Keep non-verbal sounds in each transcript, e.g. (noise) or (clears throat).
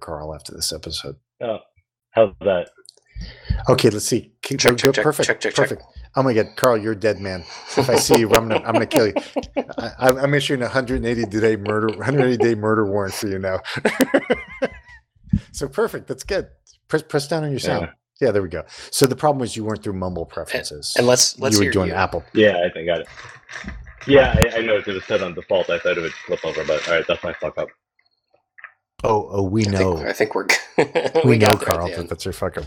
murder Carl after this episode. Oh, how's that? Okay, let's see. Keep, Check, go- check, check, perfect. check, check, check. perfect. Oh my God, Carl, you're a dead man. If I see you, I'm gonna, I'm gonna kill you. (laughs) I, I'm- I'm issuing a 180 day murder, 180 day murder warrant for you now. (laughs) so perfect. That's good. Press, press down on your sound. Yeah. there we go. So the problem was you weren't through mumble preferences. And let's let's you were hear doing you. Apple. Yeah, I think I got it. Yeah, I, I noticed it was set on default. I thought it would flip over, but all right, that's my fuck up. Oh, oh, we I know. think, I think we're (laughs) we, we, know, got Carl, that that's your fuck up.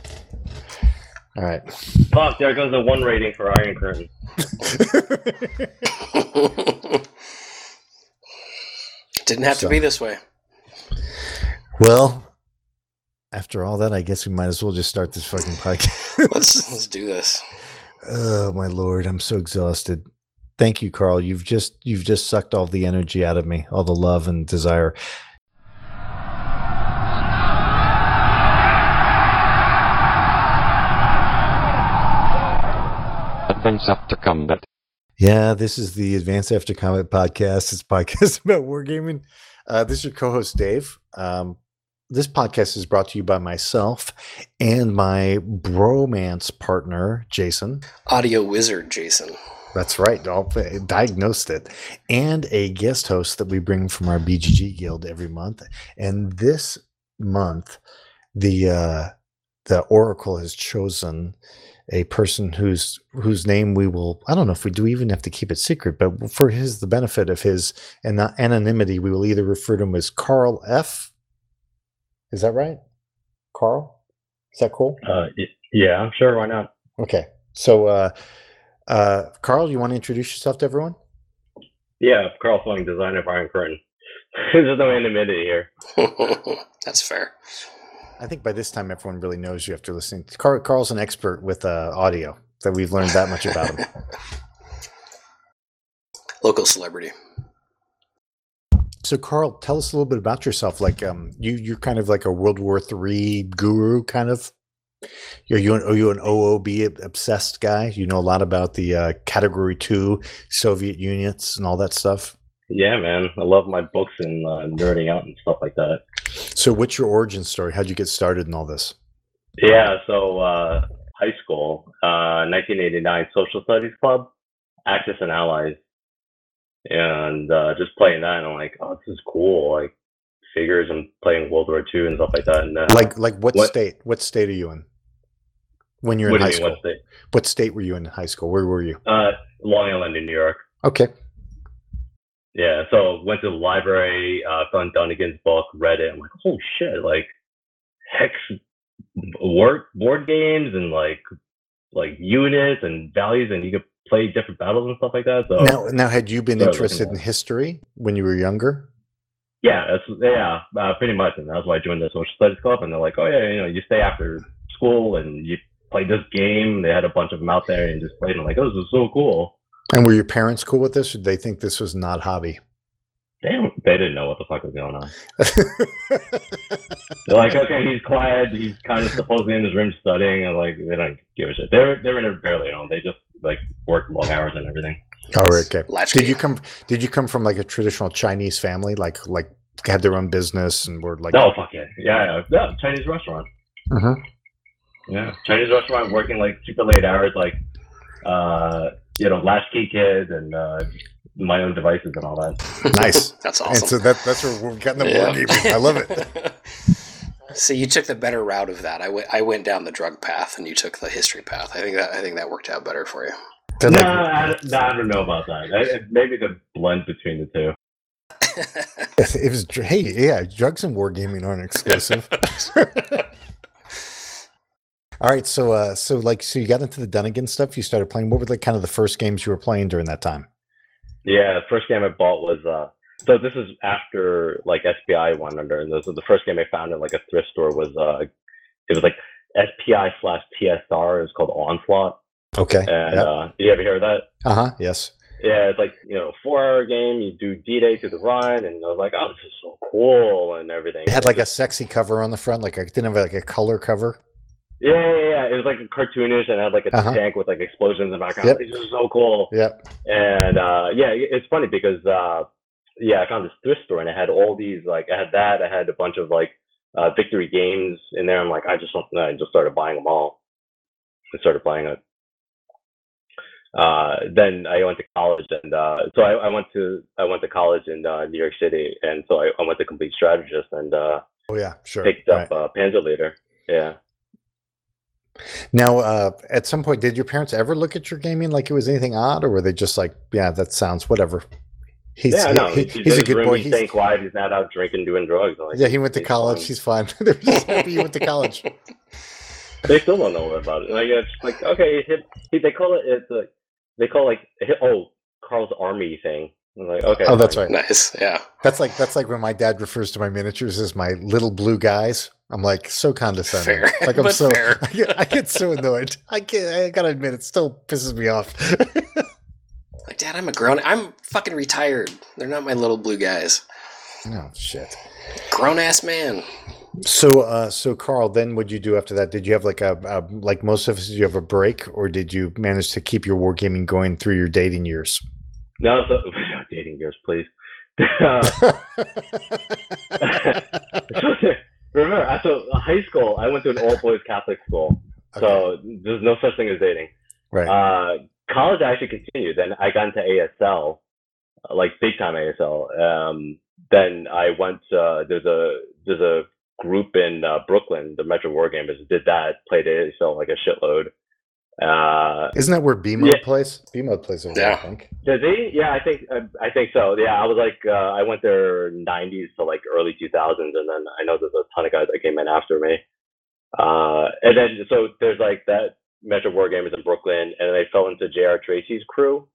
All right. Fuck, there goes the one rating for Iron Curtain. (laughs) Didn't have So- to be this way. well, after all that, I guess we might as well just start this fucking podcast. (laughs) Let's let's do this. Oh my lord, I'm so exhausted. Thank you, Carl. You've just you've just sucked all the energy out of me, all the love and desire. Advance After Combat. Yeah, this is the Advance After Combat podcast. It's a podcast (laughs) about wargaming. Uh, this is your co-host Dave. Um, this podcast is brought to you by myself and my bromance partner Jason. Audio wizard, Jason. That's right. I'll diagnosed it. And a guest host that we bring from our BGG guild every month. And this month, the uh, the Oracle has chosen a person whose whose name we will I don't know if we do even have to keep it secret, but for his the benefit of his and anonymity, we will either refer to him as Carl F. Is that right? Carl? Is that cool? Uh, yeah, I'm sure. Why not? Okay. So uh uh Carl, you want to introduce yourself to everyone? Yeah, Carl Fleming, designer of Iron Curtain. (laughs) There's no anonymity here. (laughs) That's fair. I think by this time everyone really knows you after listening. Carl, Carl's an expert with uh, audio. That we've learned that much about him. (laughs) Local celebrity. So, Carl, tell us a little bit about yourself. Like, um, you you're kind of like a World War Three guru, kind of. Are you an are you an OOB obsessed guy? You know a lot about the uh, Category Two Soviet units and all that stuff. Yeah, man. I love my books and uh, nerding out and stuff like that. So, what's your origin story? How'd you get started in all this? Yeah, so uh, high school, uh, 1989 Social Studies Club, Axis and Allies, and uh, just playing that, and I'm like, oh, this is cool. Like figures and playing World War II and stuff like that. And uh, Like, like what, what- state? What state are you in? When you're in high mean? school, What state? what state were you in high school? Where were you? Uh, Long Island in New York. Okay. Yeah, so went to the library, uh, found Dunnigan's book, read it. I'm like, oh shit, like hex word board games and like like units and values, and you could play different battles and stuff like that. So Now, now, had you been interested in history when you were younger? yeah, that's yeah, uh, pretty much, and that's why I joined the social studies club. And they're like, oh yeah, you know, you stay after school and you play this game. They had a bunch of them out there and just played. And I'm like, oh, this is so cool. And were your parents cool with this, or did they think this was not hobby? They they didn't know what the fuck was going on. They're like, okay, he's quiet. He's kind of supposedly in his room studying. And like, they don't give a shit. They're they're in it barely on. They just like work long hours and everything. oh, right, okay. Latchkey. Did you come? Did you come from like a traditional Chinese family, like like had their own business and were like? oh fuck yeah, yeah, yeah. yeah Chinese restaurant. Mhm. Yeah, Chinese restaurant working like super late hours, like uh, you know, latchkey kids and uh, my own devices and all that. (laughs) Nice. That's And awesome. so that that's where we're getting the Yeah. wargaming. I love it. (laughs) so you took the better route of that. I went, I went down the drug path, and you took the history path. I think that I think that worked out better for you. No, like- I, no, I don't know about that. I, maybe the blend between the two. (laughs) it was hey, yeah, drugs and wargaming aren't exclusive. All right, so uh, so like, so you got into the Dunnigan stuff. You started playing. What were like kind of the first games you were playing during that time? Yeah, the first game I bought was uh so this is after like SPI went under and this was the first game I found in like a thrift store was uh it was like SPI slash TSR, it was called Onslaught. Okay. And yeah. uh you ever hear of that? Uh huh. Yes. Yeah, it's like, you know, four hour game, you do D Day to the Rhine and I was like, Oh, this is so cool and everything. It had like a sexy cover on the front, like it didn't have like a color cover. Yeah, yeah, yeah. It was like cartoonish and had like a Uh-huh. tank with like explosions in the background. Yep. This is so cool. Yep. And uh, yeah, it's funny because uh, yeah, I found this thrift store and it had all these like I had that, I had a bunch of like uh, victory games in there. I'm like, I just want, I just started buying them all. I started playing it. Uh, then I went to college, and uh, so I, I went to I went to college in uh, New York City, and so I, I went to Complete Strategist and uh, Oh yeah, sure. picked up Right. uh, Panzer Leader. Yeah. Now, uh, at some point, did your parents ever look at your gaming like it was anything odd, or were they just like, "Yeah, that sounds whatever"? He's yeah, he- no, he- he's, he's a good boy. He's He's- staying quiet. He's not out drinking, doing drugs. Like, yeah, he went to he's college. fine. He's fine. (laughs) They're just happy he went to college. (laughs) They still don't know about it. Like it's like okay, he, he, they call it it's like they call it like oh Carl's army thing. I'm like okay, Oh, that's fine. right. Nice. Yeah. That's like that's like when my dad refers to my miniatures as my little blue guys. I'm like so condescending. Fair, Like I'm so. (laughs) I get, I get so annoyed. I get I gotta admit it still pisses me off. Like, (laughs) Dad, I'm a grown. I'm fucking retired. They're not my little blue guys. oh shit. Grown ass man. So uh so Carl, then what'd you do after that? Did you have like a, a like most of us, did you have a break or did you manage to keep your wargaming going through your dating years? No, so, (laughs) dating years, please. Uh, remember, after high school, I went to an all boys Catholic school, Okay, so there's no such thing as dating. right. Uh, college, I actually continued. Then I got into ASL, like big time ASL. Um, then I went. Uh, there's a there's a group in uh, Brooklyn, the Metro War Gamers, did that. Played ASL like a shitload. Uh, Isn't that where B mode yeah. plays? B mode plays over there, Yeah. I think. Did they? Yeah, I think uh, I think so. Yeah, I was like, uh, I went there '90s to like early 2000s, and then I know there's a ton of guys that came in after me. Uh, and then so there's like that Metro War Gamers in Brooklyn, and I fell into J.R. Tracy's crew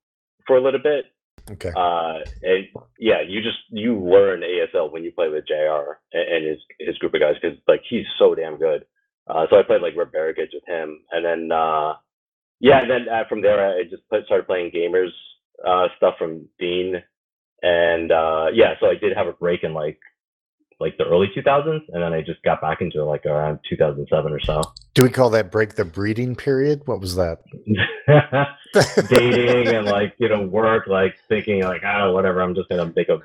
for a little bit. Okay. Uh, and yeah, you just you learn ASL when you play with J.R. and, and his his group of guys because like he's so damn good. Uh, so I played like Red Barricades with him, and then uh, yeah, and then uh, from there I just put, started playing gamers uh, stuff from Dean, and uh, yeah, so I did have a break in like like the early 2000s, and then I just got back into it like around 2007 or so. Do we call that break the breeding period? What was that? (laughs) Dating and like you know work, like thinking like oh whatever, I'm just gonna make a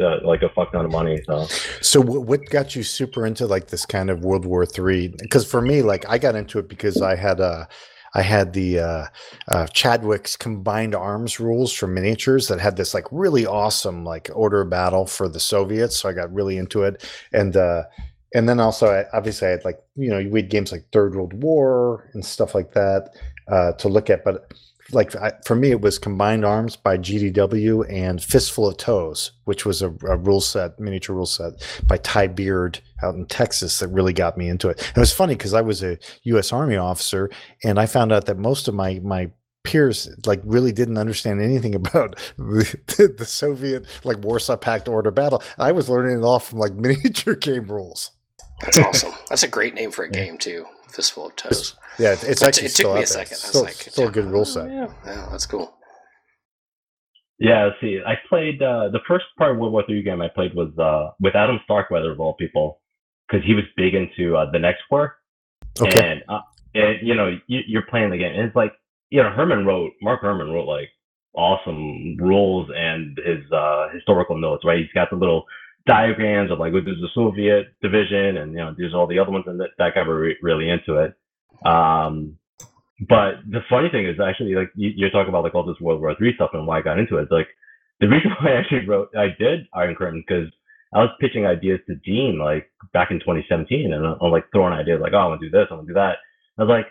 uh, like a fuck ton of money. So So what, what got you super into like this kind of World War Three? Because for me, like I got into it because I had uh I had the uh, uh, Chadwick's combined arms rules for miniatures that had this like really awesome like order battle for the Soviets. So I got really into it, and uh, and then also I, obviously I had like you know we had games like Third World War and stuff like that uh, to look at, but like I, for me, it was Combined Arms by GDW and Fistful of TOWs, which was a, a rule set, miniature rule set by Ty Beard out in Texas that really got me into it. And it was funny because I was a U.S. Army officer, and I found out that most of my my peers like really didn't understand anything (laughs) about the, the Soviet like Warsaw Pact order battle. I was learning it all from like (laughs) miniature game rules. That's awesome. That's a great name for a game too. Fistful of TOWs. Yeah, it's It- actually it took still me a there. second. I was Still, like, still a good rule set. Yeah, yeah, that's cool. yeah, see, I played uh, the first part of World War Three game I played was uh, with Adam Starkweather of all people because he was big into uh, the next war. Okay. And, uh, and you know, you, you're playing the game. And it's like, you know, Herman wrote, Mark Herman wrote like awesome rules and his uh, historical notes, right? He's got the little diagrams of like, well, there's the Soviet division and, you know, there's all the other ones and that, that got re- really into it. Um, but the funny thing is actually like you, you're talking about like all this World War Three stuff and why I got into it. Like the reason (laughs) why I actually wrote, I did Iron Curtain because I was pitching ideas to Dean like back in 2017, and I'm like throwing ideas like, oh, I want to do this, I want to do that. I was like,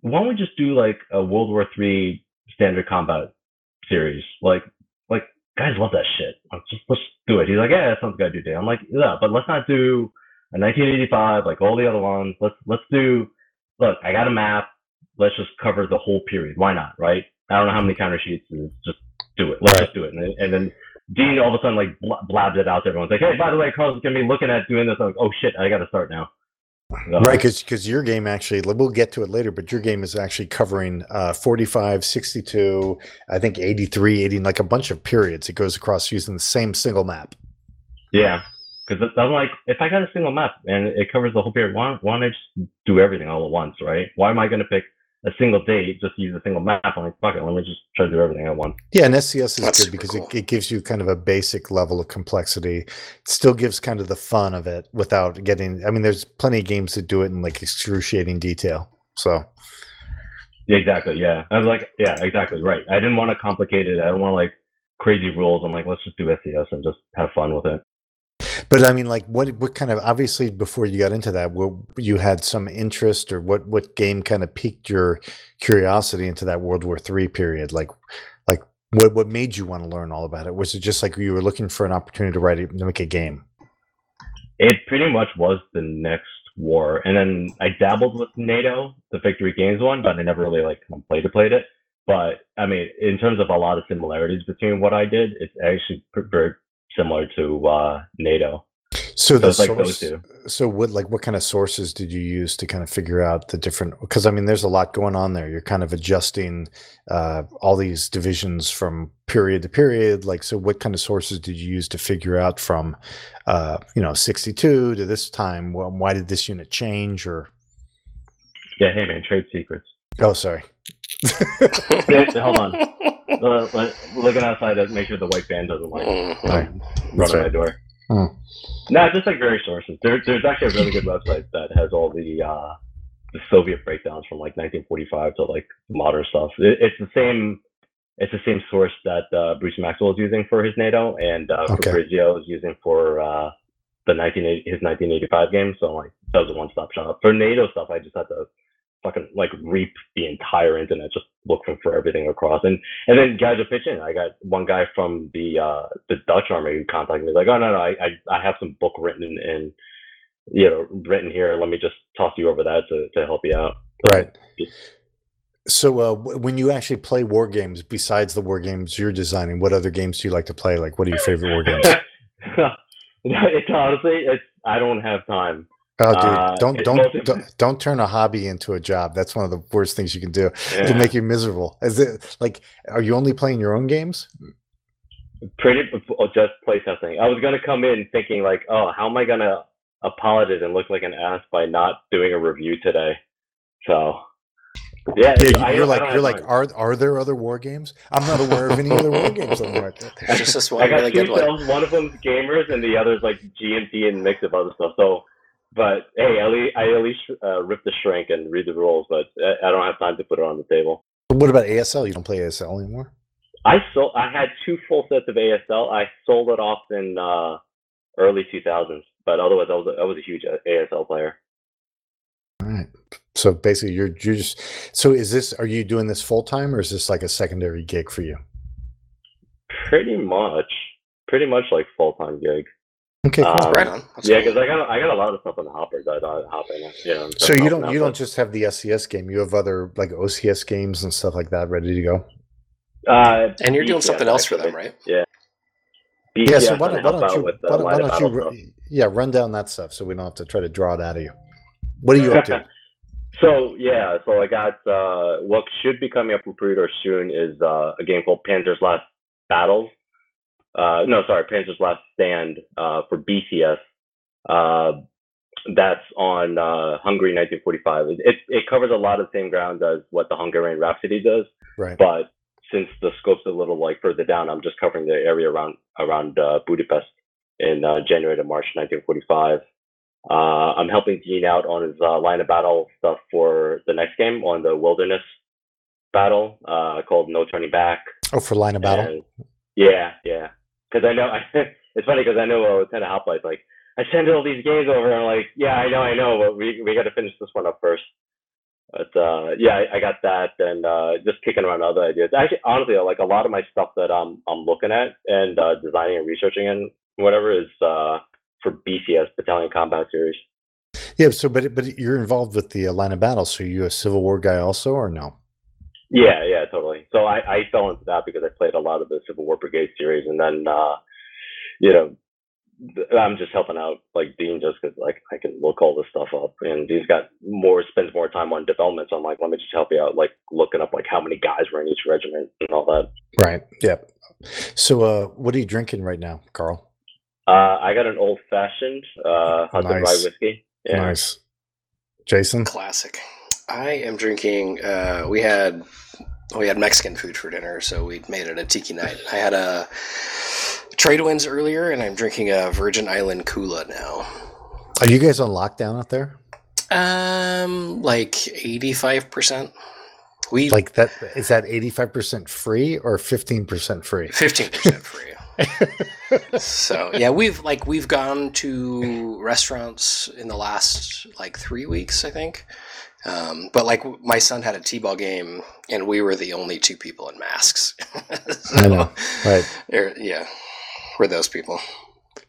why don't we just do like a World War Three standard combat series? Like guys love that shit. Like, just let's do it. He's like, yeah, that sounds good, dude. I'm like, yeah, but let's not do a 1985 like all the other ones. Let's let's do. Look, I got a map. Let's just cover the whole period. Why not? Right? I don't know how many counter sheets. Is just do it. Let's Right. just do it. And, then- and then Dean all of a sudden like bla- blabs it out to everyone. It's like, hey, by the way, Carl's gonna be looking at doing this. I'm like, oh shit, I got to start now. Right, because your game actually, we'll get to it later, but your game is actually covering uh, 45, 62, I think 83, 80, like a bunch of periods. It goes across using the same single map. Yeah, because I'm like, if I got a single map and it covers the whole period, why, why don't I just do everything all at once, right? Why am I going to pick a single date, just use a single map. I'm like, fuck it, let me just try to do everything I want. Yeah, and SCS is That's good because cool. it, it gives you kind of a basic level of complexity. It still gives kind of the fun of it without getting. I mean, there's plenty of games that do it in like excruciating detail. So Yeah, exactly. Yeah, I was like, yeah, exactly right. I didn't want to complicate it. I don't want like crazy rules. I'm like, let's just do SCS and just have fun with it. But I mean, like, what what kind of obviously before you got into that, what you had some interest, or what what game kind of piqued your curiosity into that World War Three period? Like, like what what made you want to learn all about it? Was it just like you were looking for an opportunity to write it, to make a game? It pretty much was the next war, and then I dabbled with NATO, the Victory Games one, but I never really like played it, played it. But I mean, in terms of a lot of similarities between what I did, it's actually very similar to uh, NATO. So So the it's like those two. so what like what kind of sources did you use to kind of figure out the different? Because I mean, there's a lot going on there. You're kind of adjusting uh, all these divisions from period to period. Like, so what kind of sources did you use to figure out from, uh, you know, 62 to this time? Well, why did this unit change? Or Yeah, hey man, trade secrets. oh, sorry. Hold on. (laughs) Uh, let- looking outside to make sure the white van doesn't like Mhm. Right. run That's on my door. Hmm. No, just like various sources. There, there's actually a really good website that has all the uh, the Soviet breakdowns from like 1945 to like modern stuff. It, it's the same. It's the same source that uh, Bruce Maxwell is using for his NATO, and uh, Okay. Fabrizio is using for uh, the 1980, his 1985 game. So like that was a one stop shop for NATO stuff. I just had to fucking like reap the entire internet, just looking for everything across. And and then guys are pitching. I got one guy from the uh the Dutch army who contacted me like, oh no no, I I, I have some book written in, in you know written here. Let me just toss you over that to to help you out. So, Right. So, uh, when you actually play war games, besides the war games you're designing, what other games do you like to play? Like, what are your favorite war games? (laughs) it's honestly it's I don't have time. Oh, dude, Uh, don't it's don't, don't don't turn a hobby into a job. That's one of the worst things you can do. Yeah. It'll make you miserable. Is it like? Are you only playing your own games? pretty oh, just play testing. I was gonna come in thinking like, oh, how am I gonna apologize and look like an ass by not doing a review today? So yeah, Yeah, I- you- you're I like don't you're like. time. Are are there other war games? I'm not aware of any other war games on the market. (laughs) There's just this I one got really two good one. shelves. One of them's gamers, and the other's like GMT and mix of other stuff. So, but hey, at least, I at least uh, rip the shrink and read the rules, but I, I don't have time to put it on the table. What about ASL? You don't play ASL anymore? I sold. I had two full sets of ASL. I sold it off in uh, early 2000s, but otherwise, I was a, I was a huge uh, ASL player. All right. So basically, you're you're just. So is this? Are you doing this full time, or is this like a secondary gig for you? Pretty much, pretty much like full time gig. Okay, cool. Um, Right on. That's yeah, cool. because I got I got a lot of stuff on the hopper that I hop in. You know, so you don't you don't just have the SCS game. You have other like OCS games and stuff like that ready to go. uh, and you're doing something else for them, right? Yeah. Yeah, so why don't, why don't you with the why don't, why don't you battle yeah run down that stuff so we don't have to try to draw it out of you. What are you up to? (laughs) So yeah, so I got uh, what should be coming up for pre-order soon is uh, a game called Panzer's Last Battles. Uh, no, sorry, Panzer's Last Stand uh, for BCS. Uh, that's on uh, Hungary 1945. It, it covers a lot of the same ground as what the Hungarian Rhapsody does, Right. but since the scope's a little like further down, I'm just covering the area around around uh, Budapest in uh, January to March 1945. Uh, I'm helping Dean out on his uh, line of battle stuff for the next game on the Wilderness battle uh, called No Turning Back. Oh, for line of battle. And- yeah, yeah. Because I know (laughs) it's funny because I know uh, Lieutenant Hoplite's like I send all these games over. and I'm like, yeah, I know, I know, but we we got to finish this one up first. But uh, yeah, I, I got that, and uh, just kicking around other ideas. Actually, honestly, like a lot of my stuff that I'm I'm looking at and uh, designing and researching and whatever is uh, for BCS Battalion Combat Series. Yeah. So, but but you're involved with the uh, line of battle. So you a Civil War guy also, or no? Yeah, yeah, totally. So I, I fell into that because I played a lot of the Civil War Brigade series, and then uh, you know I'm just helping out like Dean just because like I can look all this stuff up, and Dean's got more spends more time on development. So I'm like, let me just help you out, like looking up like how many guys were in each regiment and all that. Right. Yep. So, uh, what are you drinking right now, Carl? Uh, I got an old fashioned uh, Hudson Nice. Rye whiskey. Yeah. Nice. Jason. Classic. I am drinking. Uh, we had we had Mexican food for dinner, so we made it a tiki night. I had a trade winds earlier, and I'm drinking a Virgin Island Kula now. Are you guys on lockdown out there? Um, like eighty five percent. We Like that is that 85% free or 15% free? fifteen percent (laughs) free. so yeah, we've like we've gone to restaurants in the last like three weeks, I think. Um, but like my son had a t-ball game, and we were the only two people in masks. So, (laughs) I know. Right. yeah, we're those people.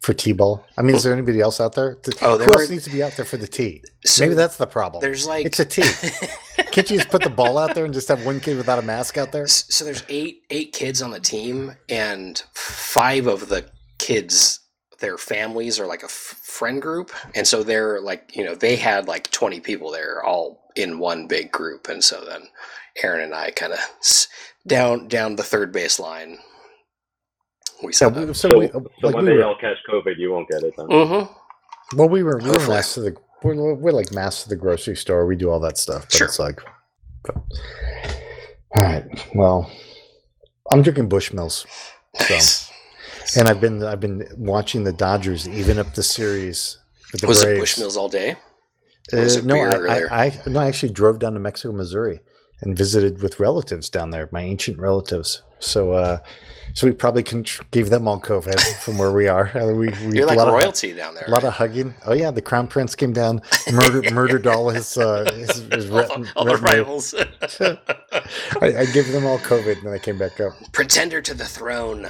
For T-ball. I mean, is there anybody else out there? Th- Oh, there Who were- else needs to be out there for the T? So Maybe that's the problem. there's like It's a T. (laughs) Can't you just put the ball out there and just have one kid without a mask out there? So there's eight eight kids on the team and five of the kids their families are like a f- friend group and so they're like you know they had like 20 people there all in one big group and so then aaron and i kind of down down the third base line we So, set we, up. so, So, we, so like when we they were, all catch COVID, you won't get it then. mm-hmm. well, we were, we were Hopefully. mass to the, we're, we're like mass to the grocery store. We do all that stuff. But Sure. it's like, but, all right. Well, I'm drinking Bushmills. So, and I've been, I've been watching the Dodgers even up the series with the was it bushmills all day Uh, Or was it no, I. I, I, no, I actually drove down to Mexico, Missouri, and visited with relatives down there, my ancient relatives. So, uh, so we probably can gave them all COVID from where we are. Uh, We, we you're a like lot of- royalty down there a lot of hugging. Oh yeah, the crown prince came down, murdered (laughs) murdered all his uh, his, his all, all rivals (laughs) I, I gave them all COVID, and then I came back up. pretender to the throne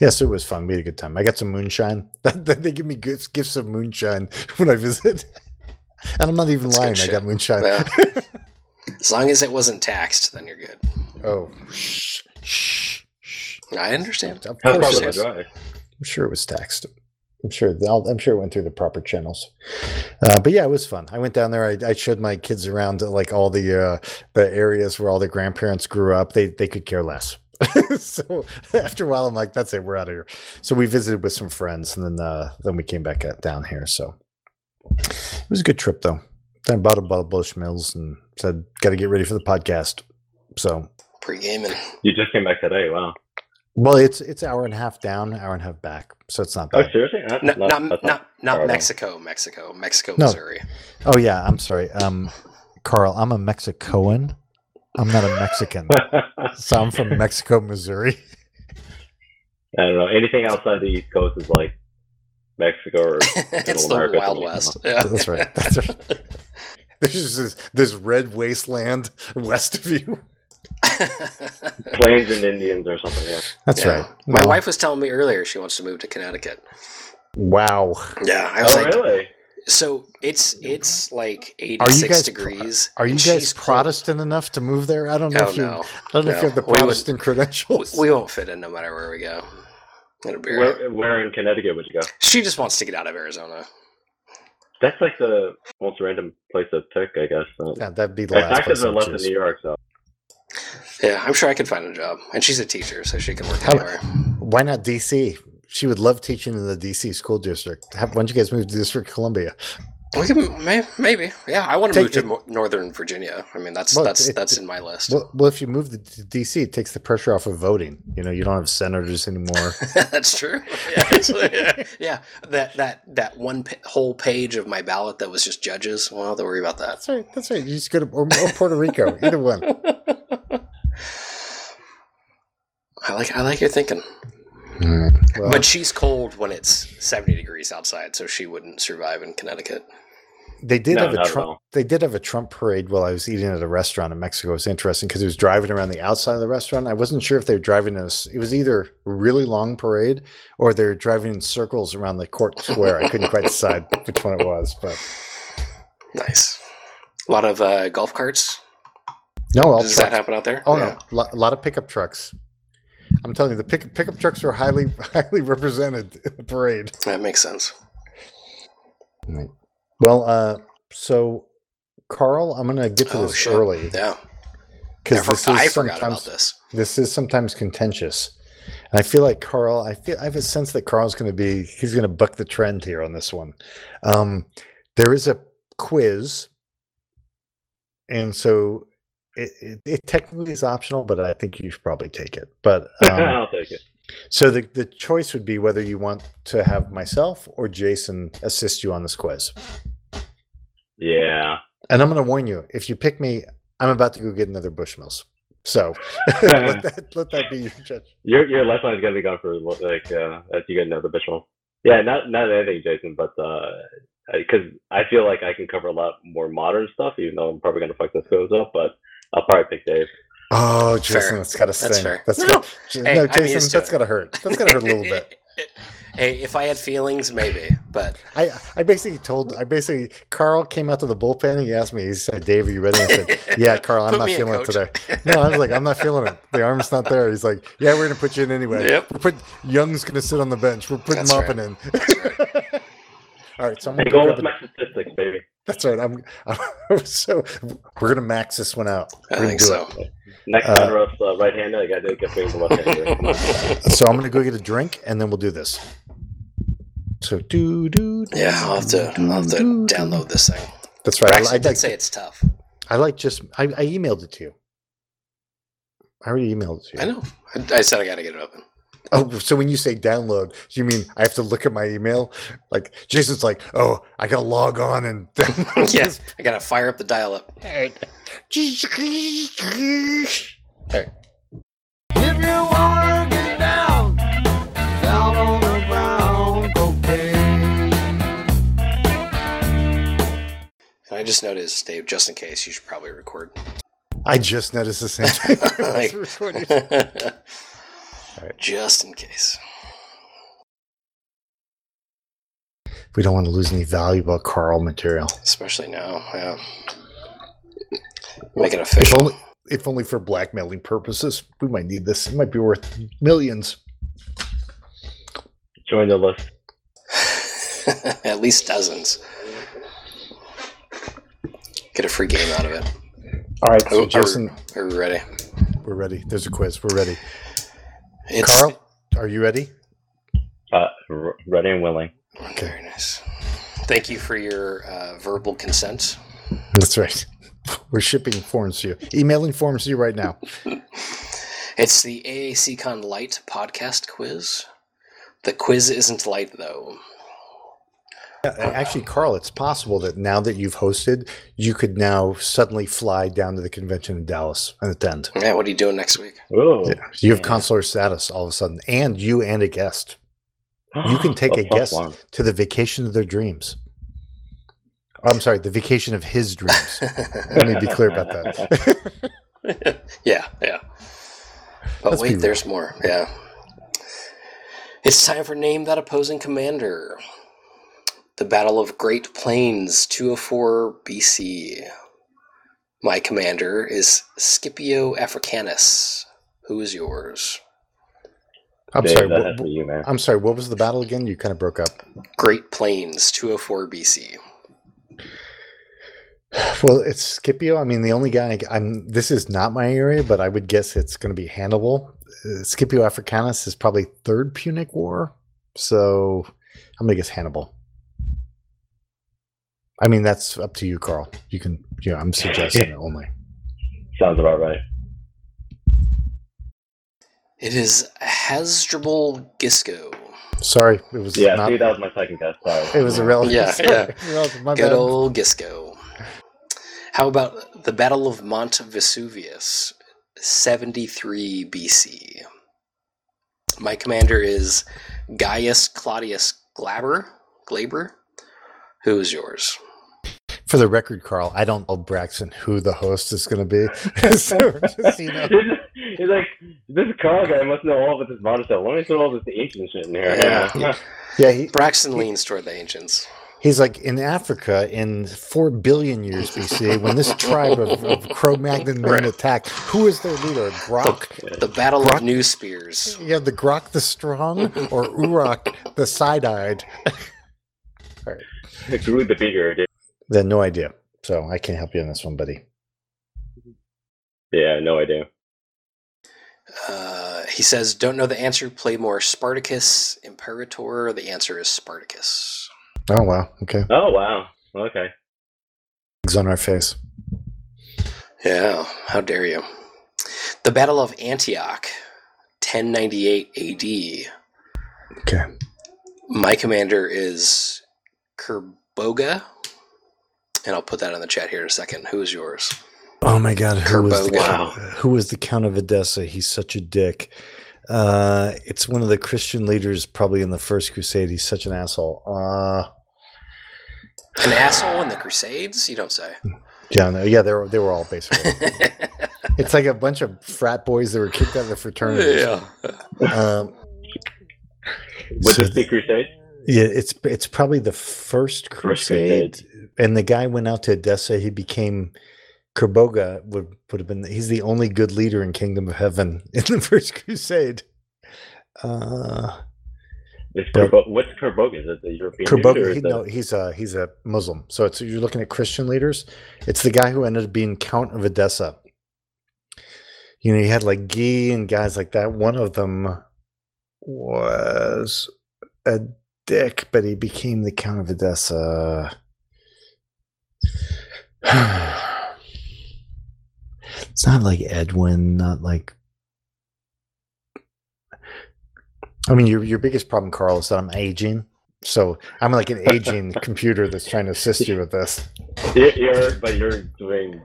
Yes, it was fun. We had a good time. I got some moonshine. (laughs) they give me gifts gifts of moonshine (laughs) when I visit, and I'm not even That's lying. I got moonshine. Yeah. (laughs) as long as it wasn't taxed then you're good Oh, shh, shh, shh. i understand Of That's course, it was. dry. I'm sure it was taxed. I'm sure. I'll, I'm sure it went through the proper channels. Uh, but yeah, it was fun. I went down there. I, I showed my kids around like all the uh, the areas where all the grandparents grew up. They they could care less. (laughs) so after a while, I'm like, that's it. We're out of here. So we visited with some friends, and then uh, then we came back out down here. So it was a good trip, though. Then I bought a bottle of Bushmills and said, got to get ready for the podcast. So pre-gaming You just came back today. Wow. well, it's it's hour and a half down, hour and a half back. So it's not bad. Oh, bad. seriously? That's No, not- not not not horrible. Mexico, Mexico, Mexico, No. Missouri. Oh yeah, I'm sorry. Um, Carl, I'm a Mexicoan. I'm not a Mexican. (laughs) So I'm from Mexico, Missouri. I don't know. Anything outside the East Coast is like Mexico or (laughs) it's the America Wild West. no. Yeah. That's right. (laughs) That's right. There's this, this red wasteland west of you. Plains and Indians or something. Yeah. That's Yeah. right. My Well, wife was telling me earlier she wants to move to Connecticut. Wow. Yeah, I was Oh, like, really? So it's it's like Are you 86 guys degrees. Are you guys she's cold. Protestant enough to move there? I don't know Oh if you. no, I don't know if you have the We would- Protestant credentials. we won't fit in no matter where we go. It'll be all right. Where, where in Connecticut would you go? She just wants to get out of Arizona. That's like the most random place to pick, I guess. Uh, yeah, that'd be the my last place taxes are I'd in. New York, so Yeah, I'm sure I could find a job. And she's a teacher, so she can work How- anywhere. Why not DC? She would love teaching in the DC school district. Why don't you guys move to District Columbia? Can may, maybe. Yeah, I want to Take move to it- Northern Virginia. I mean, that's Well, that's it- that's in my list. Well, well, if you move to DC, it takes the pressure off of voting. You know, you don't have senators anymore. (laughs) That's true. Yeah, yeah, yeah. That that that one pa- whole page of my ballot that was just judges. Well, don't worry about that. That's right. That's right. You just go to or, or Puerto Rico, either one. (laughs) I like I like your thinking. Well, but she's cold when it's seventy degrees outside, so she wouldn't survive in Connecticut. they did No, have a Trump. They did have a Trump parade while I was eating at a restaurant in Mexico. It was interesting because it was driving around the outside of the restaurant. I wasn't sure if they were driving us. It was either a really long parade or they're driving in circles around the court square. I couldn't quite decide which one it was, but Nice. A lot of uh, golf carts. no, all Does trucks. that happen out there? Oh Yeah. no, a lot of pickup trucks. I'm telling you, the pick, pickup trucks are highly (laughs) highly represented in the parade. that makes sense. Right. Well, uh, so Carl, I'm going to get to Oh this shit! early Yeah, because I, this is I forgot sometimes about this. this is sometimes contentious. And I feel like Carl, I feel I have a sense that Carl's going to be he's going to buck the trend here on this one. Um, there is a quiz and so it, it, it technically is optional, but I think you should probably take it. But (laughs) um, I'll take it. so the the choice would be whether you want to have myself or Jason assist you on this quiz. Yeah. And I'm going to warn you: if you pick me, I'm about to go get another Bushmills. So (laughs) let, (laughs) that, let that be your judge. Your your lifeline is gonna be gone for like uh as you get another Bishop. Yeah, not not anything, Jason, but uh because I feel like I can cover a lot more modern stuff, even though I'm probably gonna fuck this goes up, but I'll probably pick Dave. Oh, Fair. Jason, that's got to sting. That's fair. That's No. got, Hey, no, Jason, used to that's it. got to hurt. That's got to hurt a little bit. (laughs) hey, if I had feelings, maybe, but I, I basically told, I basically, Carl came out to the bullpen. And he asked me, he said, Dave, are you ready? I said, (laughs) yeah, Carl, I'm not me in, feeling it today. No, I was like, I'm not feeling it. The arm's not there. He's like, yeah, we're going to put you in anyway. Yep. We're put, Young's going to sit on the bench. We're putting That's Moppin in. (laughs) All right. So I'm Hey, going go to with my statistics, baby. That's right. I'm, (laughs) I'm so we're going to max this one out. We're think gonna do so. Next Uh, runner up's uh, right hander, I gotta get bring the left hander. Come on. it. So I'm going to go get a drink and then we'll do this. So do, do, do, Yeah, I'll have to, I'll have to do, do. download this thing. That's right. Braxton I, I, did like, say it's tough. I like just, I, I emailed it to you. I already emailed it to you. I know. I, I said I got to get it open. Oh, so when you say download, you mean I have to look at my email? Like Jason's like, oh, I got to log on and (laughs) download Yeah, this. I got to fire up the dial-up. All right. If you wanna get down, down on the ground, cocaine. And I just noticed, Dave, just in case, you should probably record. I just noticed the same thing. (laughs) (laughs) I was recording. Just in case. we don't want to lose any valuable Carl material. Especially now. Yeah. Make it If official. only, if only for blackmailing purposes. We might need this. It might be worth millions. Join the list. (laughs) At least dozens. Get a free game out of it. All right, Oh, so Jason, Are we ready? we're ready. There's a quiz. We're ready. It's Carl, are you ready? Uh, r- ready and willing. Very nice. Thank you for your uh, verbal consent. That's right. We're shipping forms to you, emailing forms to you right now. (laughs) It's the AACCon Light podcast quiz. The quiz isn't light, though. Yeah, Actually, Carl, it's possible that now that you've hosted, you could now suddenly fly down to the convention in Dallas and attend. Yeah, what are you doing next week? Ooh. Yeah, you have consular status all of a sudden, and you and a guest You can (gasps) take a plus guest one. to the vacation of their dreams. I'm sorry, the vacation of his dreams. (laughs) Let me be clear about that. (laughs) yeah, yeah. But Let's wait, there's more. Yeah. It's time for Name That Opposing Commander. The Battle of Great Plains, 204 BC. My commander is Scipio Africanus. Who is yours? I'm Dave, sorry. What, has to be you, man. I'm sorry. What was the battle again? You kind of broke up. Great Plains, 204 BC. Well, it's Scipio. I mean, the only guy I'm. This is not my area, but I would guess it's going to be Hannibal. Uh, Scipio Africanus is probably third Punic War, so I'm going to guess Hannibal. I mean, that's up to you, Carl. You can. Yeah, I'm suggesting it only. (laughs) Sounds about right. It is Hasdrubal Gisco. Sorry, it was Yeah, not. see, that was my second guess. Sorry. It was irrelevant. Yeah, Sorry, (laughs) yeah. irrelevant. My Good bad. old Gisco. How about the Battle of Mont Vesuvius, 73 BC? My commander is Gaius Claudius Glaber. Glaber? Who is yours? For the record, Carl, I don't know Braxton who the host is going to be. (laughs) so just you know. He's like, this Carl guy must know all of this modern stuff. Let me throw all this ancient shit in here. Yeah. Yeah, he, Braxton leans toward the ancients. he's like in Africa in four billion years BC when this tribe of, of Cro-Magnon men Right. attacked. Who is their leader? Grok. The Battle Brock- of New Spears. You have the Grok the strong or Urok the side-eyed. Grew the bigger, dude. Then no idea. So I can't help you on this one, buddy. Yeah, no idea. Uh, he says, Don't know the answer. Play more Spartacus, Imperator. The answer is Spartacus. Oh wow. Okay. Oh wow. Okay. Eggs on our face. Yeah, how dare you? The Battle of Antioch, 1098 AD. Okay. My commander is Kerboga. And I'll put that in the chat here in a second. Who is yours? Oh my God, who was, the, Wow. who was the Count of Edessa? He's such a dick. Uh, it's one of the Christian leaders, probably in the First Crusade. He's such an asshole. Uh, An asshole in the Crusades? You don't say. yeah, no, yeah, they were they were all basically. (laughs) it's like a bunch of frat boys that were kicked out of the fraternity. Um, Would so this be Crusade? Yeah, it's it's probably the first First crusade, and the guy went out to Edessa. He became Kerboga. Would would have been. He's the only good leader in Kingdom of Heaven (laughs) in the first crusade. Uh, But- Kerbo- what's Kerboga? Is it the European Kerboga. He, that- no, he's a he's a Muslim. So it's you're looking at Christian leaders. It's the guy who ended up being Count of Edessa. You know, he had like Guy and guys like that. One of them was a dick, but he became the Count of Edessa. (sighs) it's not like Edwin, not like. I mean, your your biggest problem, Carl, is that I'm aging. So I'm like an aging (laughs) computer that's trying to assist you with this. You're, but you're doing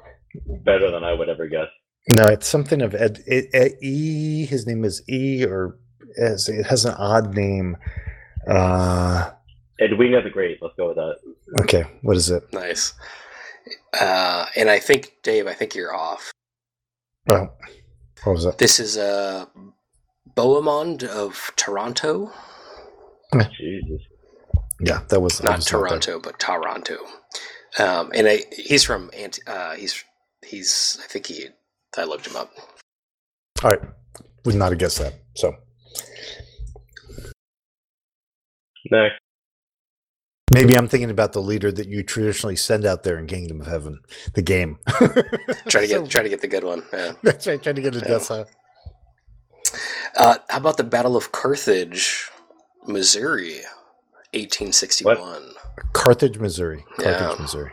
better than I would ever guess. No, it's something of Ed, Ed, Ed E. His name is E, or as it has an odd name. Uh, Edwina the Great. Let's go with that. okay, what is it? nice. Uh, and I think, Dave, I think you're off. Well, what was it? This is uh, Bohemond of Toronto. Jesus. Yeah, that was Not was there. Toronto, but Taranto. Um, and I, he's from Ant- uh, he's he's I think he I looked him up. All right, would not have guessed that. So Next. maybe I'm thinking about the leader that you traditionally send out there in Kingdom of Heaven, the game. (laughs) Try to get (laughs) So- try to get the good one. Yeah. That's right, trying to get a Yeah. death out. Uh, how about the Battle of Carthage, Missouri, 1861? Carthage, Missouri. Carthage, Yeah. Missouri.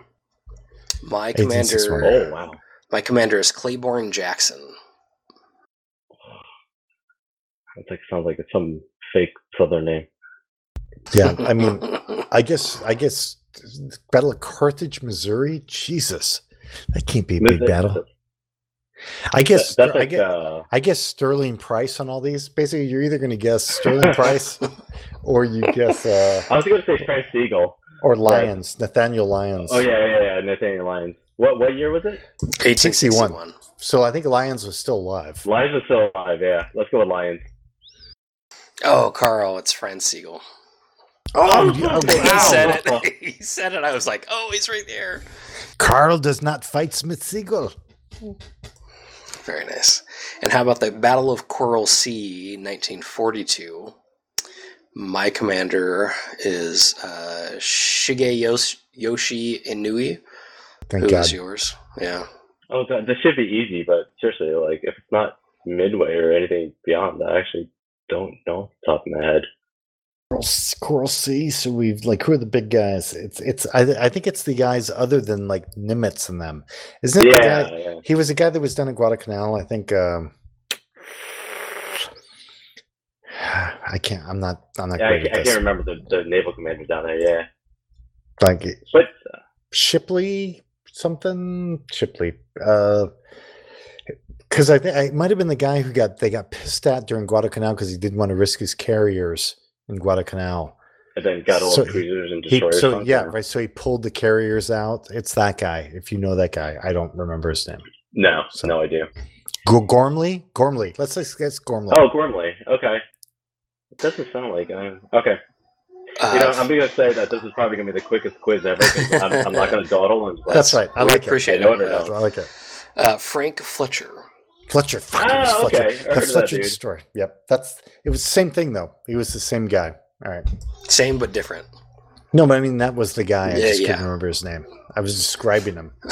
My commander, Oh wow. my commander is Claiborne Jackson. That like sounds like it's some fake Southern name. Yeah, I mean, I guess I guess Battle of Carthage, Missouri. Jesus, that can't be a big battle. I guess That's I guess uh, I guess Sterling Price on all these. Basically, you're either going to guess Sterling Price (laughs) or you guess uh, I was going to say Franz Sigel. or Lyons, Nathaniel Lyons. Oh yeah, yeah, yeah. Nathaniel Lyons. What what year was it? 1861. So I think Lyons was still alive. Lyons is still alive. Yeah, let's go with Lyons. Oh, Carl, it's Franz Sigel. Oh, you- oh, He said it. (laughs) he said it. I was like, oh, he's right there. Carl does not fight Smith Siegel. Very nice. And how about the Battle of Coral Sea, 1942? My commander is uh, Shigeyoshi Yoshi Inoue. Thank Who is God. yours? Yeah. Oh, that, this should be easy, but seriously, like if it's not midway or anything beyond that, I actually don't know off the top of my head. Coral, Coral Sea. So we've like who are the big guys? It's it's I, I think it's the guys other than like Nimitz and them. Isn't it the guy? Yeah, yeah. He was a guy that was done at Guadalcanal. I think. Um, (sighs) I can't. I'm not. I'm not yeah I, great I at this. can't remember the, the naval commander down there. Yeah, Like but uh, Shipley something Shipley. Uh, because I think it might have been the guy who got they got pissed at during Guadalcanal because he didn't want to risk his carriers in Guadalcanal. and then got all So the cruisers and He, destroyers. so yeah, there. right. So he pulled the carriers out. It's that guy. If you know that guy, I don't remember his name. No, So- no idea. Go- Ghormley. Ghormley. Let's let's guess Ghormley. Oh, Ghormley. Okay. It doesn't sound like. Uh, okay. Uh, You know, I'm going to say that this is probably going to be the quickest quiz ever. I'm, I'm not going to dawdle and. (laughs) That's right. I we like it. appreciate I know it. it or yeah. I like it. Uh, Frank Fletcher. Fletcher. Fuck, it Ah, Fletcher. okay. I The of that Fletcher dude. story. Yep. That's it was the same thing though. He was the same guy. All right. Same but different. No, but I mean that was the guy. I Yeah, just yeah. couldn't remember his name. I was describing him. (laughs)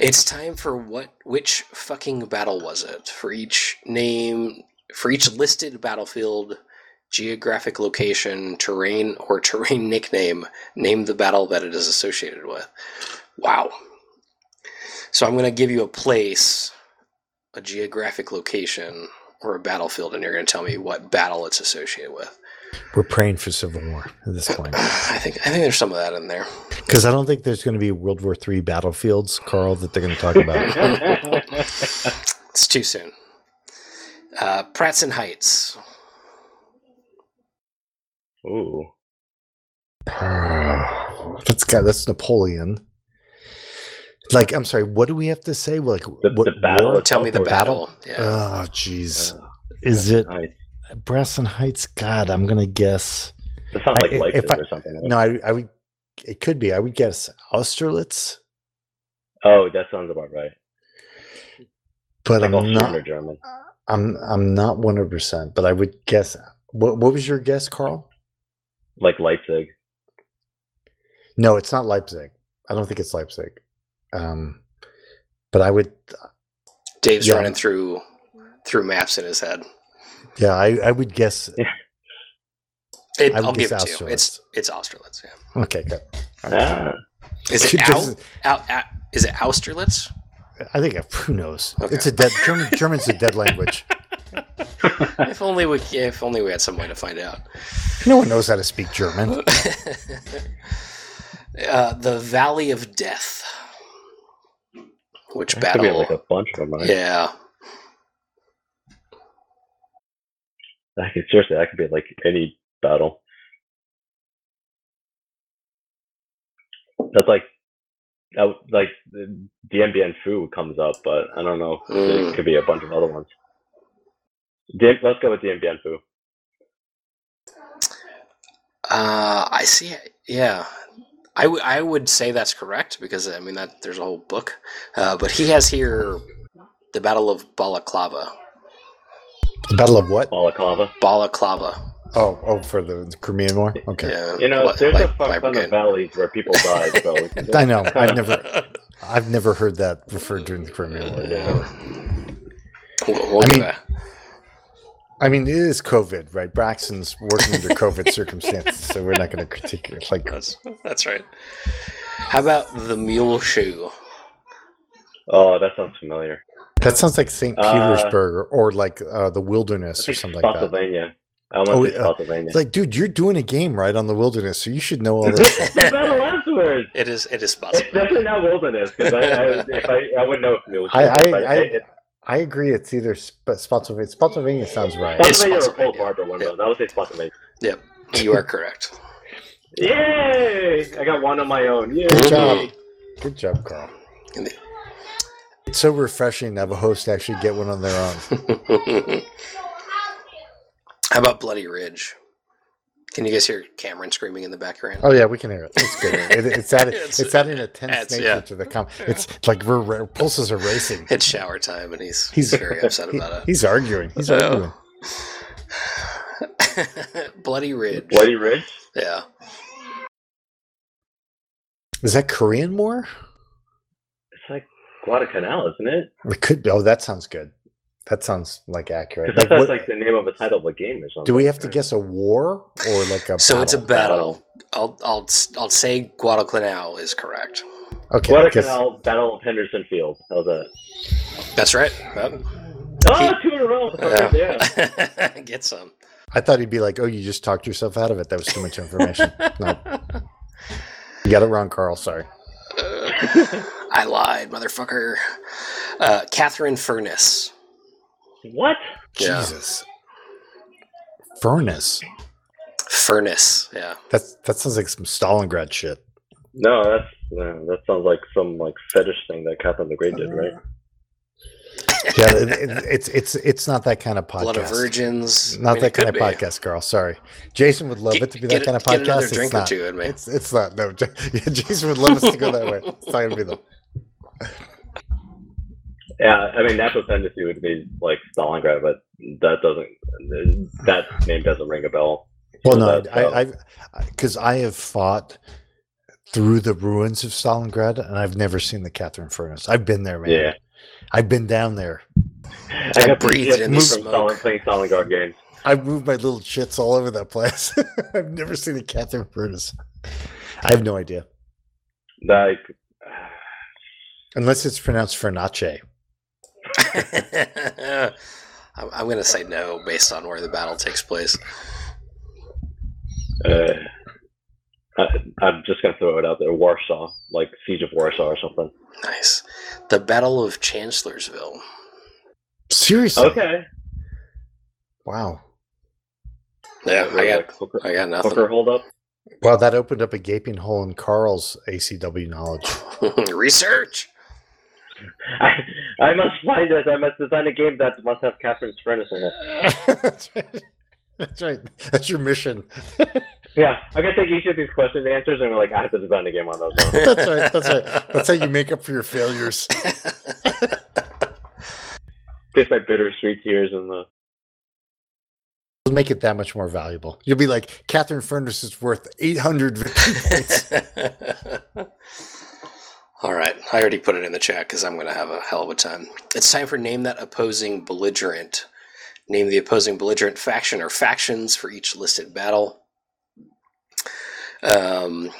it's time for what? Which fucking battle was it? For each name, for each listed battlefield, geographic location, terrain, or terrain (laughs) nickname, name the battle that it is associated with. Wow. So I'm going to give you a place, a geographic location, or a battlefield, and you're going to tell me what battle it's associated with. We're praying for civil war at this point I think I think there's some of that in there. because I don't think there's going to be World War III battlefields, Carl, that they're going to talk about. (laughs) It's too soon. Uh, Pratzen Heights. Ooh. (sighs) that's got that's Napoleon. Like, I'm sorry, what do we have to say? Like, The- what the battle war? Tell me the Or battle. Yeah. Oh, jeez. Uh, Is it Nice. Bresson Heights? God, I'm gonna guess. That sounds like I- Leipzig if I- or something. No, I, I would. It could be. I would guess Austerlitz, Oh, that sounds about right. but Like I'm not. German. I'm I'm not 100. percent But I would guess. What What was your guess, Carl? Like Leipzig. No, it's not Leipzig. I don't think it's Leipzig. Um, but I would. Dave's yeah. running through through maps in his head. Yeah, I, I would guess. (laughs) It, I would I'll give it to you. It's it's Austerlitz. Yeah. Okay, good. Ah. Is it (laughs) Just- out? out, out is it Austerlitz? I think who knows. Okay. It's a dead German. (laughs) German's a dead language. if only we if only we had some way to find out. No one knows how to speak German. uh, the Valley of Death. Which That could be like a bunch of them. Right? yeah. I could, seriously, that could be like any battle. That's like, that, like the Dien Phu comes up, but I don't know. Mm. It could be a bunch of other ones. Dien, let's go with Dien Bien Phu. Uh, I see. it. Yeah, I would I would say that's correct because I mean that there's a whole book, uh, but he has here the Battle of Balaclava. The Battle of what? Balaclava. Balaclava. Oh, oh, for the Crimean War. Okay, Yeah, You know, li- there's a like fuck ton of valleys where people died, so (laughs) I know. I've never, I've never heard that referred to in the Crimean War. Yeah. We'll, we'll I give mean- that- I mean, it is COVID, right? Braxton's working under COVID circumstances, so we're not going to critique it. Like, that's that's right. How about the Mule Shoe? Oh, that sounds familiar. that sounds like St. Uh, Petersburg or, or like uh, the wilderness or something like that. Spotsylvania. I want Oh, to say uh, Spotsylvania. It's like, dude, you're doing a game right on the wilderness, so you should know all this. It's the battle afterwards. It is it is It's possible. definitely not wilderness because I, I, if I, I wouldn't know if it was. I- I- but I- agree. It's either Sp- Spotsylvania. Spotsylvania sounds right. It's Spotsylvania or Spotsylvania. Cold Harbor, one of those. I would say Spotsylvania. Yep, you are correct. (laughs) Yay! I got one on my own. Yay! Good job. Good job, Carl. It's so refreshing to have a host actually get one on their own. (laughs) How about Bloody Ridge? Can you guys hear Cameron screaming in the background? Oh yeah, we can hear it. It's good. (laughs) It, it's adding It's- it's, adding a tense it's- nature yeah. to the com. It's like we're, we're pulses are racing. (laughs) It's shower time, and he's He's he's very (laughs) upset he- about it. He's arguing. He's Oh. arguing. Bloody Ridge. Bloody Ridge? Yeah. Is that Korean War? It's like Guadalcanal, isn't it? It could be. Oh, that sounds good. That sounds like accurate. Like, that's what- like the name of a title of a game or something. do we have to guess a war or like a? So it's a battle? battle. I'll I'll I'll say Guadalcanal is correct. Okay. Guadalcanal Battle of Henderson Field. How's that? That's right. Yep. Oh, two in a row. (laughs) Yeah. Yeah. (laughs) Get some. I thought he'd be like, "Oh, you just talked yourself out of it. That was too much information." no, you got it wrong, Carl. Sorry. (laughs) I lied, motherfucker. Uh, Catherine Furnace. What? Yeah. Jesus. Furnace. Furnace. Yeah. That's that sounds like some Stalingrad shit. No, that's uh, that sounds like some like fetish thing that Catherine the Great did, right? Yeah, it, it, it's it's it's not that kind of podcast. Blood of Virgins. Not I mean, that kind of be. podcast, Carl. Sorry, Jason would love Get- it to be get that kind of it- get another podcast. It's drink or not. two in me. It's it's not. No, (laughs) Jason would love us to go that way. It's not gonna be the. (laughs) Yeah, I mean natural tendency would be like Stalingrad, but that doesn't that name doesn't ring a bell. Well, So no, that's, I, uh, I, because I have fought through the ruins of Stalingrad, and I've never seen the Catherine Furnace. I've been there, man. Yeah. I've been down there. I got breathed in the PTSD from smoke. Stalin, playing Stalingrad games. I've moved my little shits all over that place. (laughs) I've never seen a Catherine Furnace. I have no idea. Like (sighs) Unless it's pronounced Fernace. (laughs) I'm, I'm going to say no based on where the battle takes place. Uh, I, I'm just gonna throw it out there. Warsaw, like Siege of Warsaw or something. Nice. The Battle of Chancellorsville. Seriously? Okay. Wow. Yeah, I got, Like hooker, I got nothing. hooker hold up. Well, that opened up a gaping hole in Carl's ACW knowledge. (laughs) Research. I, I must find it. I must design a game that must have Catherine's furnace in it. That's right. That's right. That's your mission. Yeah, I'm gonna take each of these question answers and we're like, I have to design a game on those. Ones. (laughs) That's right. That's right. That's how you make up for your failures. Taste my bittersweet tears in the. It'll make it that much more valuable. You'll be like, Catherine Furnace is worth 800 victory points. (laughs) All right, I already put it in the chat because I'm going to have a hell of a time. It's time for name that opposing belligerent. Name the opposing belligerent faction or factions for each listed battle. Um,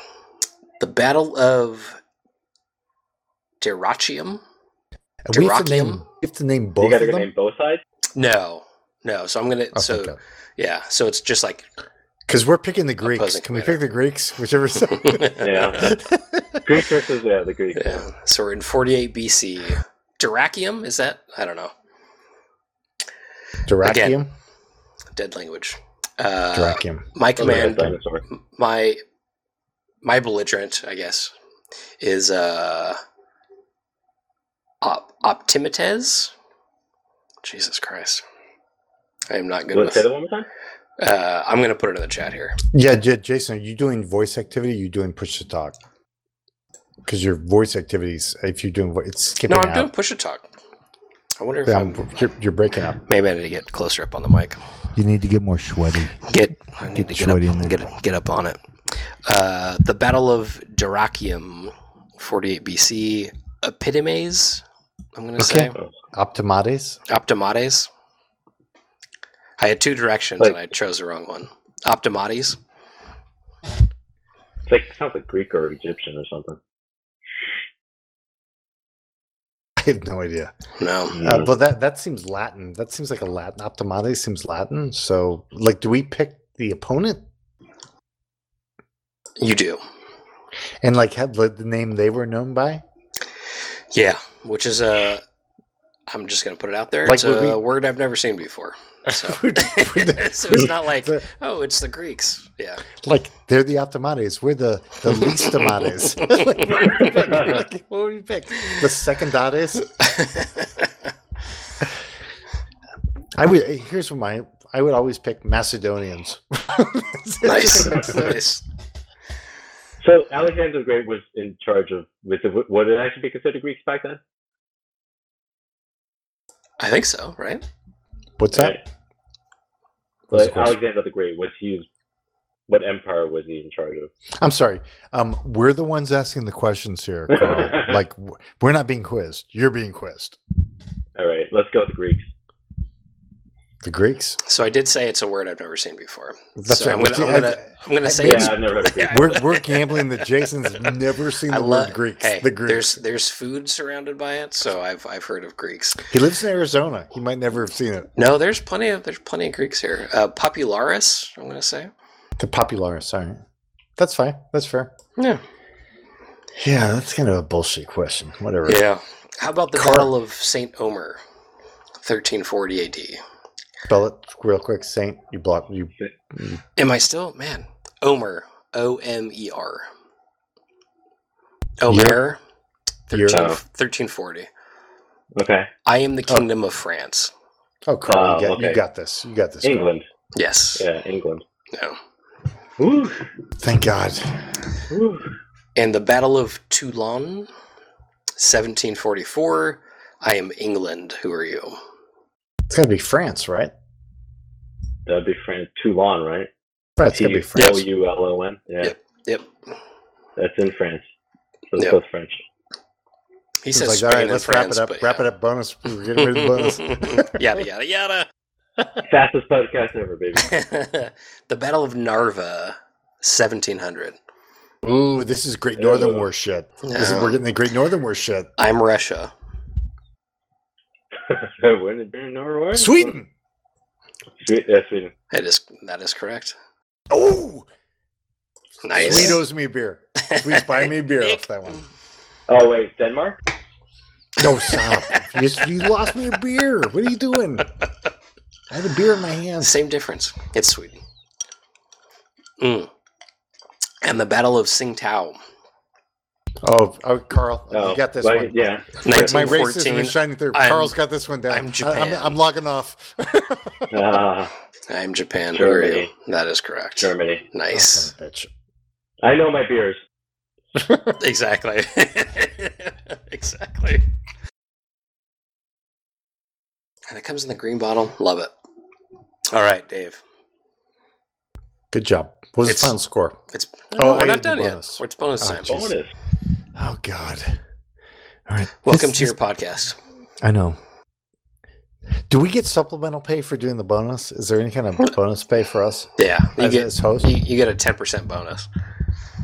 the Battle of Dyrrhachium. And we have to name, Dyrrachium? we have to name You both gotta of go them. name both sides. No, no. So I'm gonna. Oh, so okay. yeah. So it's just like. Because we're picking the Greeks. Can we pick the Greeks? Whichever (laughs) side. Yeah. Greek versus yeah, the Greek. yeah. So we're in 48 BC. Dyrrachium is that? I don't know. Dyrrachium? Dead language. Uh, Dyrrachium. my Sounds like a command dinosaur. my my belligerent, I guess, is uh op- Optimites. Jesus Christ. I am not good Want to say with that one more time? Uh I'm gonna put it in the chat here. Yeah, J- Jason, are you doing voice activity? Or you doing push to talk? Because your voice activities, if you're doing, vo- it's skipping No, I'm out. doing push to talk. I wonder if Yeah, I'm you're, you're breaking up. maybe I need to get closer up on the mic. You need to get more sweaty. Get I need Get to get up, sweaty in there. get get up on it. Uh, the Battle of Dyrrachium, 48 BC. Epitomes. I'm gonna say Optimates? Optimates. I had two directions Like- and I chose the wrong one. Optimates. It's like sounds like Greek or Egyptian or something. (laughs) I have no idea. No. Uh, but that that seems Latin. That seems like a Latin. Optimate seems Latin. So, like, do we pick the opponent You do. and like have the, the name they were known by? Yeah. Which is a. I'm just gonna put it out there. Like, it's a we- word I've never seen before. So, (laughs) Would- (laughs) would- so it's not like, the- oh, it's the Greeks. Yeah. like they're the Optimates. We're the the least Amates. (laughs) like, what would we pick? Like, what would we pick? The second Dates? I would. Here's what my. I would always pick Macedonians. nice. nice. So Alexander the Great was in charge of with the, would it actually be considered Greeks back then? I think so, right? What's that? Right. What's the But? Alexander the Great was he what empire was he in charge of? I'm sorry. Um, we're the ones asking the questions here. (laughs) Like we're not being quizzed. You're being quizzed. All right, let's go with the Greeks. The Greeks. So I did say it's a word I've never seen before. That's so right. I'm gonna, I'm gonna, I'm gonna say Yeah, it's I've never heard of Greeks. We're we're gambling that Jason's (laughs) never seen the love word Greeks. Hey, the Greeks. there's there's food surrounded by it, so I've I've heard of Greeks. He lives in Arizona. He might never have seen it. No, there's plenty of there's plenty of Greeks here. Uh, Popularis, I'm gonna say. The Popularis. Sorry. That's fine. That's fair. Yeah. Yeah, that's kind of a bullshit question. Whatever. Yeah. How about the Car- Battle of Saint Omer, 1340 AD? Spell it real quick. Saint. You block. You. Am I still man? Omer, O M E R. Omer, 13, Year. Oh. 1340. Okay, I am the oh. kingdom of France. Oh, Carl, Oh, you, got, you got this. You got this. Carl. England. Yes. Yeah, England. No. Ooh, Thank God. ooh. And the Battle of Toulon, 1744. I am England. Who are you? It's got to be France, right? That'd be France. Toulon, right? Right. It's got to be France. O U L O N. Yeah, Yep. Yep. that's in France. So it's Yep. both French. He says like, Spain all right, let's France, wrap it up. but Wrap yeah. it up. Bonus. We're getting rid of the bonus. (laughs) yada yada yada. (laughs) Fastest podcast ever, baby. (laughs) the Battle of Narva, 1700. Ooh, this is Great Northern Ugh. War shit. This is, we're getting the Great Northern War shit. I'm Russia. (laughs) When did Baron Norway? Sweden. Swe- yeah, Sweden. It is that is correct. Oh, Nice. Sweet owes me a beer. Sweet's buy me a beer off that one. Oh wait, Denmark. No, stop. you, you lost me a beer. What are you doing? I had a beer in my hand. Same difference. It's Sweden. Mm. And the Battle of Tsingtao, Oh, oh Carl, Oh, you got this like, one. Yeah. My racism 1914. is shining through. I'm- Carl's got this one down. I'm Japan. I'm, I'm logging off. Ah, (laughs) I'm Japan. Who are you? Germany. That is correct. Germany. Nice. Son of a bitch. I know my beers. (laughs) Exactly. (laughs) exactly. And it comes in the green bottle. Love it. All right, Dave. Good job. What's the final score? It's Oh, oh, I we're not did the done yet. bonus. It's bonus Oh, time. jeez. Bonus. Oh God. All right. Welcome This- to your podcast. I know. Do we get supplemental pay for doing the bonus? Is there any kind of bonus pay for us Yeah, you as, get as host? you, you get a ten percent bonus.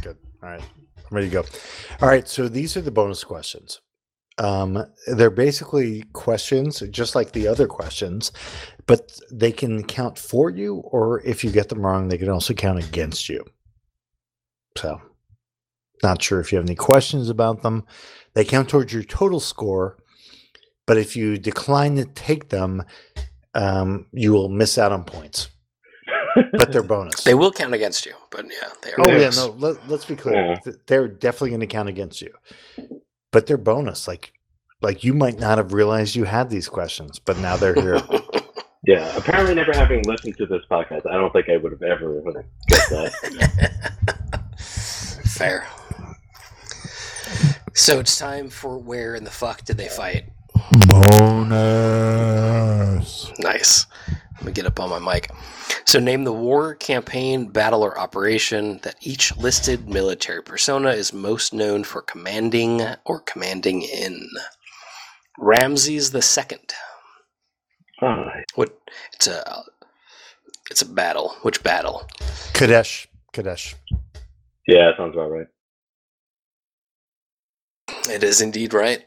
Good. All right. I'm ready to go. All right. So these are the bonus questions. Um, they're basically questions, just like the other questions, but they can count for you, or if you get them wrong, they can also count against you. So, not sure if you have any questions about them. They count towards your total score, but if you decline to take them, um, you will miss out on points. But they're bonus. (laughs) They will count against you, but yeah, they are. Oh yeah, no. Let, let's be clear. Yeah. They're definitely going to count against you, but they're bonus. Like, like you might not have realized you had these questions, but now they're here. (laughs) Yeah. Apparently, never having listened to this podcast, I don't think I would have ever would guessed that. (laughs) Fair. So it's time for where in the fuck did they fight? Bonus. Nice. Let me get up on my mic. So name the war, campaign, battle, or operation that each listed military persona is most known for commanding or commanding in. Ramses the Second. What? It's a. It's a battle. Which battle? Kadesh, Kadesh. yeah, that sounds about right. It is indeed right.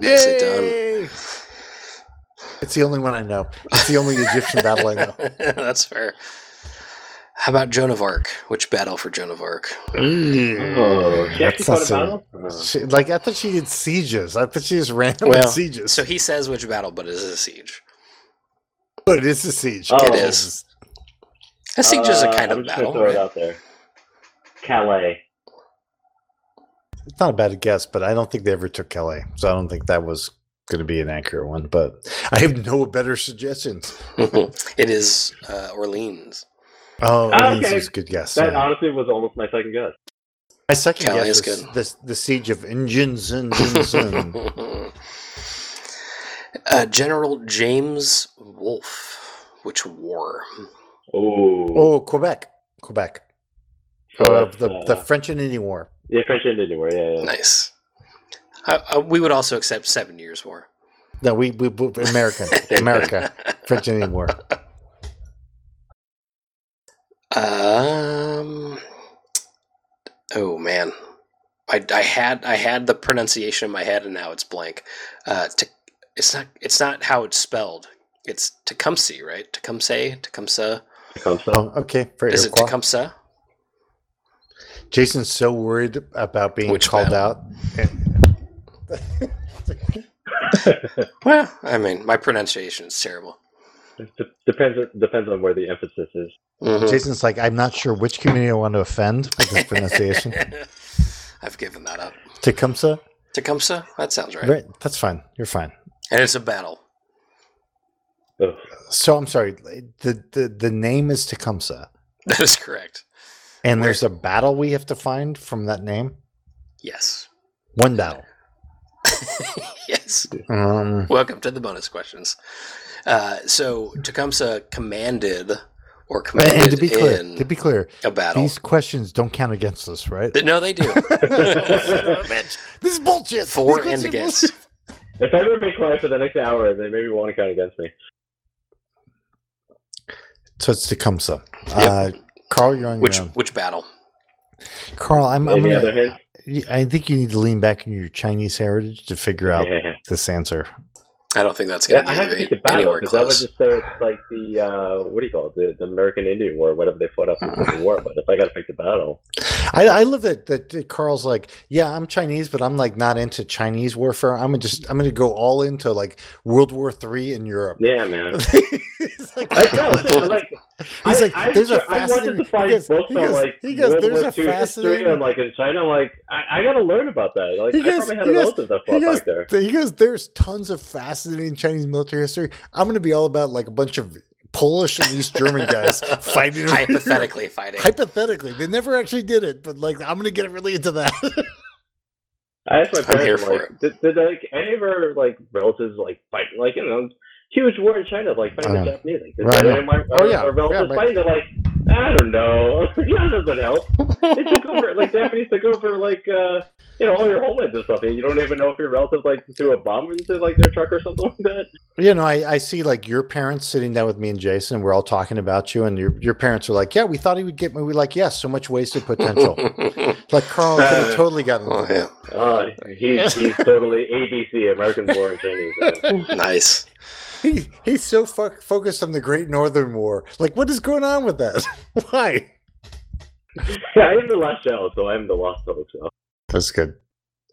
Nicely done. Yay! It's the only one I know. It's the only Egyptian battle I know. (laughs) That's fair. How about Joan of Arc? Which battle for Joan of Arc? Oh, she actually That's not fought a so- battle? Oh. She, like I thought she did sieges. I thought she just ran with Well, sieges. So he says which battle, but it is a siege. but it is a siege. Oh. It is. A siege is a Uh, kind I'm of just battle. Gonna throw it right? out there. Calais. It's not a bad guess, but I don't think they ever took Calais, so I don't think that was going to be an accurate one. But I have no better suggestions. (laughs) it is uh, Orleans. Oh, Ah, Orleans okay. is a good guess. That yeah. honestly was almost my second guess. My second Calais guess is is good. the, the siege of Injinzun. (laughs) uh, General James Wolfe. Which war? Oh, oh, Quebec, Quebec. So Uh, that's, the the French and Indian War. Yeah, French Indian War. Yeah, yeah. Nice. Uh, uh, we would also accept Seven Years War. No, we, we, we American, (laughs) America, French and Indian War. Um. Oh man, I, I had I had the pronunciation in my head and now it's blank. Uh, to, it's not it's not how it's spelled. It's Tecumseh, right? Tecumseh, Tecumseh. Tecumseh. Oh, okay. For Is it Iroquois. Tecumseh? Jason's so worried about being Which called battle? out. (laughs) Well, I mean, my pronunciation is terrible. It depends depends on where the emphasis is. Mhm. Jason's like, I'm not sure which community I want to offend with this pronunciation. (laughs) I've given that up. Tecumseh? Tecumseh? That sounds right. Right. That's fine. You're fine. And it's a battle. Ugh. So I'm sorry. The the, the name is Tecumseh. That is correct. And there's a battle we have to find from that name. Yes. One battle. (laughs) yes. Um, Welcome to the bonus questions. Uh, so Tecumseh commanded or commanded and to be clear, in to be clear, a battle. these questions don't count against us, right? No, they do. Bitch, (laughs) (laughs) this is bullshit. For These and against. bullshit. If I ever make quiet for the next hour, they maybe want to count against me. So it's Tecumseh. Uh, Carl, you're on Which your own. which battle? Carl, I'm, I'm gonna, other hints? I think you need to lean back in your Chinese heritage to figure out Yeah. this answer. I don't think that's Yeah, going I have to to pick the battle anywhere because that would just say it's like the uh, what do you call it? The, the American Indian War, whatever they fought after the Civil War. But if I got to pick the battle, I, I love that that Carl's like, yeah, I'm Chinese, but I'm like not into Chinese warfare. I'm gonna just I'm gonna go all into like World War Three in Europe. yeah, man. (laughs) He's like, I know. it's Like, He's I, like, I, there's a I wanted fascinating- to find he goes- books on like he goes, World "There's War a II history fascinating- and like in China. Like, I, I got to learn about that. Like, He I goes- probably had he a goes- relative that fought goes, back there. he goes, there's tons of fascinating Chinese military history. I'm gonna be all about like a bunch of Polish and East German guys fighting. (laughs) hypothetically fighting. Hypothetically, they never actually did it, but like I'm gonna get really into that. I asked my I'm here parents, for like, did, did like any of our like relatives like fight like you know huge war in China like fighting the Japanese? Like, right, any oh, yeah. of Oh, our, yeah, our relatives yeah, right. fighting? They're like, I don't know. (laughs) yeah, that doesn't help. They took over like Japanese took over like uh you know all your homelands and stuff. And you don't even know if your relative like threw a bomb into like their truck or something like that. you know, I, I see like your parents sitting down with me and Jason. We're all talking about you, and your your parents are like, "Yeah, we thought he would get me." We're like, "Yes, so much wasted potential." (laughs) like Carl could have totally gotten. oh, yeah. Uh, he's he's totally ABC American Born Chinese. (laughs) Nice. He he's so fo- focused on the Great Northern War. Like, what is going on with that? (laughs) Why? I am the last child, so I am the lost hope. So That's good.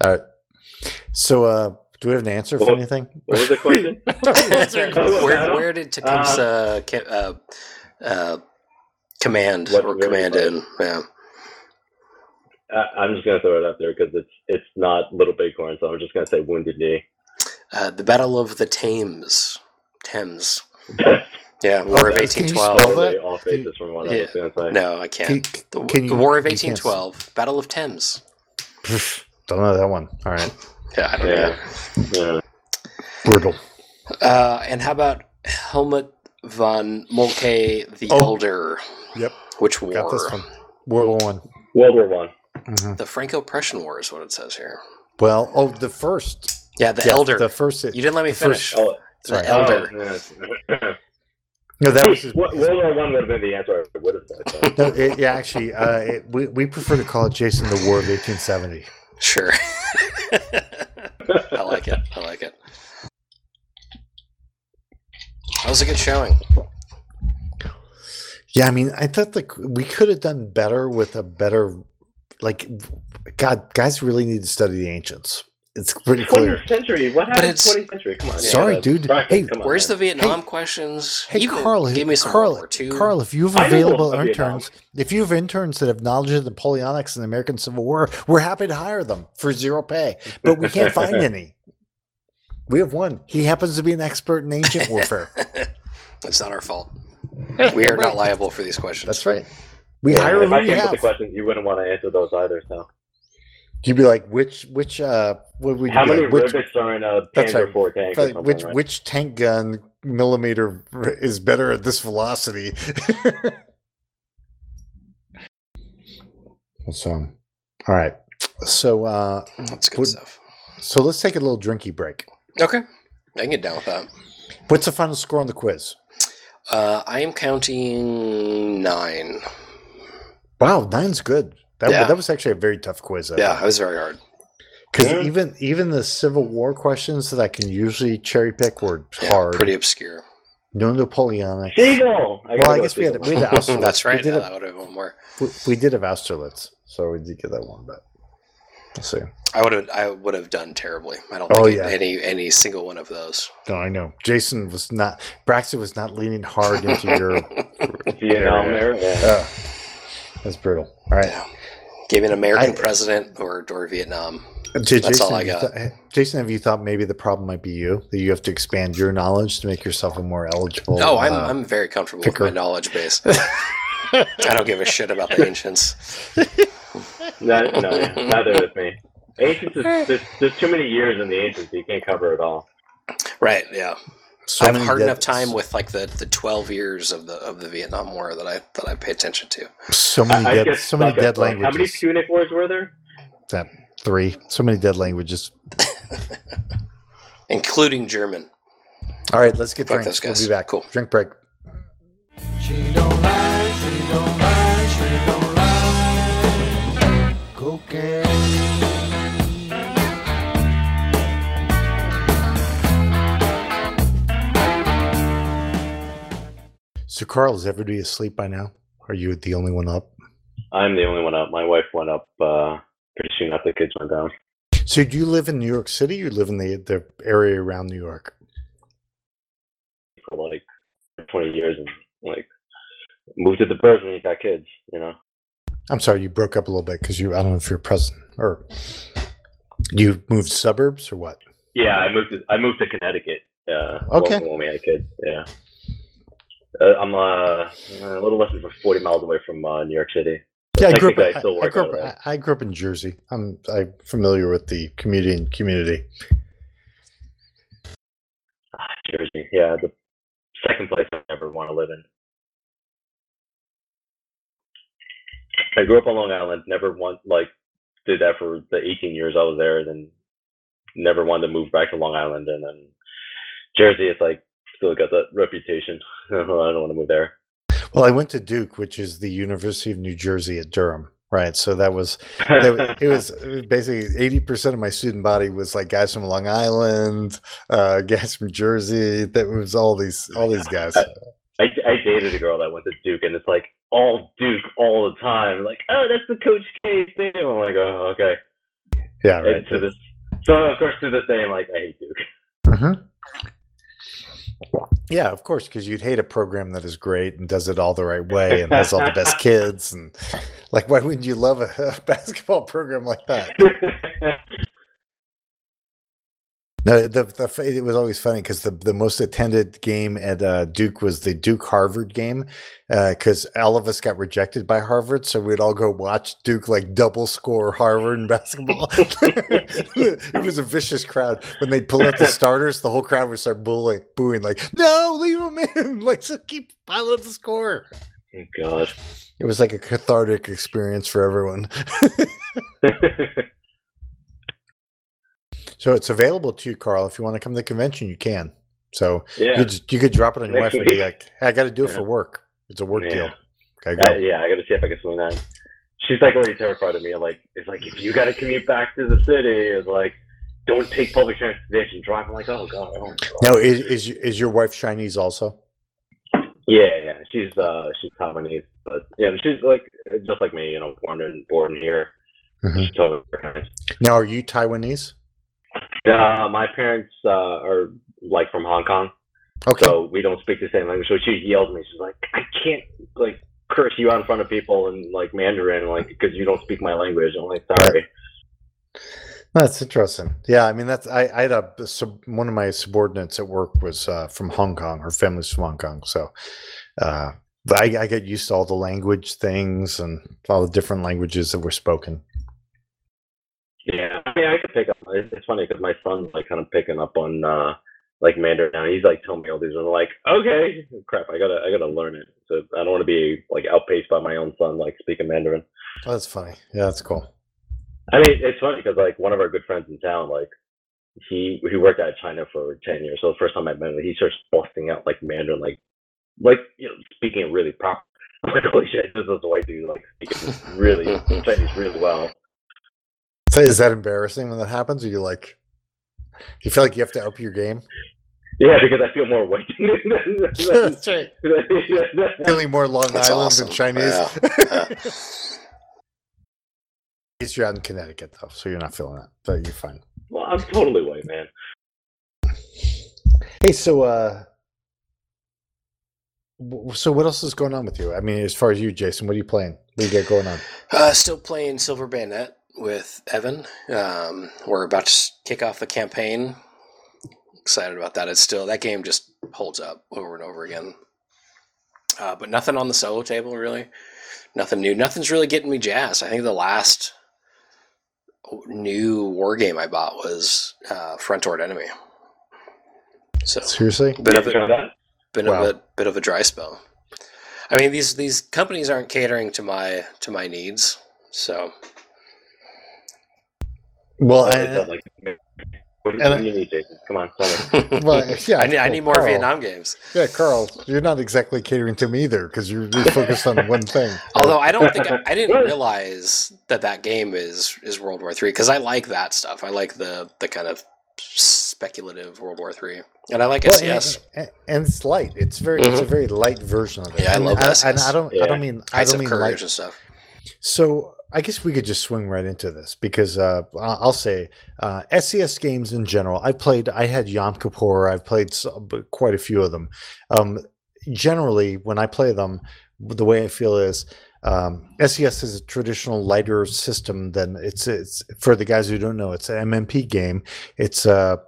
All right. So, uh, do we have an answer for anything? what was the question? (laughs) where, where did Tecumseh uh, ca- uh, uh, command What- or command in? Yeah. I- I'm just gonna throw it out there because it's it's not Little Bighorn, so I'm just gonna say Wounded Knee. Uh, the Battle of the Thames. Thames. (laughs) Yeah, War of can you 1812. spell that? Totally off basis from what I was gonna say. No, I Can, can't. The, can the War of you can't s- 1812. Battle of Thames. don't know that one. All right. (laughs) Yeah, I don't Yeah. know. Yeah. Brutal. Uh, and how about Helmut von Moltke the Oh. Elder? Yep. Which war? Got this one. World War One. World War One. Mhm. The Franco-Prussian War is what it says here. Well, oh, the first. Yeah, the Yeah, Elder. The first. you didn't let me the first- finish. Oh, the sorry. Elder. Oh, yeah. (laughs) No, that was his. Wo- World War One would have been the answer I would have said. No, it, yeah, actually, uh, it, we we prefer to call it Jason the War of 1870. Sure. (laughs) I like it. I like it. That was a good showing. Yeah, I mean, I thought like we could have done better with a better, like, God, guys really need to study the ancients. It's pretty clear. 20th century. What happened in it's- 20th century? Come on. Sorry, yeah, dude. Bracket, Hey, come on, Where's the man. Vietnam questions? Hey, You Carl, give me some Carl, World War II. Carl, if you have available about Vietnam. interns, if you have interns that have knowledge of the Napoleonics and the American Civil War, we're happy to hire them for zero pay. But we can't find (laughs) any. We have one. He happens to be an expert in ancient warfare. (laughs) It's not our fault. We are not liable for these questions. That's right. We Yeah, hire if I we came with the questions, you wouldn't want to answer those either. So, You'd be like, which, which, uh, what would you how be many like? Which, rivets are in a That's Panzer right. IV tank? or like, something, which, right? which tank gun millimeter (laughs) is better at this velocity? (laughs) so, all right. So, uh, That's good Would- stuff. so let's take a little drinky break. Okay. I can get down with that. What's the final score on the quiz? Uh, I am counting nine. Wow, nine's good. That, Yeah. that was actually a very tough quiz. Yeah, it was very hard. because Yeah. even even the Civil War questions that I can usually cherry pick were Yeah, hard. Pretty obscure. No Napoleonic. Sigel. I Well, I guess we had Sigel. we had (laughs) Austerlitz. That's right. We did, Yeah, have, that would have been more. we, we did have Austerlitz, so we did get that one. But we'll see. I would have. I would have done terribly. I don't Oh, think yeah. any any single one of those. No, I know. Jason was not. Braxton was not leaning hard into your. (laughs) Vietnam there. Yeah. Uh, that's brutal. All right. Yeah. Give an American I- president or or Vietnam. J- That's all I got. thought- Jason, have you thought maybe the problem might be you that you have to expand your knowledge to make yourself a more eligible? No, I'm uh, I'm very comfortable picker. with my knowledge base. (laughs) I don't give a shit about the ancients. (laughs) No, no, neither with me. Ancients, is, there's, there's too many years in the ancients. You can't cover it all. Right? Yeah. So I have many hard dead- enough time with like the, the twelve years of the of the Vietnam War that I that I pay attention to. so many I, I dead, get so many stuck at, dead like, How many. Punic wars were there? That three, so many dead languages. (laughs) Including German. All right, let's get Fuck drinks. those We'll guys. be back. Cool. Drink break. She don't lie, she don't lie, she don't lie. So, Carl, is everybody asleep by now? Are you the only one up? I'm the only one up. My wife went up uh, pretty soon after the kids went down. So, do you live in New York City? Or you live in the the area around New York? for like 20 years and like moved to the burbs when you got kids, you know. I'm sorry, you broke up a little bit because you. I don't know if you're present or you moved suburbs or what. Yeah, I moved to I moved to Connecticut. Uh, Okay. When we had kids, yeah. Uh, I'm uh, a little less than 40 miles away from uh, New York City. Yeah, I grew up. I I, grew up. I, grew up in Jersey. I'm I'm familiar with the commuting community. Ah, Jersey, yeah, the second place I ever want to live in. I grew up on Long Island. Never want like did that for the 18 years I was there. Then never wanted to move back to Long Island. And then Jersey, it's like still got that reputation. (laughs) I don't want to move there. Well, I went to Duke, which is the University of New Jersey at Durham, right? So that was that, it was (laughs) basically eighty percent of my student body was like guys from Long Island, uh, (laughs) guys from Jersey. That was all these all these guys. I, I dated a girl that went to Duke, and it's like all Duke all the time. Like, oh, that's the Coach K thing. I'm like, oh, okay. Yeah, And right. to this, so of course to this day, I'm like, I hate Duke. Mhm. Yeah, of course, because you'd hate a program that is great and does it all the right way and has all the best (laughs) kids and like, why wouldn't you love a, (laughs) a basketball program like that? (laughs) No, the, the it was always funny because the, the most attended game at uh, Duke was the Duke Harvard game because all of us got rejected by Harvard, so we'd all go watch Duke like double score Harvard in basketball. (laughs) it was a vicious crowd when they'd pull out the (laughs) starters. The whole crowd would start booing, booing like, "No, leave them in! (laughs) Like, so keep piling up the score." Oh, God. It was like a cathartic experience for everyone. So it's available to you, Carl. If you want to come to the convention, you can. So yeah. you, just, you could drop it on your wife and be like, hey, I got to do it Yeah. for work. It's a work Yeah. deal. Okay, Uh, go. yeah, I got to see if I can swing that. She's like already terrified of me. Like, it's like if you got to commute back to the city, it's like don't take public transportation. Drive. I'm like, oh god. Oh, God. Now, is, is is your wife Chinese also? Yeah, yeah. She's uh she's Taiwanese, but yeah, she's like just like me. You know, born and born here. Mhm. She's totally Now, are you Taiwanese? Uh, my parents uh, are like from Hong Kong, Okay. so we don't speak the same language. So she yelled at me. She's like, I can't like curse you out in front of people in like Mandarin, like because you don't speak my language. I'm like, sorry. That's interesting. Yeah, I mean that's I, I had a sub, one of my subordinates at work was uh, from Hong Kong. Her family's from Hong Kong, so uh, I, I get used to all the language things and all the different languages that were spoken. Yeah, mean, I could pick up. It's it's funny because my son's like kind of picking up on uh like Mandarin now. He's like telling me all these, and I'm like, okay, crap, I gotta, I gotta learn it. So I don't want to be like outpaced by my own son like speaking Mandarin. Oh, that's funny. Yeah, that's cool. I mean, it's funny because like one of our good friends in town, like he he worked out of China for ten years. So the first time I met him, he starts busting out like Mandarin, like like you know speaking it really proper. (laughs) I'm like, holy shit, this is the white dude like speaking really (laughs) Chinese really well. So is that embarrassing when that happens? Or you like you feel like you have to up your game? Yeah, because I feel more white. than- than- That's right. (laughs) Feeling more Long That's Island awesome. than Chinese. Yeah. Yeah. (laughs) At least you're out in Connecticut though, so you're not feeling that. But you're fine. well, I'm totally white, man. Hey, so uh so what else is going on with you? I mean, as far as you, Jason, what are you playing? What do you got going on? Uh, still playing Silver Bayonet with Evan. Um, we're about to kick off the campaign. Excited about that. It's still that game just holds up over and over again. Uh, but nothing on the solo table really. Nothing new. Nothing's really getting me jazzed. I think the last new war game I bought was uh, Front Toward Enemy. So Seriously? bit of You a try that? bit Wow. of a bit of a dry spell. I mean these these companies aren't catering to my to my needs. So Well, It I, sounds like- what do and what do you need, Jason? Come on, tell me. (laughs) well, yeah, (laughs) I need, I need more Carl- Vietnam games. Yeah, Carl, you're not exactly catering to me either because you're, you're focused on one thing. (laughs) Although I don't think I, I didn't realize that that game is is World War Three because I like that stuff. I like the the kind of speculative World War Three, and I like Well, SCS. and, and- and it's light. It's very it's a very light version of it. Mm-hmm. Yeah, I And love I, SCS. and I don't I don't mean I don't mean Courage light. and stuff. So I guess we could just swing right into this because uh, I'll say uh, SCS games in general. I played. I had Yom Kippur. I've played quite a few of them. Um, generally, when I play them, the way I feel is um, SCS is a traditional lighter system than it's. It's for the guys who don't know. It's an MMP game. It's a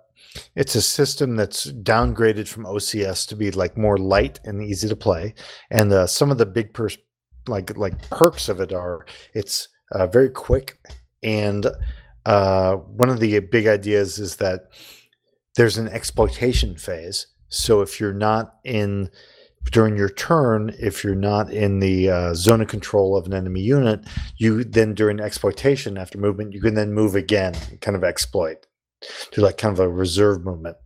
it's a system that's downgraded from OCS to be like more light and easy to play. And uh, some of the big pers- like like perks of it are it's uh, very quick. And uh, one of the big ideas is that there's an exploitation phase. So if you're not in during your turn if you're not in the uh, zone of control of an enemy unit you then during exploitation after movement you can then move again kind of exploit. Do like kind of a reserve movement.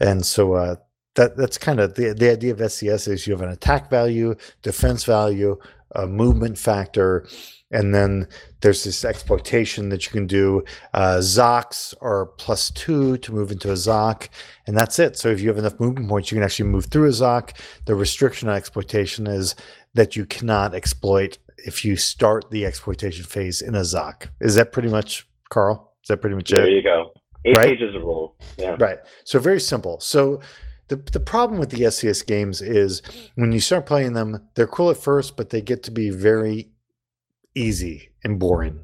And so uh, that that's kind of the the idea of SCS is you have an attack value, defense value, a movement factor, and then there's this exploitation that you can do. Uh, Zocs are plus two to move into a Zoc, and that's it. So if you have enough movement points, you can actually move through a Zoc. The restriction on exploitation is that you cannot exploit if you start the exploitation phase in a Zoc. Is that pretty much, Carl? Is that pretty much There it? There you go. Eight Right? pages of rules. Yeah. Right. So very simple. So the the problem with the SCS games is when you start playing them, they're cool at first, but they get to be very easy and boring.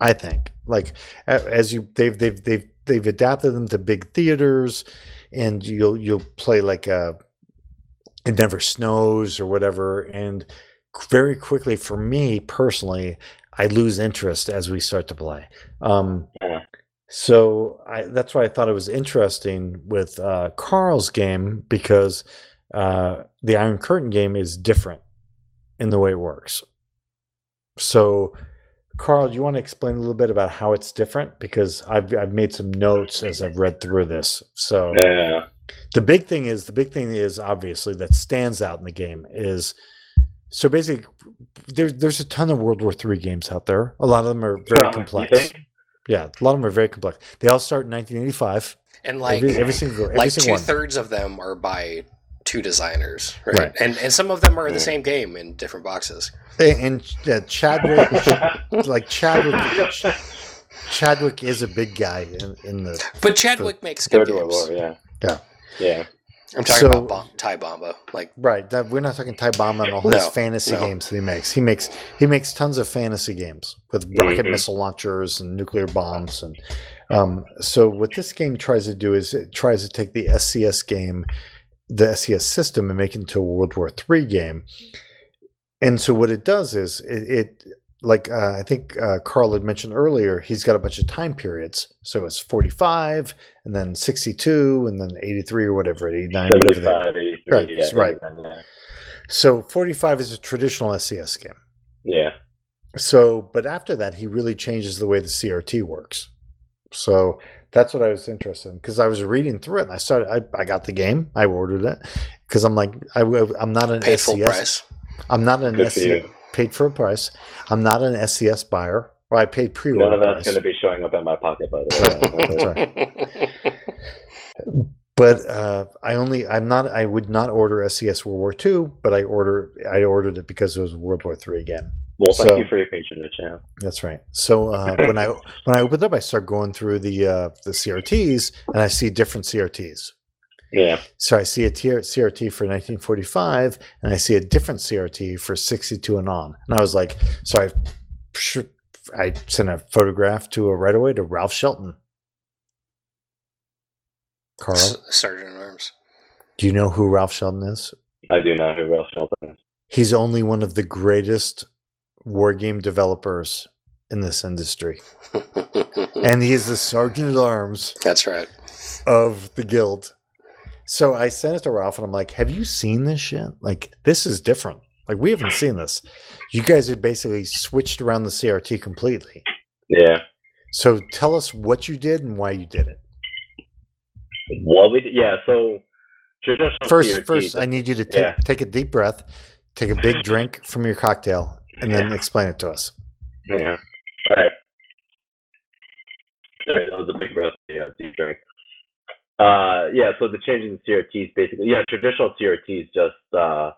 I think. Like as you they've they've they've they've adapted them to big theaters and you'll you'll play like a it never snows or whatever and very quickly for me personally I lose interest as we start to play. Um Yeah. So I, that's why I thought it was interesting with uh, Carl's game because uh, the Iron Curtain game is different in the way it works. So, Carl, do you want to explain a little bit about how it's different? Because I've I've made some notes as I've read through this. So Yeah. the big thing is the big thing is obviously that stands out in the game is so basically there's there's a ton of World War III games out there. A lot of them are very you complex. Think? Yeah, a lot of them are very complex. They all start in 1985. And like every, every single every like two one. thirds of them are by two designers, right? Right. And and some of them are the same game in different boxes. And, and uh, Chadwick, like Chadwick, Chadwick is a big guy in, in the. But Chadwick makes good games. War. Yeah. Yeah. Yeah. I'm talking So- about Bom- Ty Bomba. Like Right, that, we're not talking Ty Bomb and all his fantasy no. games that he makes. He makes he makes tons of fantasy games with rocket Mhm. missile launchers and nuclear bombs, and um, so what this game tries to do is it tries to take the SCS game, the SCS system, and make it into a World War III game. And so what it does is it, it like uh, I think uh, Carl had mentioned earlier, he's got a bunch of time periods. So it's 45, and then 62, and then 83 or whatever, 89, whatever. 75, 83. Right, Yeah. right. Yeah. So 45 is a traditional SCS game. Yeah. So, but after that, he really changes the way the CRT works. So that's what I was interested in because I was reading through it and I started, I, I got the game, I ordered it because I'm like, I, I'm not an paid full SCS. price. I'm not an Good for SCS, you. Paid for a price. I'm not an SCS buyer. Well, I paid pre None order of that's price. going to be showing up in my pocket, by the (laughs) way. right. But uh, I only, I'm not, I would not order SCS World War II, but I order, I ordered it because it was World War III again. Well, thank So- you for your patronage. Yeah. That's right. So uh, (clears throat) when I when I opened up, I start going through the uh, the CRTs, and I see different CRTs. Yeah. So I see a tier, CRT for 1945, and I see a different CRT for 62 and on. And I was like, so I I sent a photograph to a right away to Ralph Shelton. Carl, S- Sergeant at Arms. do you know who Ralph Shelton is? I do know who Ralph Shelton is. He's only one of the greatest war game developers in this industry, (laughs) and he is the sergeant at arms That's right. of the guild. So I sent it to Ralph and I'm like, have you seen this shit? Like, this is different. Like, we haven't seen this. You guys have basically switched around the CRT completely. Yeah. So tell us what you did and why you did it. What we did, yeah. So First, CRT, first, I need you to take, Yeah. take a deep breath, take a big drink from your cocktail, and then explain it to us. Yeah. All right. Sorry, that was a big breath. Yeah, deep drink. Uh, yeah. So the change in CRTs basically, yeah, traditional CRTs just uh,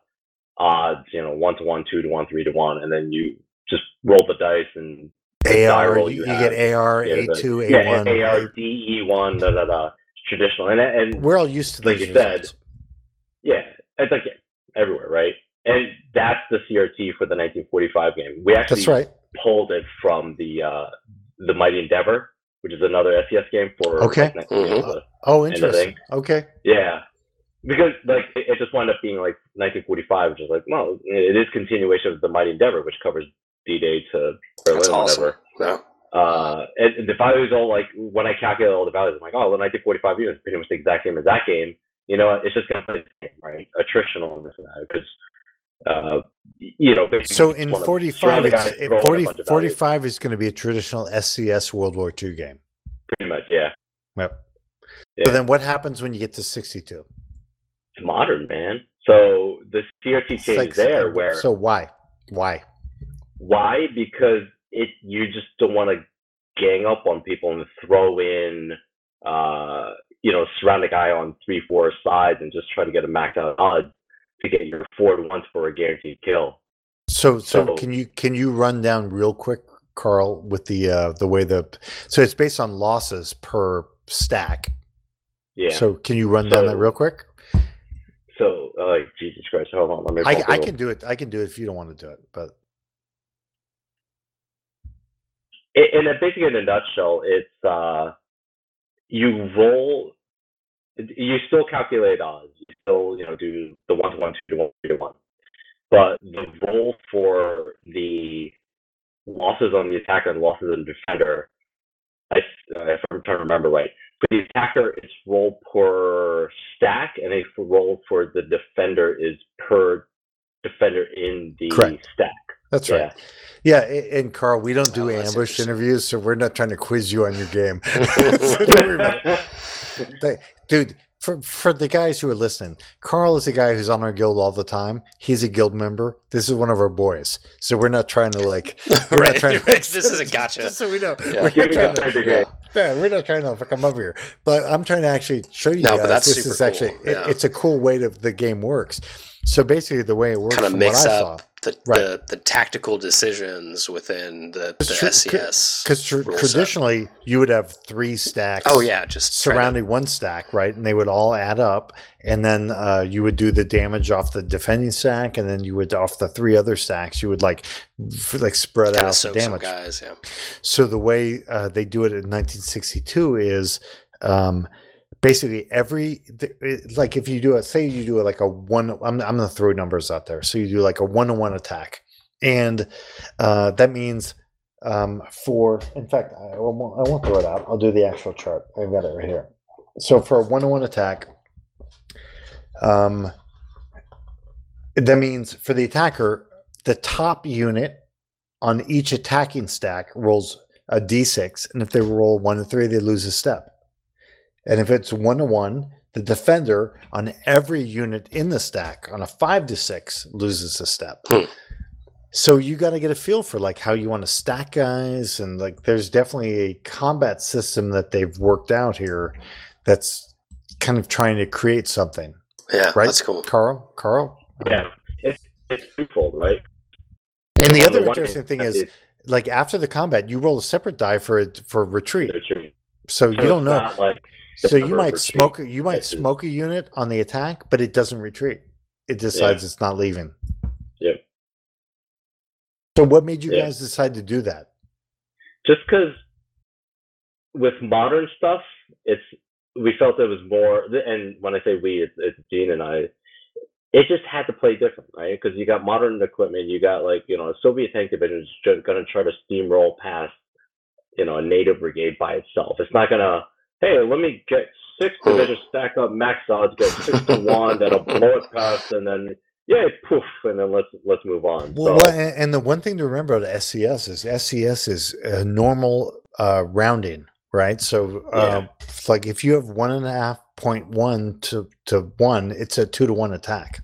odds, you know, one to one, two to one, three to one, and then you just roll the dice and AR, you, you get AR, Yeah, the- A2, yeah, A1. AR, DE one, da da da. Traditional, and and We're all used to Like you said. Yeah, it's like everywhere, right? And that's the CRT for the 1945 game. We actually That's right. pulled it from the uh, the Mighty Endeavor, which is another SCS game for Okay. like, next- Mhm. uh, Oh, interesting. Okay. yeah, because like it, it just wound up being like 1945, which is like well, it is continuation of the Mighty Endeavor, which covers D-Day to Berlin, That's awesome. whatever. Yeah. Uh, and, and the values all like when I calculate all the values, I'm like, oh, the 1945 unit is pretty much the exact same as that game. You know, it's just gonna play the same, right? Attritional and this and that because, uh, you know. So in wanna 45, it's, it, throw in a 40, bunch of values. 45 is going to be a traditional SCS World War II game. pretty much, yeah. Yep. Yeah. So then what happens when you get to 62? It's modern, man. So the CRT change like- there, where So why? Why? why? Because it you just don't want to gang up on people and throw in, uh, you know, surround a guy on three, four sides and just try to get a max out odds to get your four to ones for a guaranteed kill. So, so So- can you can you run down real quick, Carl, with the uh, the way the so it's based on losses per stack. Yeah. So can you run down that real quick? So, uh, like, Jesus Christ, hold on. Let me. I, I can do it. I can do it if you don't want to do it. But in, in a basically in a nutshell, it's uh, you roll. You still calculate odds. You still, you know, do the one to one, two to one, three to one. But the roll for the losses on the attacker and losses on the defender, I, uh, if I'm trying to remember right, for the attacker, it's roll per stack, and a roll for the defender is per defender in the Correct. stack. that's Yeah. right. Yeah, and Carl, we don't do Oh, ambush interviews, so we're not trying to quiz you on your game. (laughs) (laughs) So don't worry about it. They- dude for for the guys who are listening carl is a guy who's on our guild all the time he's a guild member this is one of our boys so we're not trying to like (laughs) we're right, not trying right. to This is a gotcha. (laughs) just so we know Yeah. we're, not trying to, degree. yeah, we're not trying to come over here but i'm trying to actually show you No, guys but that's this super is actually cool, it- it's a cool way to the game works so basically the way it works Kind of from mix what I up saw, the, Right. the the tactical decisions within the, the true, SCS. because tr- rule set. traditionally you would have three stacks Oh yeah, just try to- surrounding one stack, right? And they would all add up, and then uh, you would do the damage off the defending stack, and then you would off the three other stacks. You would like f- like spread kinda out the damage. guys. Yeah. So the way uh, they do it in 1962 is um, basically every like if you do it, say you do it like a one. I'm I'm gonna throw numbers out there. So you do like a one-on-one attack, and uh, that means um, for in fact I won't, I won't throw it out. I'll do the actual chart. I've got it right here. So for a one-on-one attack, um, that means for the attacker, the top unit on each attacking stack rolls a d6, and if they roll one to three, they lose a step. And if it's one to one, the defender on every unit in the stack on a five to six loses a step. Hmm. So you got to get a feel for like how you want to stack guys, and like there's definitely a combat system that they've worked out here that's kind of trying to create something, Yeah, right? that's cool. Carl. Carl. Yeah, it's it's twofold, right? And the On other one interesting hand, thing is, it's like after the combat, you roll a separate die for it for retreat. nurturing. So you don't know. like the So you might smoke a- you might smoke a unit on the attack, but it doesn't retreat. It decides it's not leaving. Yep. So what made you Yeah. guys decide to do that? just because with modern stuff, it's we felt it was more. And when I say we, it's, it's Gene and I. It just had to play different, right? Because you got modern equipment, you got like you know a Soviet tank division is going to try to steamroll past you know a NATO brigade by itself. It's not going to hey let me get six Hmm. divisions stack up max odds, get six to one, that'll blow it past, and then yeah poof, and then let's let's move on. Well, So- well, and the one thing to remember about SCS is SCS is a normal uh, rounding, right? So, uh, like if you have one and a half point one to to one, it's a two to one attack.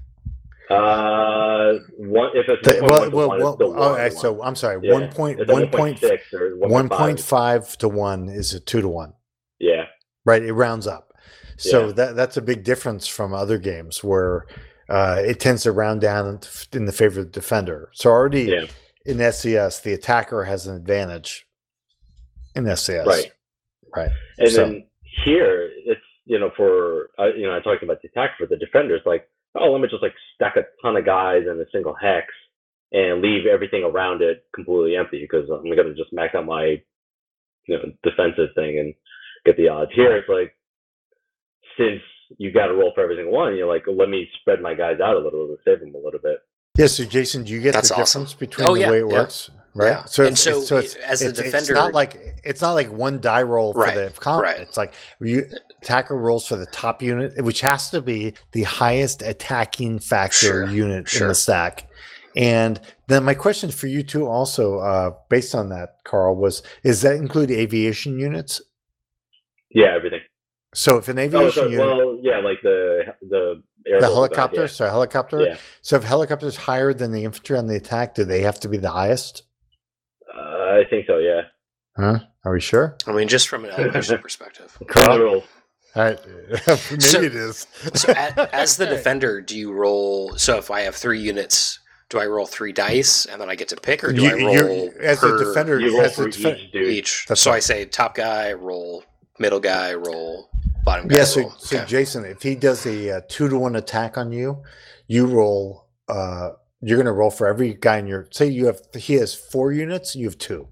Uh, one if it's The- well, well, one, well, still all one to one. so I'm sorry, Yeah, one point it's a one point 1.6 or one point 1.5. five to one is a two to one. Right? It rounds up. So Yeah. that that's a big difference from other games where uh, it tends to round down in the favor of the defender. So already Yeah. in SCS, the attacker has an advantage in SCS. Right. Right. And So- then here, it's you know for uh, you know I talked about the attack for the defenders, like oh let me just like stack a ton of guys in a single hex and leave everything around it completely empty because I'm gonna just max out my you know defensive thing and get the odds. Here it's like since you got to roll for every single one, you're like let me spread my guys out a little to save them a little bit. Yeah. So Jason, do you get That's the awesome. difference between Oh, the yeah, way it yeah. works? Right. Yeah. So, And it's, so it's, so it's, as a it's, it's not like it's not like one die roll for Right, the comp. right. It's like you attacker rolls for the top unit, which has to be the highest attacking factor Sure, unit in the stack. And then my question for you too, also uh, based on that, Carl, was: Is that include aviation units? Yeah, everything. So if an Oh, aviation so, unit, well, yeah, like the the air the bubble guy, helicopter, yeah. so helicopter. Yeah. So if helicopter's higher than the infantry on the attack, do they have to be the highest? Uh, I think so. Yeah. Huh? Are we sure? I mean, just from an elevation (laughs) perspective. Carl? Rules. All right. Maybe So- it is. So a- as the defender, do you roll? So if I have three units, do I roll three dice and then I get to pick, or do You- I roll as per a defender, You roll as a for defen- each each? So right. I say top guy roll, middle guy roll, bottom guy Yeah, so, roll. so Okay. Jason, if he does a uh, two to one attack on you, you roll. Uh, you're going to roll for every guy in your. Say you have he has four units, you have two.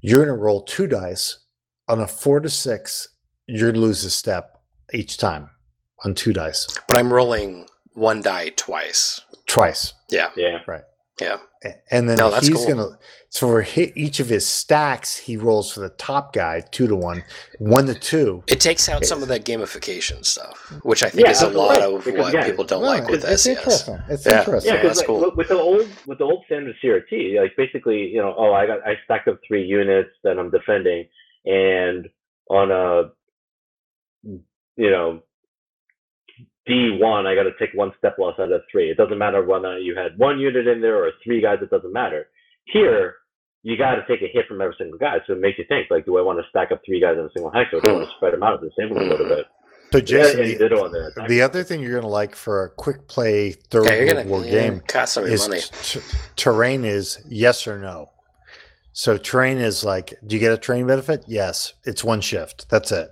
You're going to roll two dice on a four to six. You lose a step each time on two dice but I'm rolling one die twice. twice, Yeah, Yeah. Right. Yeah. A- and then No, he's cool. going to. So for hi- each of his stacks, he rolls for the top guy two to one, one to two. It takes out some of that gamification stuff, which I think Yeah, is a lot absolutely. of Because, what yeah, people don't No, like with it's, it's SCS. interesting. It's Yeah. interesting. Yeah, because that's like, cool. with, with the old with the old standard CRT, like basically, you know, oh, I got I stacked up three units that I'm defending, and on a, you know, D one, I got to take one step loss out of three. It doesn't matter whether you had one unit in there or three guys. It doesn't matter. Here, you got to take a hit from every single guy, so it makes you think like, do I want to stack up three guys in a single hex, or do I want to spread them out and save them a little bit? So Yeah, Jason, and the- the other thing you're going to like for a quick play third Yeah, World gonna War yeah, game cost some is money. t- terrain is yes or no. So terrain is like, do you get a terrain benefit? Yes, it's one shift. That's it.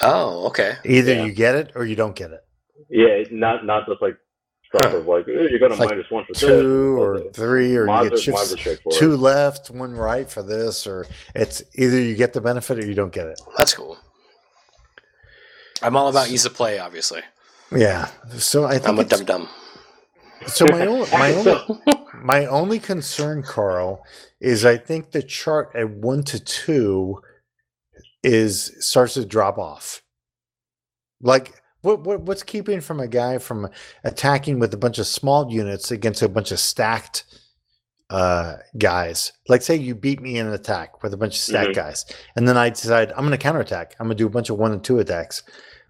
Oh, okay. Either Yeah. you get it or you don't get it. Yeah, not not just like stuff Huh. of like "Eh, you're gonna Like minus one for this. Two or Okay. three, or Mine's you get are- mine's are shifts straightforward. two left, one right for this, or it's either you get the benefit or you don't get it. That's cool. I'm all about ease of play, obviously. Yeah. So I think I'm a it's- dum dum. so my only, my (laughs) only My only concern, Carl, is I think the chart at one to two is starts to drop off. Like what, what what's keeping from a guy from attacking with a bunch of small units against a bunch of stacked uh guys? Like say you beat me in an attack with a bunch of stacked Mhm. guys, and then I decide I'm gonna counterattack. I'm gonna do a bunch of one and two attacks.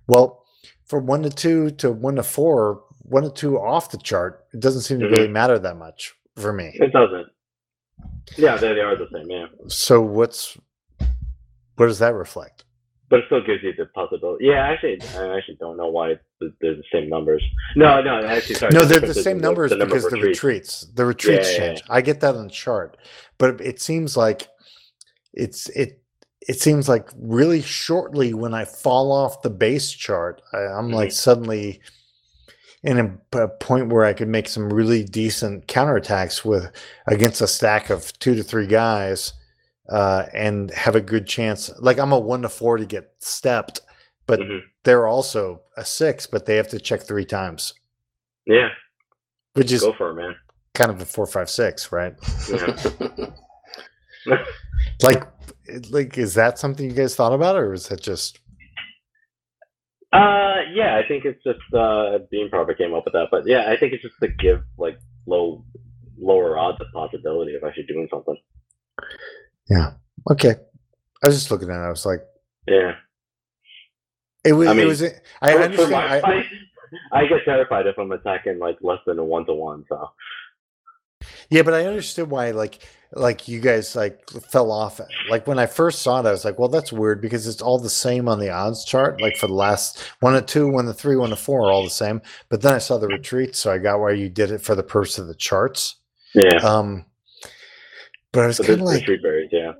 Well, from one to two to one to four, one to two off the chart, it doesn't seem to Mhm. really matter that much for me. It doesn't. Yeah, they, they are the same. Yeah, So what's what does that reflect? but it still gives you the possibility. Yeah, actually, I actually don't know why they're the same numbers. No, no, actually, sorry. No, they're the same numbers the number because the retreats. the retreats Yeah, yeah, change. I get that on the chart, but it seems like it's it. It seems like really shortly when I fall off the base chart, I, I'm like Mm-hmm. suddenly in a, a point where I could make some really decent counterattacks with against a stack of two to three guys, uh, and have a good chance. Like I'm a one to four to get stepped, but Mhm. they're also a six, but they have to check three times, Yeah, which is go for it, man. kind of a four, five, six, right? Yeah. (laughs) (laughs) Like, like, is that something you guys thought about, or is that just? Uh, yeah, I think it's just uh, Beam probably came up with that, but yeah, I think it's just to give like low, lower odds of possibility of actually doing something. Yeah. Okay. I was just looking at it. I was like, Yeah, it was. I it mean, was. I understand. I, fight, I get terrified if I'm attacking like less than a one to one. So Yeah, but I understood why like like you guys like fell off. Like when I first saw it, I was like, well, that's weird because it's all the same on the odds chart. Like for the last one to two, one to three, one to four are all the same. But then I saw the retreat, so I got why you did it for the purpose of the charts. Yeah. Um, but I was kind of like, berries, yeah.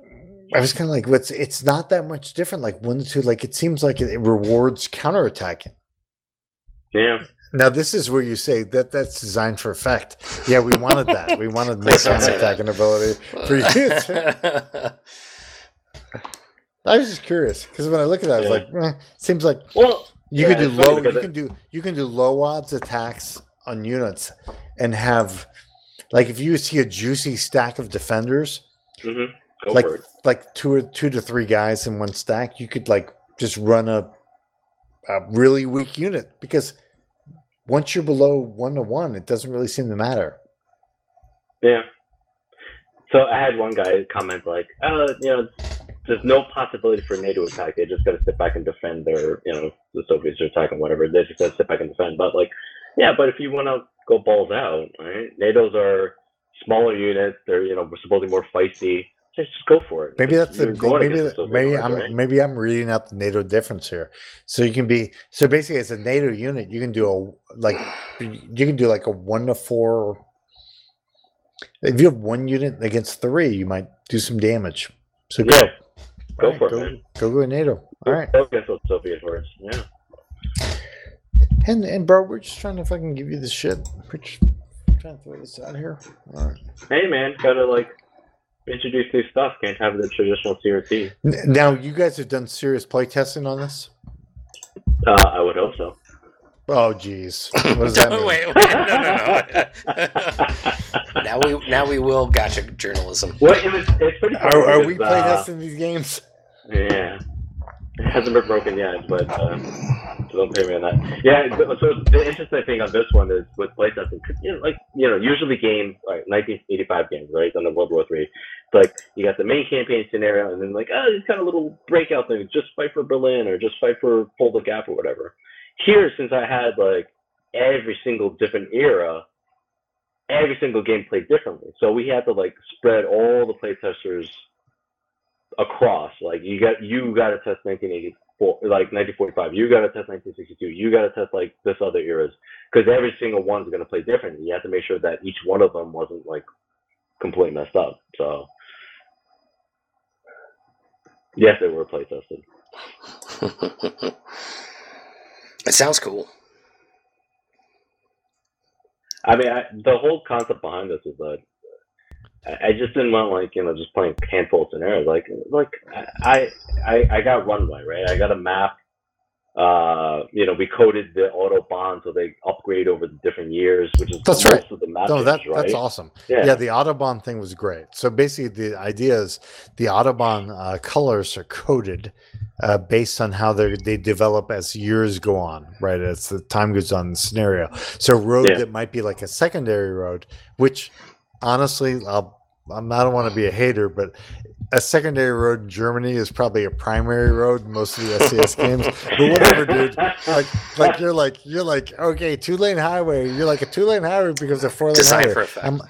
I was kind of like, what's it's not that much different. Like one to two, like it seems like it rewards counterattacking. Yeah. Now this is where you say that that's designed for effect. Yeah, we wanted that. We wanted the Please don't say that. counterattacking ability for you. (laughs) I was just curious because when I look at that, I was like, eh, seems like Well, you Yeah, can do low. You it- can do you can do low odds attacks on units and have like if you see a juicy stack of defenders, hmm go like like two or two to three guys in one stack, you could like just run a a really weak unit because once you're below one to one, it doesn't really seem to matter. Yeah. So I had one guy comment like, "Oh, you know, there's no possibility for NATO attack. They just got to sit back and defend their, you know, the Soviets are attacking whatever. They just got to sit back and defend." But like, yeah, but if you want to go balls out, right? NATO's are smaller units. They're you know supposedly more feisty. Just go for it. Maybe that's the maybe the maybe I'm right? maybe I'm reading out the NATO difference here. So you can be so basically as a NATO unit, you can do a like you can do like a one to four. If you have one unit against three, you might do some damage. So go, Yeah. Go Alright, for it, go, man. go go NATO. All right, Go against those Soviet hordes. Yeah. And and bro, we're just trying to fucking give you the shit. We're just trying to throw this out here. All right. Hey man, gotta like introduce new stuff. Can't have the traditional CRT. N- Now you guys have done serious play testing on this. Uh, I would hope so. Oh, geez. What does that (laughs) mean? wait, wait, no, no, no. (laughs) now we now we will gotcha journalism. Well, it was, it's pretty. funny Are, are we because, play uh, testing these games? Yeah, it hasn't been broken yet, but uh, so don't pay me on that. Yeah. So the interesting thing on this one is with playtesting, you know, like you know, usually games, like 1985 games, right, on the World War Three, it's like you got the main campaign scenario, and then like oh, these kind of a little breakout things, just fight for Berlin or just fight for Fulda Gap or whatever. Here, since I had like every single different era, every single game played differently. So we had to like spread all the playtesters across. Like you got you got to test 1984, like 1945. You got to test 1962. You got to test like this other eras because every single one's going to play differently. You have to make sure that each one of them wasn't like completely messed up. So yes, they were play tested. (laughs) it sounds cool. I mean, I, the whole concept behind this is that I, just didn't want like you know just playing handful scenarios. Like like I I I got runway right. I got a map. Uh, you know, we coded the Autobahn so they upgrade over the different years, which is That's right. map. No, that right? that's awesome. Yeah. Yeah. the Autobahn thing was great. So basically, the idea is the Autobahn uh, colors are coded uh, based on how they they develop as years go on, right? As the time goes on the scenario. So a road Yeah. that might be like a secondary road, which honestly, I'll, I'm, I don't want to be a hater, but a secondary road in Germany is probably a primary road in most of the SCS (laughs) games. But whatever, dude. Like, like you're like you're like okay, two lane highway. You're like a two lane highway because a four lane Designed highway. I'm,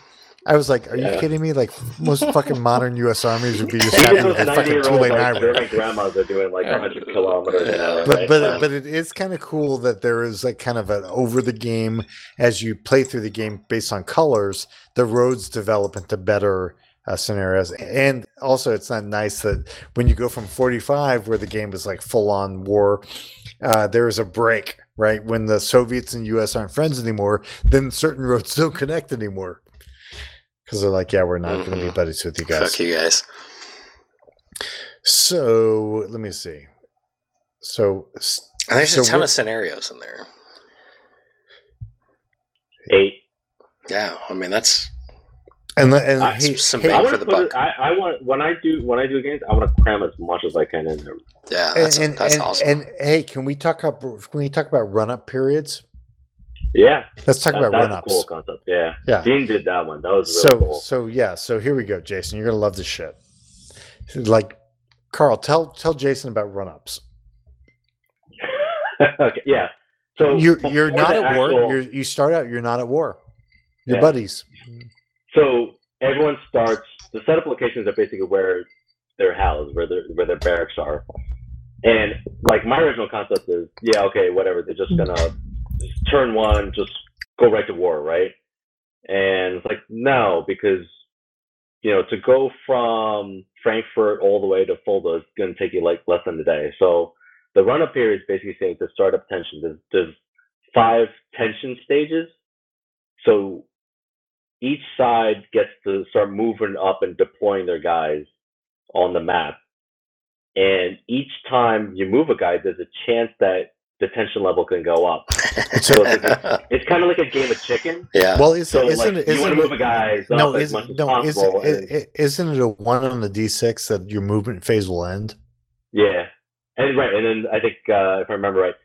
I was like, are you kidding me? Like most fucking modern U.S. armies would be just (laughs) Even happy with those a fucking two 90-year-old lane like, highway. German grandmas are doing like 100 kilometers an hour. But right? but So- but it is kind of cool that there is like kind of an over the game as you play through the game based on colors. The roads develop into better uh, scenarios, and also it's not nice that when you go from 45, where the game is like full on war, uh, there is a break. Right when the Soviets and U.S. aren't friends anymore, then certain roads don't connect anymore because they're like, yeah, we're not going to be buddies with you guys. Fuck you guys. So let me see. So And there's So a ton of scenarios in there. eight. Yeah, I mean that's and the- and Uh, hey, some hey, I bang want for the put it. I, I want when I do when I do games, I want to cram as much as I can in there. yeah, that's, and, that's and, awesome. and hey, can we talk about can we talk about run up periods? Yeah, Let's talk that- about run ups. cool concept. Yeah, Yeah. Dean did that one. That was really So cool. so yeah, so here we go, Jason. You're gonna love this shit. Like Carl, tell tell Jason about run ups. (laughs) okay, yeah. So You're you're not at war. You're, you start out. You're not at war. Your Yeah. buddies. So everyone starts. The setup locations are basically where they're housed, where their where their barracks are. And like my original concept is, yeah, okay, whatever. They're just gonna turn one, just go right to war, right? And it's like no, because you know to go from Frankfurt all the way to Fulda is gonna take you like less than a day. So the run up period is basically saying to start up tension. There's, there's five tension stages. So each side gets to start moving up and deploying their guys on the map. And each time you move a guy, there's a chance that the tension level can go up. (laughs) So it's, it's kind of like a game of chicken. yeah. Well, is, So isn't like it? you want to move it a guy up no, as is, much as no, is, possible. and- it, isn't it a one on the d6 that your movement phase will end? yeah, and right, and then I think uh, if I remember right,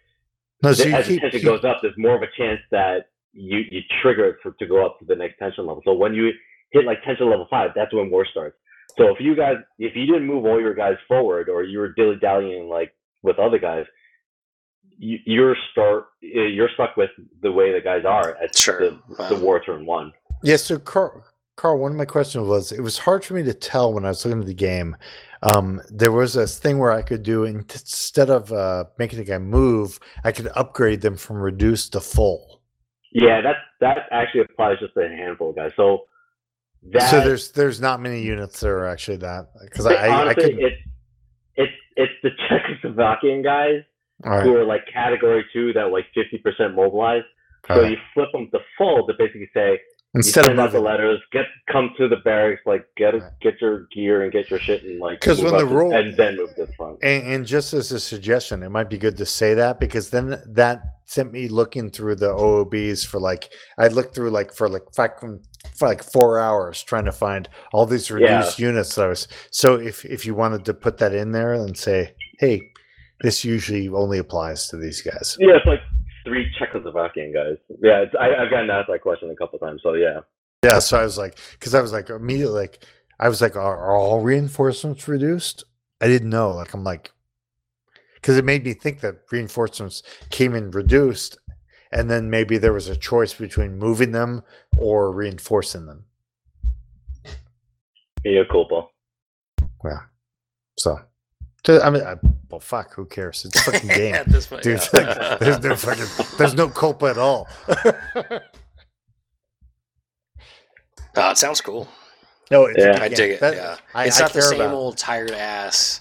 No, so as keep, the tension keep- goes up, there's more of a chance that you you trigger it for, to go up to the next tension level. So when you hit like tension level five, that's when war starts. So if you guys, if you didn't move all your guys forward, or you were dilly dallying like with other guys, you, you're start uh, you're stuck with the way the guys are at Sure. the, the war turn one. Yeah, so Carl, Carl, one of my questions was it was hard for me to tell when I was looking at the game. Um, there was this thing where I could do instead of uh, making the guy move, I could upgrade them from reduced to full. Yeah, that that actually applies just to a handful of guys. So that so there's there's not many units that are actually that because I, But I, I honestly, could it's it's it's the Czechoslovakian guys all right, who are like category two that like fifty percent mobilized. all So right. you flip them to full to basically say instead of out the letters, get come to the barracks, like get get your gear and get your shit and like 'Cause move when the rule- and then move to the front. And, and just as a suggestion, it might be good to say that because then that sent me looking through the OOBs for like I looked through like for like for like four hours trying to find all these reduced units that I was so if if you wanted to put that in there and say, hey, this usually only applies to these guys. Yeah, it's like three Czechoslovakian guys. Yeah, it's, I, I've gotten asked that question a couple times. So yeah, Yeah, so I was like, because I was like immediately like I was like, are, are all reinforcements reduced? I didn't know. Like I'm like, because it made me think that reinforcements came in reduced, and then maybe there was a choice between moving them or reinforcing them. mea culpa. Yeah. So, so, I mean, I, well, fuck, who cares? It's a (laughs) fucking game, At this point, dude. yeah. like, (laughs) there's (laughs) no fucking, there's no culpa at all. Oh, it sounds cool. no, it's Yeah. I game. dig it. That- yeah, I, it's I not the same about old tired ass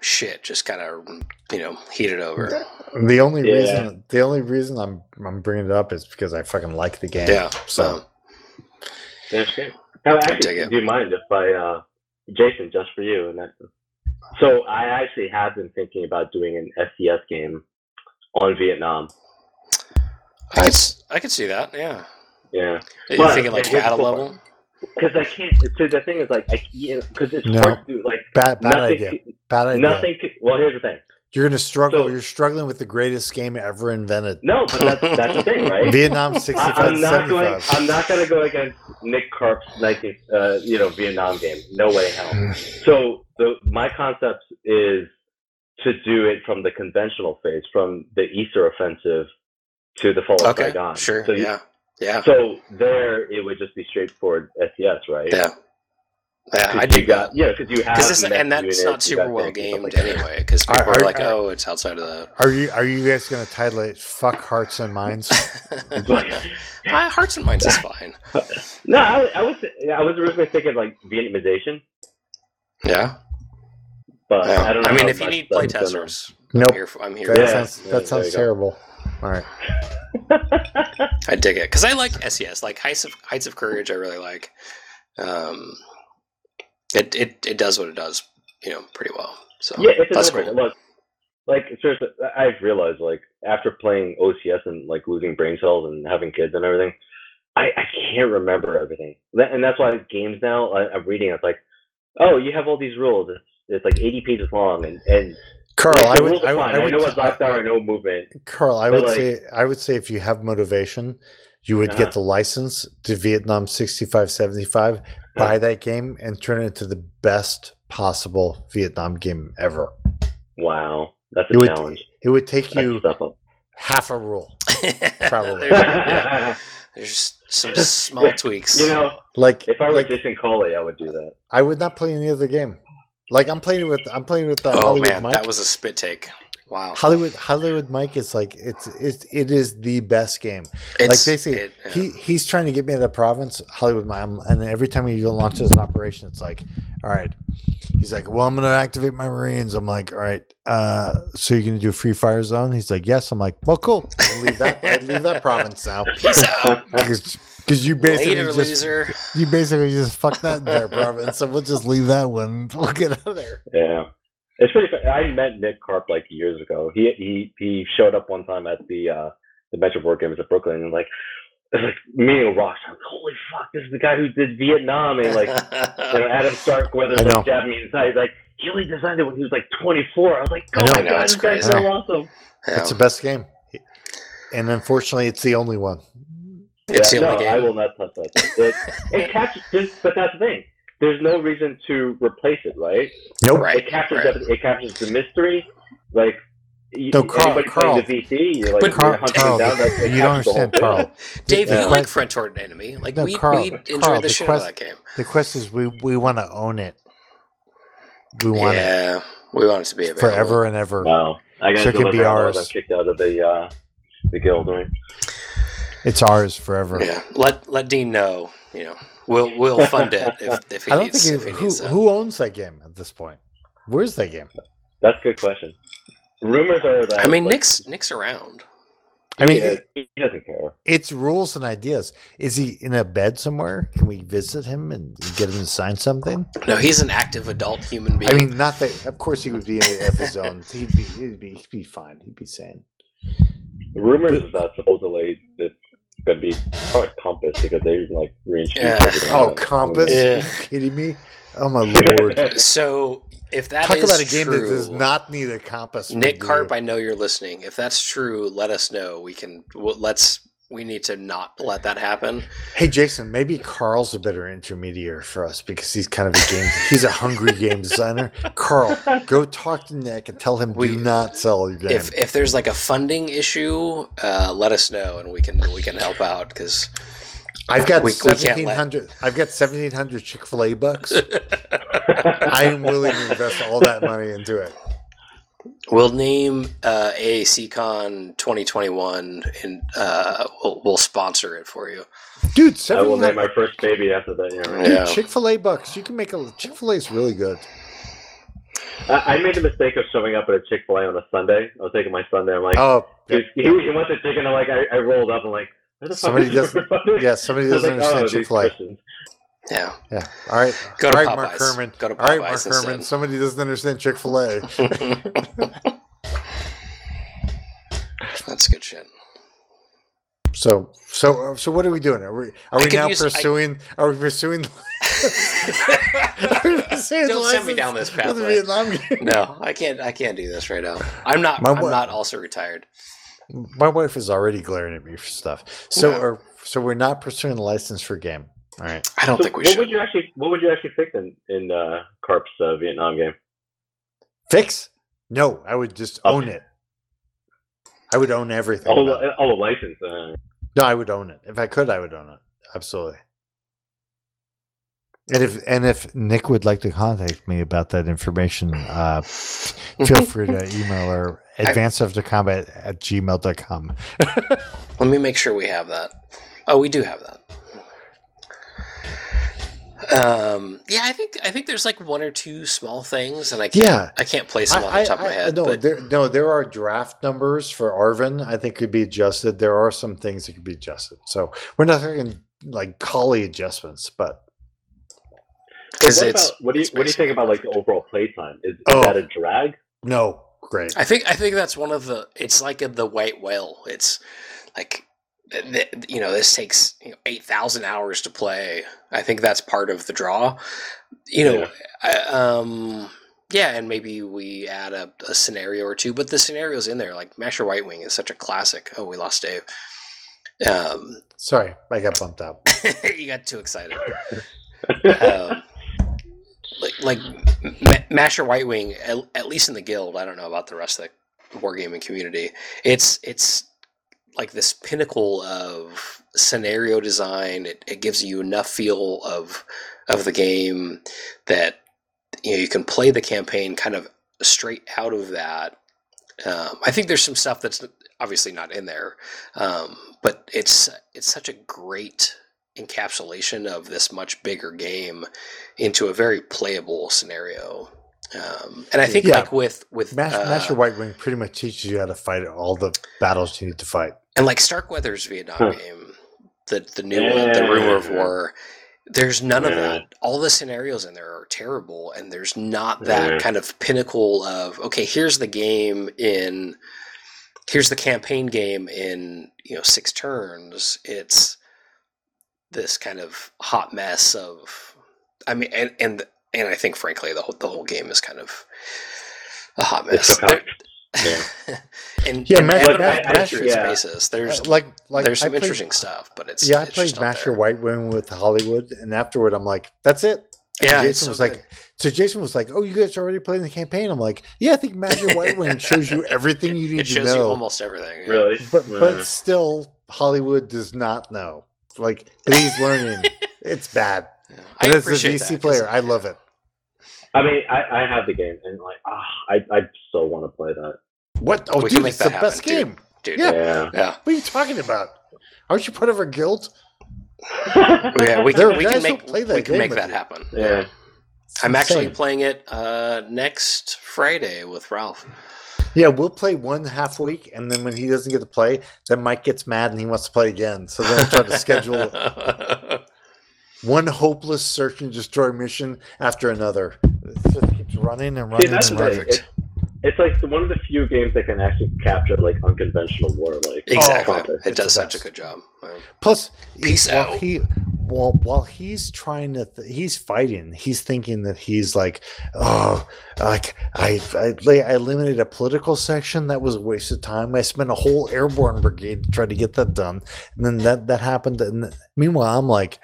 shit. Just kind of you know heated over. The only Yeah. reason, the only reason I'm I'm bringing it up is because I fucking like the game. Yeah. So So That's great. Now, dig actually, it. do you mind if I, uh, Jason, just for you? And that, so I actually have been thinking about doing an SCS game on Vietnam. I could s- I could see that. Yeah. Yeah, You're But thinking like here's the battle cool level. because I can't. So the thing is, like, I because it's No. hard to do. Like, bad bad nothing. idea. c- Bad idea. Nothing. c- Well, here's the thing. You're gonna struggle. So- you're struggling with the greatest game ever invented. No, but that's that's the thing, right? Vietnam I, 65 I'm not going. I'm not going to go against Nick Karp's 19, uh, you know, Vietnam game. No way, hell. (sighs) So the my concept is to do it from the conventional phase, from the Easter offensive to the fall of Okay. Saigon. Sure. So you- yeah. Yeah. So there, it would just be straightforward SCS, right? Yeah. Yeah. 'Cause I you dig got that. yeah, because you have Because it's and that's units, not super well tanks and stuff gamed like anyway. Because Are- people are, are- like, are- oh, it's outside of the. Are you are you guys gonna title it "Fuck Hearts and Minds"? (laughs) (laughs) Ah, Hearts and Minds is fine. No, I, I was I was originally thinking like Vietnamization, Yeah. but Yeah. I don't know. I mean, if you need that's play testers, Nope. I'm here. I'm here. That for Yeah. sounds yeah, sounds there go. terrible. All right. (laughs) I dig it because I like SCS, like Heights of Heights of Courage. I really like. Um, it it it does what it does, you know, pretty well. So Yeah, it's a that's no-brainer. cool. Look, like seriously, I've realized like after playing OCS and like losing brain cells and having kids and everything, I, I can't remember everything. And that's why games now I, I'm reading. It's like, oh, you have all these rules. It's, it's like 80 pages long, and and Carl, like, I would, rules are I, would- I I would, know what's I- left hour, I know movement. Carl, I would like- say, I would say, if you have motivation, you would Uh-huh. get the license to Vietnam 6575, buy that game, and turn it into the best possible Vietnam game ever. Wow, that's It a would, challenge. it would take That's you stuff half a rule. (laughs) Probably. There's, yeah, (laughs) there's some small tweaks. You know, Like if I were like Jason Coley, I would do that. I would not play any other game. Like I'm playing with I'm playing with the oh Hollywood man, Mike. that was a spit take. Wow. Hollywood Hollywood Mike is like it's it's it is the best game. It's, like basically it- yeah. he he's trying to get me to the province, Hollywood Mike, and every time he launches an operation, it's like, all right. He's like, well, I'm gonna activate my Marines. I'm like, all right. Uh, so you're gonna do free fire zone? He's like, yes. I'm like, well, cool. I'll leave that. I'll leave that (laughs) province now. Peace out. (laughs) Because you basically Later, just loser. you basically just fuck that entire province. So we'll just leave that one. (laughs) We'll get out of there. Yeah. It's pretty. fu- I met Nick Karp like years ago. He he he showed up one time at the uh the Metro Board Games at Brooklyn and like it's like me and Ross. I'm like, holy fuck! This is the guy who did Vietnam and like you know Adam Starkweather, I know. like Japanese He's Like he only designed it when he was like 24. I was like, I oh know. my god, it's this guy's crazy. so awesome. Yeah. It's the best game, and unfortunately, it's the only one. It's yeah, the no, only I game. will not touch that. It, it captures, this, but that's the thing. There's no reason to replace it, right? Nope. Right. It captures right. the, it captures the mystery. Like you, No, Carl- Carl. playing the VC, you're like But you're Carl- hunting Carl, down. That, it you don't captures the whole understand. Carl. (laughs) Dave, The you like quest- French Horde Enemy. Like No, we, Carl, we enjoyed Carl, the, the shit quest- out of that game. The quest is we we want to own it. We want it Yeah, we want it to be available. forever and ever. Wow, I gotta So it can be deliver on those. ours. I'm kicked out of the uh, the guild. Right? It's ours forever. Yeah, let let Dean know. You know, we'll we'll (laughs) fund it if, if he I don't needs. think if he who needs who owns that game at this point. Where's that game? That's a good question. Rumors are that I mean, like, Nick's Nick's around. I mean, he, he doesn't care. it's rules and ideas. Is he in a bed somewhere? Can we visit him and get him to sign something? No, he's an active adult human being. I mean, not that. Of course, he would be in of his own. He'd be, he'd be, he'd be fine. He'd be sane. Rumors is that supposedly it's gonna be probably Compass because they like reintroduced. Yeah. everything Oh, Compass? Yeah. Are you kidding me? Oh my (laughs) lord! so if that Talk is about a game true, that does not need a compass. Nick. Karp, I know you're listening. If that's true, let us know. We can. Well, let's. We need to not let that happen. Hey Jason, maybe Carl's a better intermediary for us because he's kind of a game. he's a hungry game designer. Carl, go talk to Nick and tell him We- do not sell your game. If if there's like a funding issue, uh, let us know and we can we can help out because I've got we- we can't let- seventeen hundred. I've got seventeen hundred Chick Fil A bucks. (laughs) I am willing to invest all that money into it. We'll name uh, AACCon 2021 and uh, we'll, we'll sponsor it for you. Dude, I will seventeen name my first baby after that. Yeah, right. Yeah. Chick Fil A bucks. You can make a Chick Fil A is really good. I, I made the mistake of showing up at a Chick Fil A on a Sunday. I was taking my Sunday. I'm like, Oh, he, he, he wants the chicken. I'm like, I, I rolled up. I'm like, where the fuck Somebody is doesn't- (laughs) yeah. Somebody doesn't like, oh, understand these Chick Fil A. Yeah. Yeah. All right. Go to all right, Mark Herman. Go to All right, Mark Popeyes Herman. Somebody doesn't understand Chick Fil A. (laughs) That's good shit. So, so, so, what are we doing? Are we are I we now use- I- pursuing? Are we pursuing? are (laughs) we pursuing Don't send me down this pathway. (laughs) No, I can't. I can't do this right now. I'm not. My I'm wa- not also retired. My wife is already glaring at me for stuff. So, are, so we're not pursuing a license for game. All right. I don't So think we what should. would you actually? What would you actually fix in in uh, Karp's uh, Vietnam game? Fix? No, I would just Okay. own it. I would own everything. All, the, it. oh, a license. Uh, No, I would own it. If I could, I would own it. Absolutely. And if and if Nick would like to contact me about that information, uh, feel free to (laughs) email or combat at gmail.com. (laughs) Let me make sure we have that. Oh, we do have that. Um, yeah, I think I think there's like one or two small things, and I can't Yeah. I can't place them I, on the I, top of my I- head. no, but there, no, there are draft numbers for ARVN. I think could be adjusted. There are some things that could be adjusted. So we're not talking like collie adjustments, but because what, it's about, what do you what do you think about like the overall play time? Is, is Oh. that a drag? no, great. I think I think that's one of the. It's like a, the white whale. It's like you know this takes you know, eight thousand hours to play. I think that's part of the draw. You know, I, um, yeah, and maybe we add a, a scenario or two, but the scenarios in there, like Masher White Wing, is such a classic. Oh, we lost Dave. Um, Sorry, I got bumped out. (laughs) you got too excited. (laughs) um, like like Ma- Masher White Wing, at, at least in the guild. I don't know about the rest of the wargaming community. It's it's like this pinnacle of scenario design. It, it gives you enough feel of of the game that you know you can play the campaign kind of straight out of that. Um, I think there's some stuff that's obviously not in there, um, but it's it's such a great encapsulation of this much bigger game into a very playable scenario. Um, and I think Yeah. like with with Masher, uh, Masher White Wing pretty much teaches you how to fight all the battles you need to fight. and like Starkweather's Vietnam Huh. game, the the new one, the Rumor of War. There's none of that. All the scenarios in there are terrible, and there's not that Yeah. kind of pinnacle of okay. Here's the game in, here's the campaign game in you know six turns. It's this kind of hot mess of, I mean, and and and I think frankly the whole the whole game is kind of a hot mess. so There- Yeah. (laughs) and Yeah, and, Ma- and Ma- on Ma- an yeah. basis. There's Uh, like, like there's some played- interesting stuff, but it's Yeah, I it's played just Master there. White Wing with Hollywood, and afterward, I'm like, "That's it." And Yeah, Jason so was like, "So Jason was like, oh, you guys are already playing the campaign?" I'm like, "Yeah, I think Masher White Wing shows you everything you need It to shows you know." almost everything. yeah. Really? but Yeah. but still, Hollywood does not know. Like, but he's learning. (laughs) it's bad. Yeah. I And as a appreciate VC player, I love it. I mean, I, I have the game, and like, ah, I, I so want to play that. What? Oh, We can dude, make it's that the happen, best dude. game. dude. Yeah. Yeah, Yeah. What are you talking about? Aren't you part of our guild? (laughs) yeah. We can we can make play that we can make that you. happen. Yeah. I'm actually playing it uh, next Friday with Ralph. Yeah, we'll play one half week, and then when he doesn't get to play, then Mike gets mad and he wants to play again. So then I try to schedule (laughs) one hopeless search and destroy mission after another. It just keeps running and running. See, that's and the running. It's, it's like one of the few games that can actually capture like unconventional war. Like exactly. content. it does such a good job. Yeah. Plus, Peace while out. He, while while he's trying to, th- he's fighting. He's thinking that he's like, oh, like I, I, la- I eliminated a political section that was a waste of time. I spent a whole airborne brigade to try to get that done, and then that that happened. And meanwhile, I'm like,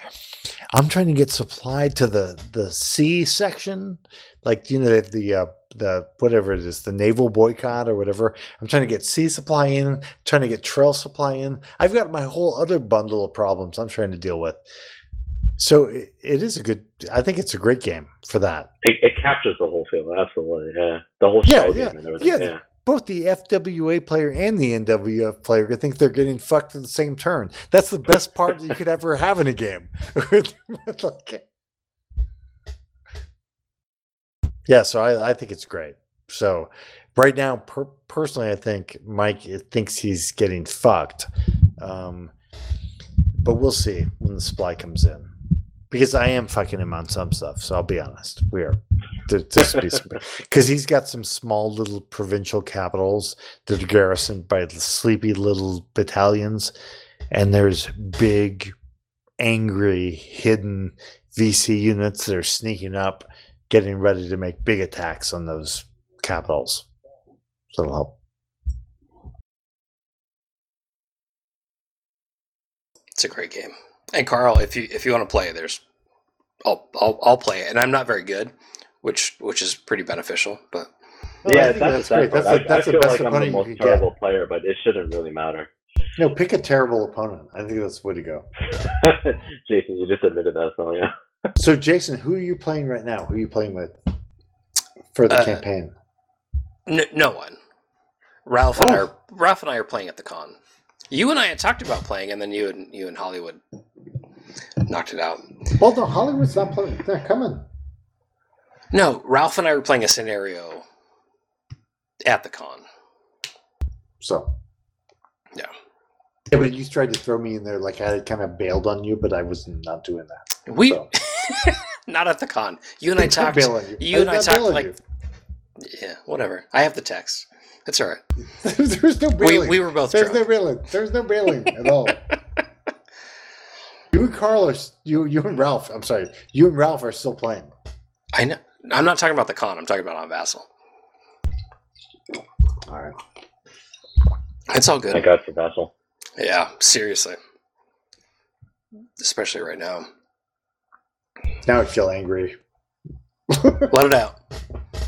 I'm trying to get supply to the the C section, like you know the the, uh, the whatever it is, the naval boycott or whatever. I'm trying to get sea supply in, trying to get trail supply in. I've got my whole other bundle of problems I'm trying to deal with. So it, it is a good. I think it's a great game for that. It, it captures the whole feel. Absolutely. Yeah. The whole Yeah, yeah, and everything. yeah. Yeah. Both the FWA player and the NWF player think they're getting fucked at the same turn. That's the best part you could ever have in a game. (laughs) Like- yeah, so I, I think it's great. So right now, per, personally, I think Mike thinks he's getting fucked. Um, but we'll see when the supply comes in. Because I am fucking him on some stuff. So I'll be honest. We are. (laughs) Because he's got some small little provincial capitals that are garrisoned by sleepy little battalions. And there's big, angry, hidden VC units that are sneaking up, getting ready to make big attacks on those capitals. So it'll help. It's a great game. And Carl, if you if you want to play, there's I'll I'll I'll play it. And I'm not very good, which which is pretty beneficial, but Well, yeah, that's, that's the great. sad part. That's the- I, that's I the feel best like I'm the opponent you most could get. terrible player, but it shouldn't really matter. No, pick a terrible opponent. I think that's the way to go. (laughs) Jason, you just admitted that, so yeah. So, Jason, who are you playing right now? Who are you playing with for the Uh, campaign? no, no one. Ralph and I Oh. are Ralph and I are playing at the con. You and I had talked about playing, and then you and you and Hollywood knocked it out. Well, no, Hollywood's not playing. They're coming. No, Ralph and I were playing a scenario at the con. So, Yeah. Yeah, but you tried to throw me in there like I had kind of bailed on you, but I was not doing that. We So. (laughs) not at the con. You and I (laughs) talked. you. you and did I talked like- you. Yeah, whatever. I have the text. That's all right. (laughs) There's no We, bailing. we were both There's no drunk. bailing. There's no bailing at all. (laughs) you and Carlos, you you and Ralph. I'm sorry. You and Ralph are still playing. I know. I'm not talking about the con. I'm talking about on Vassal. All right. It's all Thank good. God for Vassal. Yeah, seriously. Especially right now. Now I feel angry. Let it out. (laughs)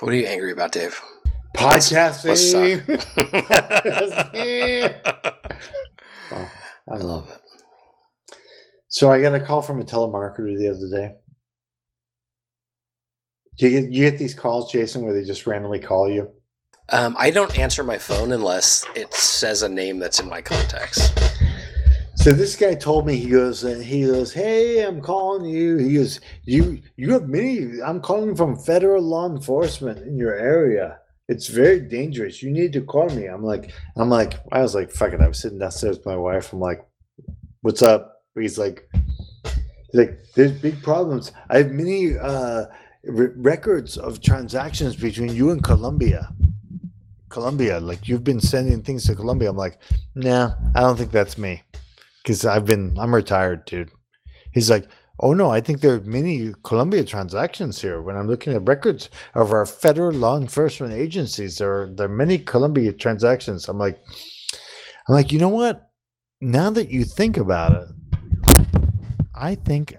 What are you angry about, Dave? Podcasting. (laughs) I (laughs) I love it. So I got a call from a telemarketer the other day. Do you get you get these calls, Jason, where they just randomly call you? Um, I don't answer my phone unless it says a name that's in my contacts. So this guy told me he goes uh, he goes, "Hey, I'm calling you." He goes, "You you have many. I'm calling from federal law enforcement in your area. It's very dangerous. You need to call me." I'm like, I'm like, I was like, "Fuck it." I was sitting downstairs with my wife. I'm like, "What's up?" He's like, he's like, "There's big problems. I have many uh, re- records of transactions between you and Colombia." Colombia, like you've been sending things to Colombia. I'm like, nah, I don't think that's me because I've been I'm retired, dude. He's like, oh no, I think there are many Colombia transactions here. When I'm looking at records of our federal law enforcement agencies, there are there are many Colombia transactions. I'm like, I'm like, you know what? Now that you think about it, I think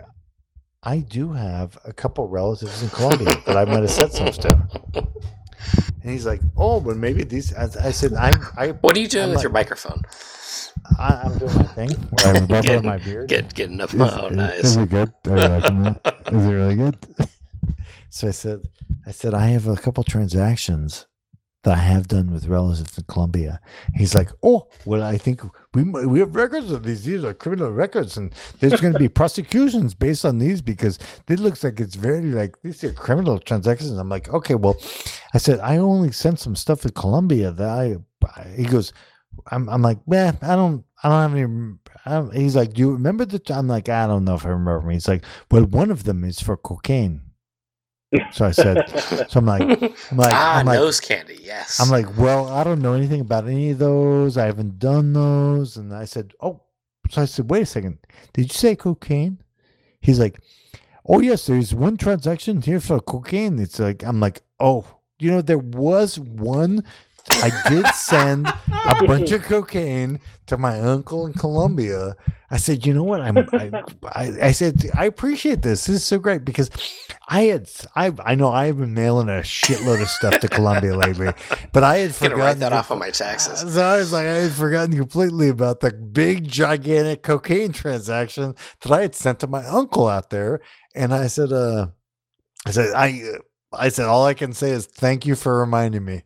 I do have a couple relatives in Colombia that I might have said stuff to. And he's like, "Oh, but maybe these." I, I said, "I, I, What are you doing I'm with like- your microphone? I, I'm doing my thing. Where I'm rubbing (laughs) my beard." Get getting up. Is, Oh, is- nice. is it good? Are you liking that? Is it really good? (laughs) So I said, I said, I have a couple transactions that I have done with relatives in Colombia. He's like, oh, well, I think we we have records of these. These are criminal records, and there's going to be (laughs) prosecutions based on these because it looks like it's very like these are criminal transactions. I'm like, okay, well, I said I only sent some stuff to Colombia that I. I- He goes, I'm I'm like, man, I don't I don't have any. I don't, he's like, do you remember the? t-" I'm like, I don't know if I remember. He's like, well, one of them is for cocaine. So I said, (laughs) so I'm like, I'm like, ah, I'm like, nose candy. Yes. I'm like, well, I don't know anything about any of those. I haven't done those. And I said, oh, so I said, wait a second. Did you say cocaine? He's like, oh, yes, there's one transaction here for cocaine. It's like, I'm like, oh, you know, there was one. I did send a (laughs) bunch of cocaine to my uncle in Colombia. I said, you know what? I'm, I, I, I said, I appreciate this. This is so great because I had, I, I know I have been mailing a shitload of stuff to Colombia lately, but I had (laughs) forgotten write that off on my taxes. So I was like, I had forgotten completely about the big, gigantic cocaine transaction that I had sent to my uncle out there. And I said, uh, I said, I, I said, all I can say is thank you for reminding me.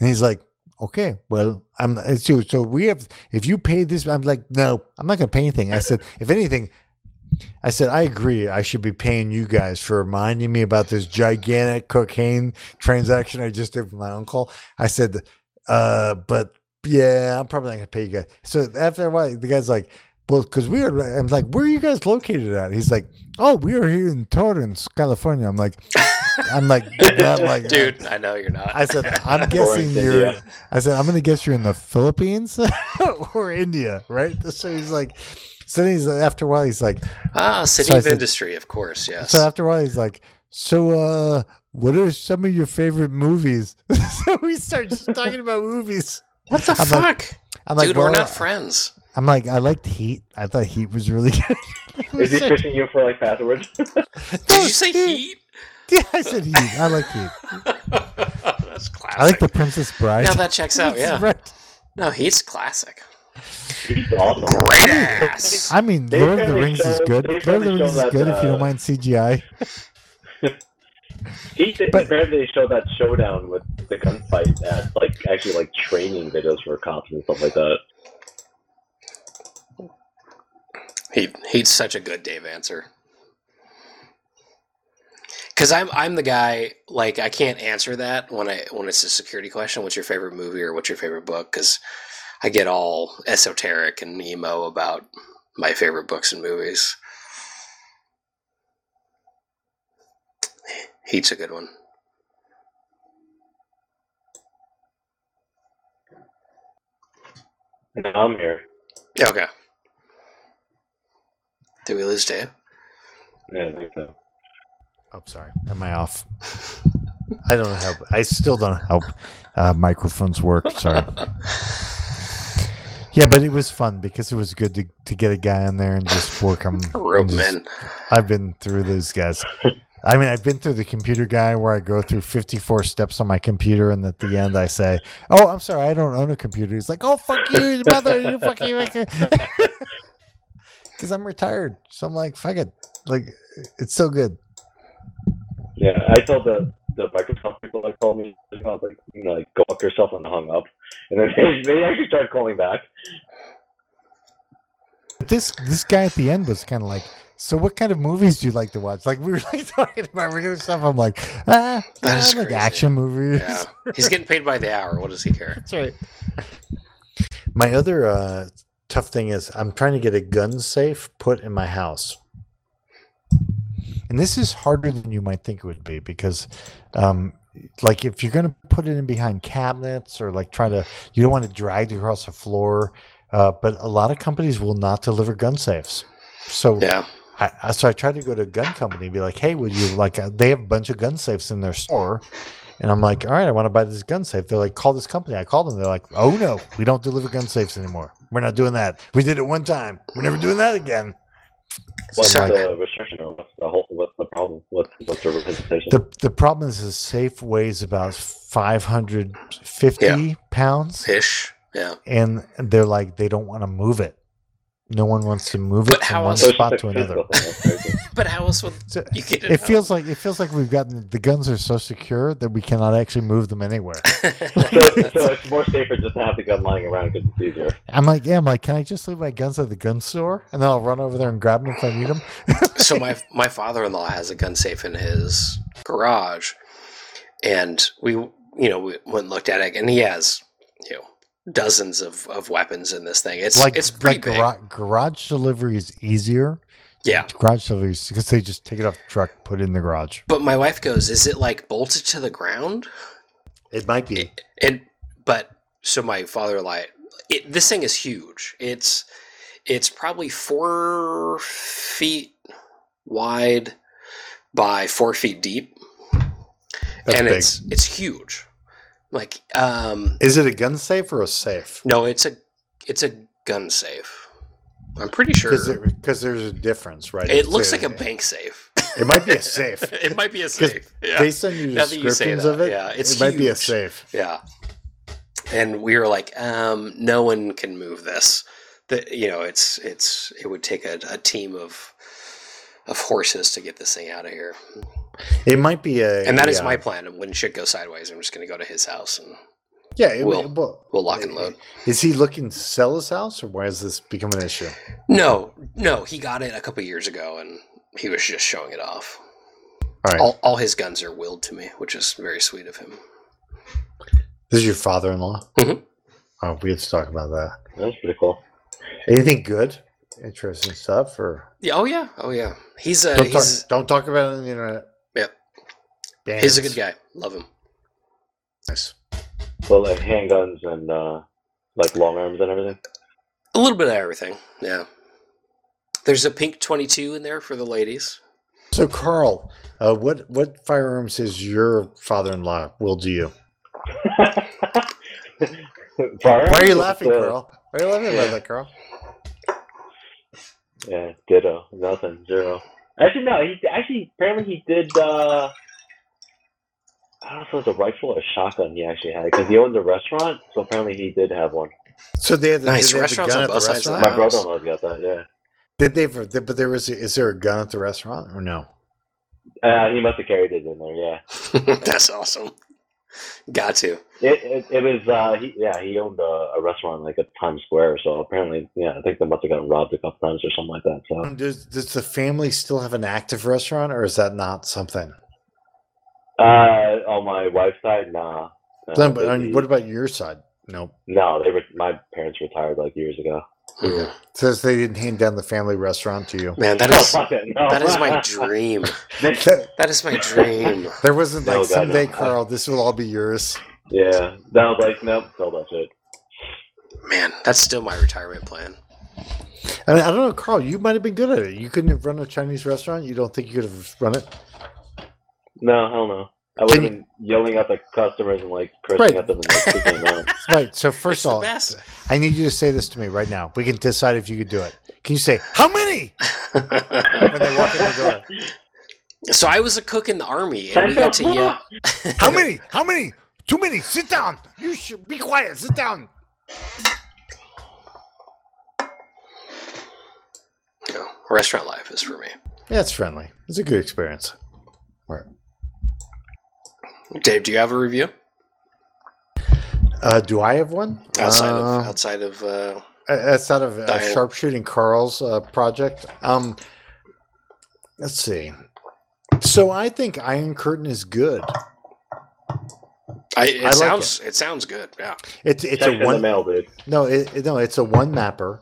And he's like, okay, well, I'm it's you. So we have, if you pay this, I'm like, no, I'm not going to pay anything. I said, if anything, I said, I agree. I should be paying you guys for reminding me about this gigantic cocaine transaction I just did with my uncle. I said, uh, but yeah, I'm probably not gonna pay you guys. So after a while, the guy's like, well, because we are, I'm like, where are you guys located at? He's like, oh, we are here in Torrance, California. I'm like, I'm like, I'm (laughs) like, Dude, I know you're not. I said, (laughs) I'm guessing you're. India. I said, I'm gonna guess you're in the Philippines (laughs) or India, right? So he's like, so then he's after a while, he's like, ah, city So of said- industry, of course. Yes. so after a while, he's like, so uh, what are some of your favorite movies? so we start just talking about movies. what the I'm like- fuck, I'm like, dude? we're not friends. I'm like, I liked Heat. I thought Heat was really good. Is he fishing you for like passwords? Did you say heat? (laughs) Yeah, I said Heat. I like Heat. That's classic. I like the Princess Bride. Yeah, that checks out. Yeah. (laughs) Right. No, heat's classic. He's awesome. Great ass. I mean, They Lord of the apparently Rings is show- good. they Lord of the apparently Rings is show good that, if you don't uh, mind CGI. (laughs) He did, But- apparently they showed that showdown with the gunfight at like actually like training videos for cops and stuff like that. He he's such a good Dave answer. Cause I'm I'm the guy like I can't answer that when I when it's a security question. What's your favorite movie or what's your favorite book? Because I get all esoteric and emo about my favorite books and movies. Heat's a good one. Now I'm here. Okay. Did we lose Dave? Yeah, I think so. Oh, sorry. Am I off? I don't help. I still don't help uh, microphones work. Sorry. Yeah, but it was fun because it was good to, to get a guy in there and just work him. (laughs) Rope men. I've been through those guys. I mean, I've been through the computer guy where I go through 54 steps on my computer, and at the end I say, "Oh, I'm sorry, I don't own a computer." He's like, "Oh, fuck you, mother, you fucking (laughs) (laughs) because I'm retired." So I'm like, "Fuck it," like it's so good. Yeah, I told the the Microsoft people that called me, I was like, you know, like go fuck yourself and hung up, and then (laughs) they, they actually started calling back. But this this guy at the end was kind of like, "So what kind of movies do you like to watch?" Like we were (laughs) like talking about regular stuff. I'm like, ah, That is I like crazy. action movies. Yeah. He's getting paid by the hour. What does he care? That's right. My other uh, tough thing is I'm trying to get a gun safe put in my house. And this is harder than you might think it would be because, um, like, if you're going to put it in behind cabinets or like try to, you don't want to drag it across the floor. Uh, but a lot of companies will not deliver gun safes. So Yeah. I, so I tried to go to a gun company and be like, "Hey, would you like?" Uh, they have a bunch of gun safes in their store, and I'm like, "All right, I want to buy this gun safe." They're like, "Call this company." I called them. They're like, "Oh no, we don't deliver gun safes anymore. We're not doing that. We did it one time. We're never doing that again." What's Sorry, the restriction or what's the whole what's the problem? What's what's the hesitation? The the problem is the safe weighs about 550 Yeah. pounds, Ish. Yeah. and they're like, they don't want to move it. No one wants to move it But from one else- So it's spot to another. physical thing, that's crazy. (laughs) But how else would So you get it? it feels like it feels like we've gotten the guns are so secure that we cannot actually move them anywhere. (laughs) so, so it's more safer just to have the gun lying around because it's easier. I'm like, yeah, I'm like, can I just leave my guns at the gun store and then I'll run over there and grab them if I need them? (laughs) so my my father-in-law has a gun safe in his garage and we you know we went and looked at it and he has you know dozens of, of weapons in this thing it's like, it's pretty like big garage, garage delivery is easier. yeah Garage deliveries because they just take it off the truck, put it in the garage. but my wife goes is it like bolted to the ground It might be. and but so my father-in-law it, this thing is huge it's it's probably four feet wide by four feet deep That's and big. it's it's huge like um Is it a gun safe or a safe? No, it's a it's a gun safe. I'm pretty sure Because there's a difference, right? it looks like a bank safe. It might be a safe. (laughs) it might be a safe. Yeah. Based on your Now that you descriptions of it, yeah, it's it might be a safe. yeah. And we were like, um, no one can move this. That you know, it's it's it would take a, a team of of horses to get this thing out of here. It might be a. And that is uh, my plan. And when shit goes sideways, I'm just going to go to his house and Yeah, it, We'll- well, we'll lock and load. Is he looking to sell his house, or why has this become an issue? No, no, he got it a couple years ago, and he was just showing it off. All right, All, all his guns are willed to me, which is very sweet of him. this is your father-in-law. Mhm. Oh, we had to talk about that. That's pretty cool. Anything good, interesting stuff, or Yeah. Oh yeah. Oh yeah. He's a don't, he's talk, don't talk about it on the internet. Yep. He's a good guy. Love him. Nice. Well, like handguns and uh, like long arms and everything. A little bit of everything. Yeah. There's a pink 22 in there for the ladies. So, Carl, uh, what what firearms is your father-in-law will do you? (laughs) Why are you laughing, uh, Carl? Why are you laughing about that, Carl? Yeah, ditto, nothing, zero. Actually, no. He actually apparently he did. uh I don't know if it was a rifle or a shotgun he actually had because he owned a restaurant, so apparently he did have one. So they had the, Nice. did they have the gun at the both sides of the restaurant. My brother-in-law's got that. Yeah, Did they? ever- But there was. Is there a gun at the restaurant or no? uh, he must have carried it in there. Yeah, (laughs) That's awesome. Got to. it it, it was. uh he, Yeah, he owned a, a restaurant like at Times Square, so apparently, yeah, I think they must have gotten robbed a couple times or something like that. So Does Does the family still have an active restaurant, or is that not something? Uh, on my wife's side, nah. No, No, but they- I mean, what about your side? No. no, they were my parents retired like years ago. Mhm. Says they didn't hand down the family restaurant to you. Man, that No, is (laughs) fuck it, no. that is my (laughs) dream. That is my dream. (laughs) There wasn't No, like God, someday, no. Carl. This will all be yours. yeah, that was like nope, sell that shit. Man, that's still my retirement plan. I mean, I don't know, Carl. You might have been good at it. You couldn't have run a Chinese restaurant. You don't think you could have run it? No, hell no. I would Can have been yelling at the customers and like cursing Right. at them and like out. (laughs) Right. So first the of all, best. I need you to say this to me right now. We can decide if you could do it. Can you say how many (laughs) when they walk in the door? So I was a cook in the army, and we got to yell. How (laughs) many? How many? Too many. Sit down. You should be quiet. Sit down. You know, restaurant life is for me. Yeah, it's friendly. It's a good experience. Right. Dave, do you have a review Uh, do I have one? outside Uh, of outside of? Uh, That's out of uh, sharpshooting Carl's uh, project. Um, let's see. So I think Iron Curtain is good. I, it I like sounds it. sounds good. Yeah. It's it's Check a one mail, dude. no it, it- no it's a one mapper.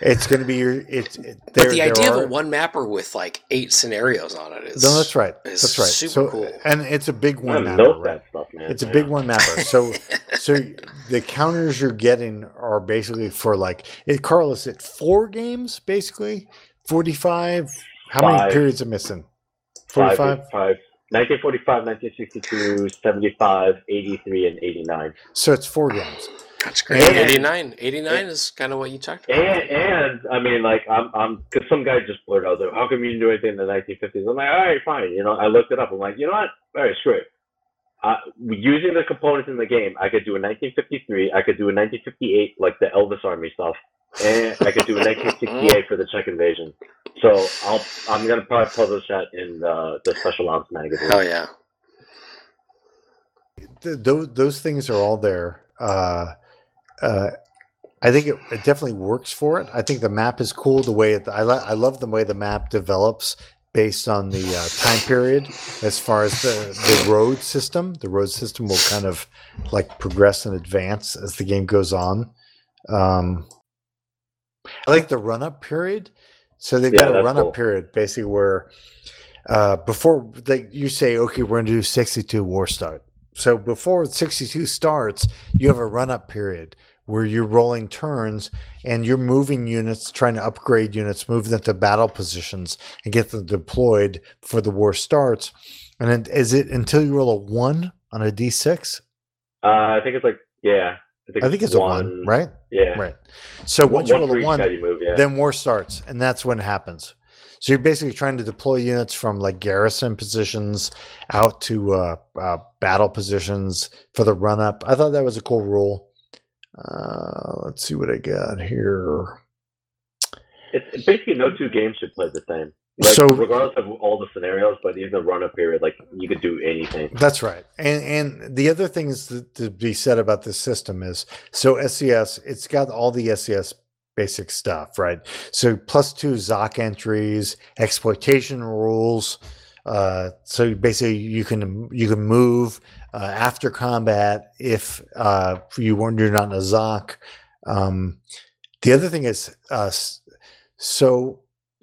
It's going to be your it's. It, But there- the there idea are- of a one mapper with like eight scenarios on it is No, that's right. That's right. super so, cool. and it's a big one gonna mapper. milk Right? stuff, man. It's a big one mapper. (laughs) So, so the counters you're getting are basically for like eh, it. Carl is it four games basically? Forty five. How many periods are missing? Forty Five, five. five, 1945, 1962, 75, 83, and 89. So it's four games. That's great. And- 89, 89 is kind of what you talked about. And, and I mean, like, I'm, I'm, because some guy just blurted out there, how come you didn't do anything in the 1950s? I'm like, all right, fine. You know, I looked it up. I'm like, you know what? All right, screw it. Uh, using the components in the game, I could do a 1953, I could do a 1958, like the Elvis Army stuff, and I could do a 1968 for the Czech invasion. So I'll, I'm gonna probably publish that in the, the Special Ops magazine. Oh yeah. Th- those those things are all there. Uh, uh, I think it, it definitely works for it. I think the map is cool. The way it, I lo- I love the way the map develops based on the uh, time period. As far as the the road system, the road system will kind of like progress and advance as the game goes on. Um, I like the run up period. So they've Yeah, got a run up cool. period basically where uh, before they, you say, okay, we're going to do 62 war start. So before 62 starts, you have a run up period where you're rolling turns and you're moving units, trying to upgrade units, move them to battle positions and get them deployed before the war starts. And then is it until you roll a one on a d6? Uh, I think it's like, yeah. I think it's a one, right? Yeah. Right. So once you one roll a one, move, yeah. then war starts and that's when it happens so you're basically trying to deploy units from like garrison positions out to uh, uh, battle positions for the run up i thought that was a cool rule uh, let's see what i got here It's basically no two games should play the same. Like, So- regardless of all the scenarios, but even the run-up period, like you could do anything. that's right and and the other things to, to be said about this system is so scs it's got all the scs basic stuff right? So plus two zoc entries exploitation rules uh, so basically you can you can move uh, after combat if uh, you weren't you're not in a zoc. Um, the other thing is uh, so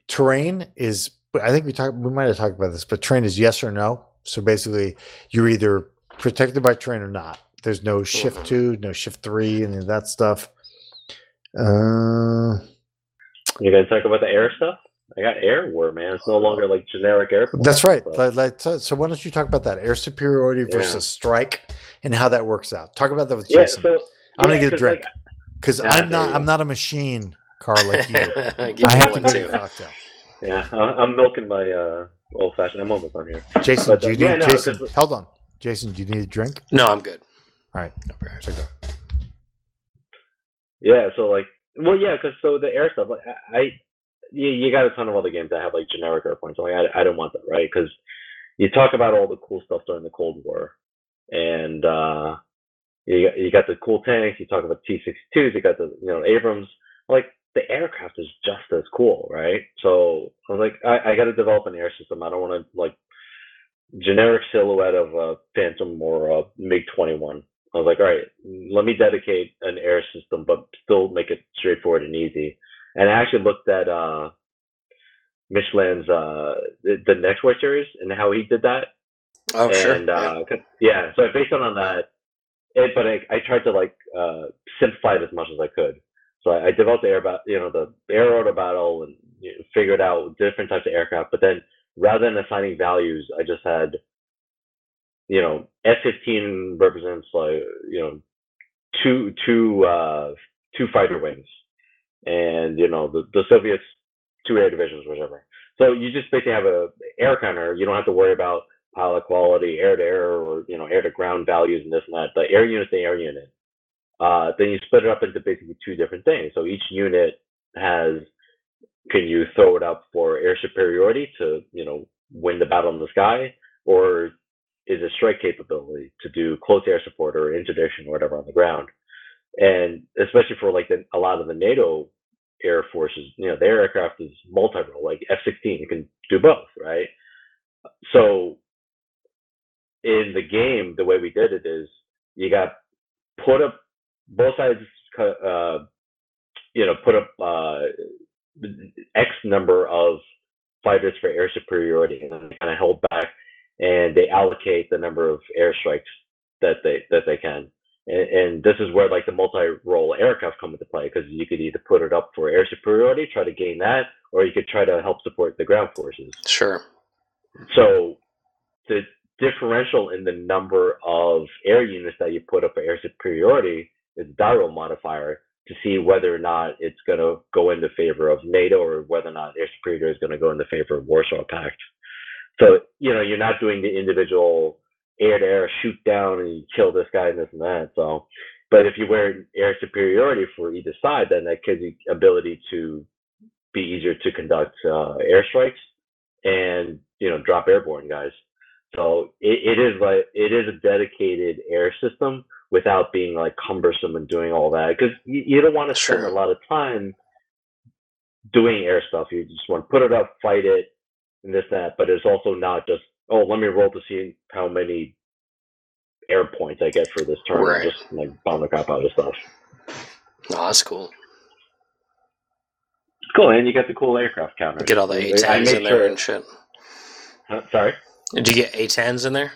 terrain is i think we talked we might have talked about this but terrain is yes or no. So basically you're either protected by terrain or not. There's no shift Mhm. two no shift three and that stuff uh You gonna talk about the air stuff? I got air war, man. It's no longer like generic air. That's right. But- Like- like, so, so why don't you talk about that air superiority Yeah. versus strike and how that works out? Talk about that with yeah, Jason. so I'm gonna get a drink like, because Yeah, I'm not. I'm not a machine, Carl, like you. (laughs) I have to one drink too. a cocktail. yeah, I- I'm milking my uh, old fashioned. I'm almost on here. Jason, But, do uh, you need yeah, no, Jason? 'cause- Hold on, Jason. Do you need a drink? No, I'm good. All right. So go. Yeah, so like, well, yeah, because so the air stuff, like, I, you, you got a ton of other games that have like generic air points. Like, I, I don't want that, right? Because you talk about all the cool stuff during the Cold War, and uh, you got, you got the cool tanks. You talk about T-62s. You got the you know Abrams. Like the aircraft is just as cool, right? So I was like, I, I got to develop an air system. I don't want to like generic silhouette of a Phantom or a MiG 21. I was like, all right, let me dedicate an air system, but still make it straightforward and easy. And I actually looked at uh, Michelin's uh, the, the Next War series and how he did that. Oh, sure. and uh, 'cause- yeah, so I based it on that. It, but I, I tried to like uh, simplify it as much as I could. So I, I developed the air, ba- you know, the air order battle and you know, figured out different types of aircraft. But then rather than assigning values, I just had, you know, F-15 represents like, you know, two two uh, two fighter wings, and you know the the Soviets two air divisions, whatever. So you just basically have a air counter. You don't have to worry about pilot quality, air to air, or you know air to ground values and this and that. The air unit's the air unit. Uh, then you split it up into basically two different things. So each unit has can you throw it up for air superiority to you know win the battle in the sky, or is a strike capability to do close air support or interdiction or whatever on the ground? And especially for like the, a lot of the NATO air forces, you know, their aircraft is multi-role, like F-16, you can do both, right? So in the game, the way we did it is you got put up both sides, uh, you know, put up uh, X number of fighters for air superiority, and then kind of held back, and they allocate the number of airstrikes that they that they can. And, and this is where like the multi-role aircraft come into play because you could either put it up for air superiority, try to gain that, or you could try to help support the ground forces. Sure. So the differential in the number of air units that you put up for air superiority is die roll modifier to see whether or not it's going to go in the favor of NATO or whether or not air superiority is going to go in the favor of Warsaw Pact. So you know you're not doing the individual air to air shoot down and you kill this guy and this and that. So, but if you wear air superiority for either side, then that gives you ability to be easier to conduct uh, airstrikes and you know drop airborne guys. So it, it is like it is a dedicated air system without being like cumbersome and doing all that because you, you don't want to spend Sure. a lot of time doing air stuff. You just want to put it up, fight it, and this that. But it's also not just oh let me roll to see how many air points I get for this turn. Right. Just like bomb the crap out of stuff. Oh, that's cool. It's cool, and you get the cool aircraft counter. Get all the A10s made in there sure- and shit. Huh? Sorry. Did you get A10s in there?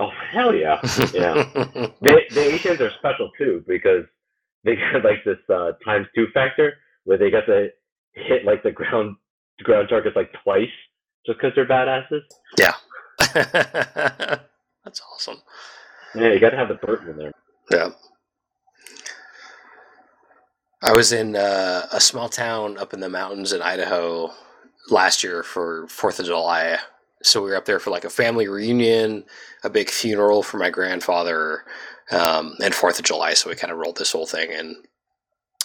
Oh hell yeah, yeah. (laughs) the the A10s are special too because they (laughs) got like this uh, times two factor where they got to hit like the ground ground targets like twice just because they're badasses. Yeah, (laughs) that's awesome. Yeah, you got to have the Burton in there. Yeah. I was in uh, a small town up in the mountains in Idaho last year for Fourth of July. So we were up there for like a family reunion, a big funeral for my grandfather, um, and Fourth of July. So we kind of rolled this whole thing in,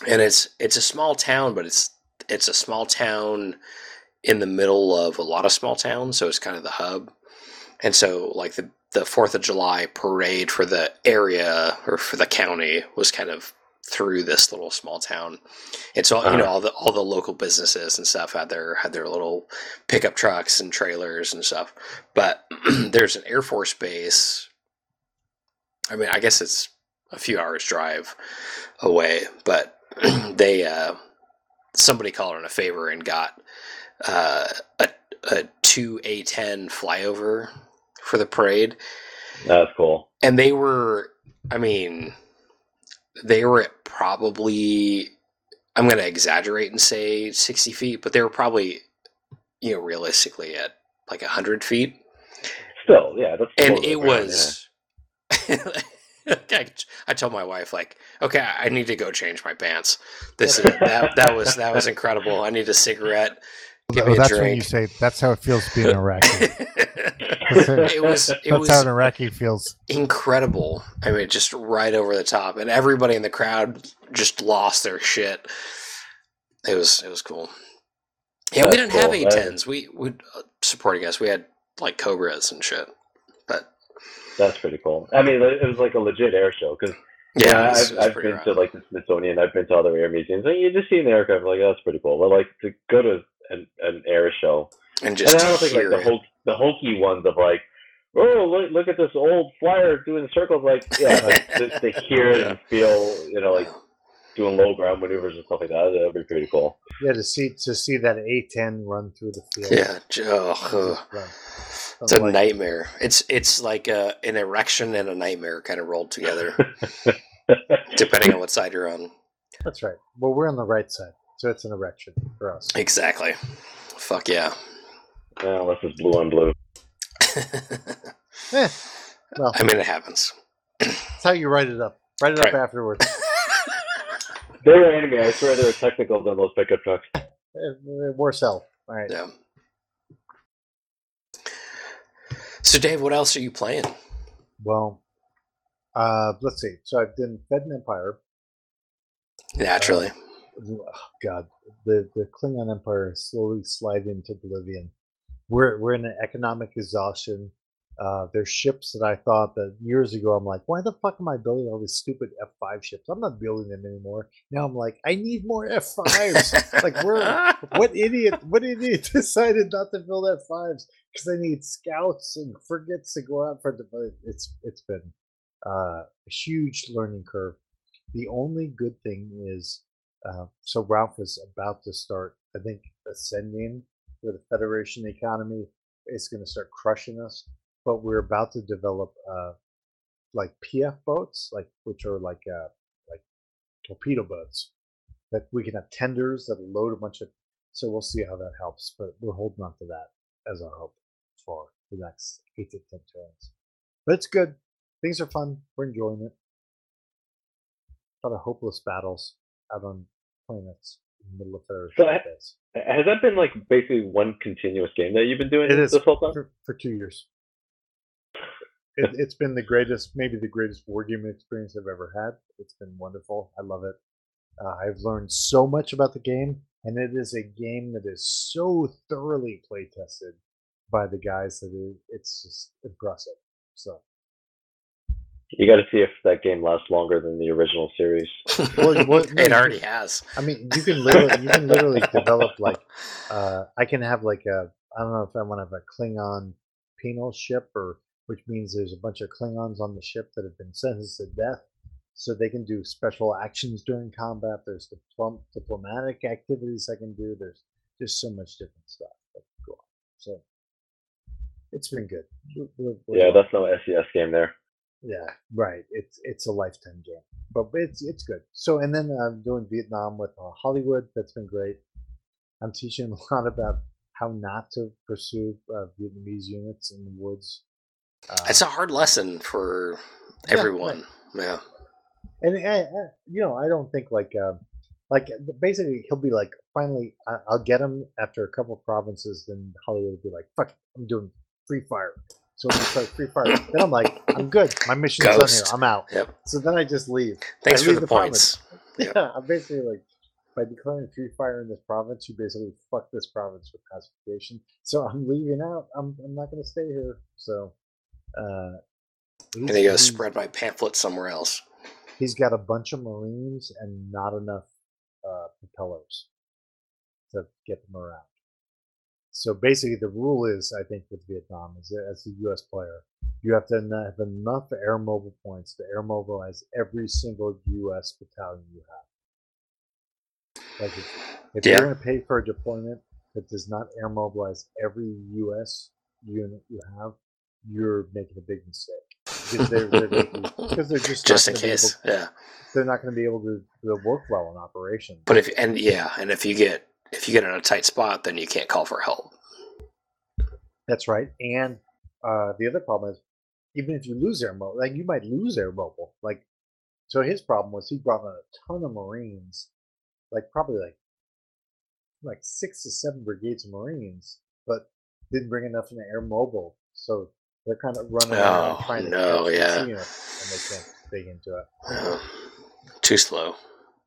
and it's it's a small town, but it's it's a small town in the middle of a lot of small towns. So it's kind of the hub, and so like the the Fourth of July parade for the area or for the county was kind of through this little small town. It's all you know, Uh-huh. all the all the local businesses and stuff had their had their little pickup trucks and trailers and stuff. But (clears throat) there's an Air Force base. I mean, I guess it's a few hours drive away, but (clears throat) they uh, somebody called in a favor and got uh, a a two A ten flyover for the parade, That's cool. and they were i mean they were at probably i'm going to exaggerate and say 60 feet but they were probably you know realistically at like 100 feet. Still, yeah, that's and it was (laughs) I, I told my wife like okay i need to go change my pants this is that, that was that was incredible. I need a cigarette give me Well, a that's when you say that's how it feels being an (laughs) Iraqi. (laughs) it was it that's was how an Iraqi feels. incredible. I mean, just right over the top, and everybody in the crowd just lost their shit. It was it was cool. Yeah, we didn't have cool. A tens. We we uh, supporting us. We had like Cobras and shit. But That's pretty cool. I mean, it was like a legit air show because yeah, Yeah, was- I've, I've been rad. to like the Smithsonian. I've been to other air museums. And you just see an aircraft, like oh, that's pretty cool. But like to go to an, an air show, and and I don't think like the it. hok- the hokey ones of like, oh look, look at this old flyer doing circles. Like yeah, like (laughs) to, to hear it and feel, you know, like doing low ground maneuvers and stuff like that. That'd be pretty cool. Yeah, to see to see that A10 run through the field. yeah, oh, ugh. It's a Like- nightmare. It's it's like a, an erection and a nightmare kind of rolled together, (laughs) depending on what side you're on. That's right. Well, we're on the right side, so it's an erection for us. Exactly. Fuck yeah. Yeah, unless it's blue on blue. (laughs) eh, well, I mean, it happens. That's how you write it up. Write it right. up afterwards. (laughs) They're enemy. I swear they're technical than those pickup trucks. Eh, eh, worse hell. All right. Yeah. So, Dave, what else are you playing? Well, uh, let's see. So I've done Fed and Empire. Naturally. Uh, Oh, God, the the Klingon Empire is slowly sliding into oblivion. We're we're in an economic exhaustion. Uh, there's ships that I thought that years ago I'm like, why the fuck am I building all these stupid F5 ships? I'm not building them anymore. Now I'm like, I need more F5s. like we're (laughs) what idiot what idiot (laughs) decided not to build F5s because I need scouts and frigates to go out for the but it's it's been uh, a huge learning curve. The only good thing is uh, so Ralph is about to start, I think, ascending where the Federation economy It's going to start crushing us. But we're about to develop uh, like PF boats, like which are like uh, like torpedo boats that we can have tenders that load a bunch of. So we'll see how that helps. But we're holding on to that as our hope for the next eight to ten turns. But it's good. Things are fun. We're enjoying it. A lot of hopeless battles out on planets in the middle of Federation So Has that been like basically one continuous game that you've been doing It is this whole time? for, for two years. (laughs) It, it's been the greatest, maybe the greatest wargaming experience I've ever had. It's been wonderful. I love it. Uh, I've learned so much about the game, and it is a game that is so thoroughly play tested by the guys that it, it's just impressive. So, You got to see if that game lasts longer than the original series. (laughs) Well, what- no, it you- already has. I mean, you can literally, you can literally (laughs) develop like, uh, I can have like a, I don't know if I want to have a Klingon penal ship, or which means there's a bunch of Klingons on the ship that have been sentenced to death, so they can do special actions during combat. There's diplom- diplomatic activities I can do. There's just so much different stuff that can go on. So it's been good. We're- we're- we're Yeah, well. that's no SCS game there. Yeah, right. It's it's a lifetime game, but it's it's good. So and then I'm doing Vietnam with uh, Hollywood. That's been great. I'm teaching (laughs) a lot about how not to pursue uh, Vietnamese units in the woods. Uh, It's a hard lesson for Yeah, right. everyone. Yeah. and I, I, you know I don't think like uh, like basically he'll be like finally I, I'll get him after a couple of provinces. Then Hollywood will be like fuck, it, I'm doing free fire. So start free fire, then I'm like I'm good. My mission's done here. I'm out. Yep. So then I just leave. Thanks I for leave the, province. points. Yeah, I'm basically like by declaring free fire in this province, you basically fuck this province with pacification. So I'm leaving out. I'm I'm not going to stay here. So, uh, And you go spread my pamphlet somewhere else. he's got a bunch of Marines and not enough uh, propellers to get them around. So basically, the rule is, I think, with Vietnam, is that as a U.S. player, you have to have enough air mobile points to air mobilize every single U.S. battalion you have. Like if, if Yeah. you're going to pay for a deployment that does not air mobilize every U.S. unit you have, you're making a big mistake because they're, they're, (laughs) because they're just Just in case. Yeah. they're not going to be able to, to work well in operation. But if and yeah, and if you get if you get in a tight spot, then you can't call for help. That's right. And uh, the other problem is, even if you lose air mobile, like you might lose air mobile. Like, so his problem was he brought in a ton of Marines, like probably like like six to seven brigades of Marines, but didn't bring enough in the air mobile. So they're kind of running around Oh, trying to no, yeah. and they can't dig into it. Uh, (sighs) too slow.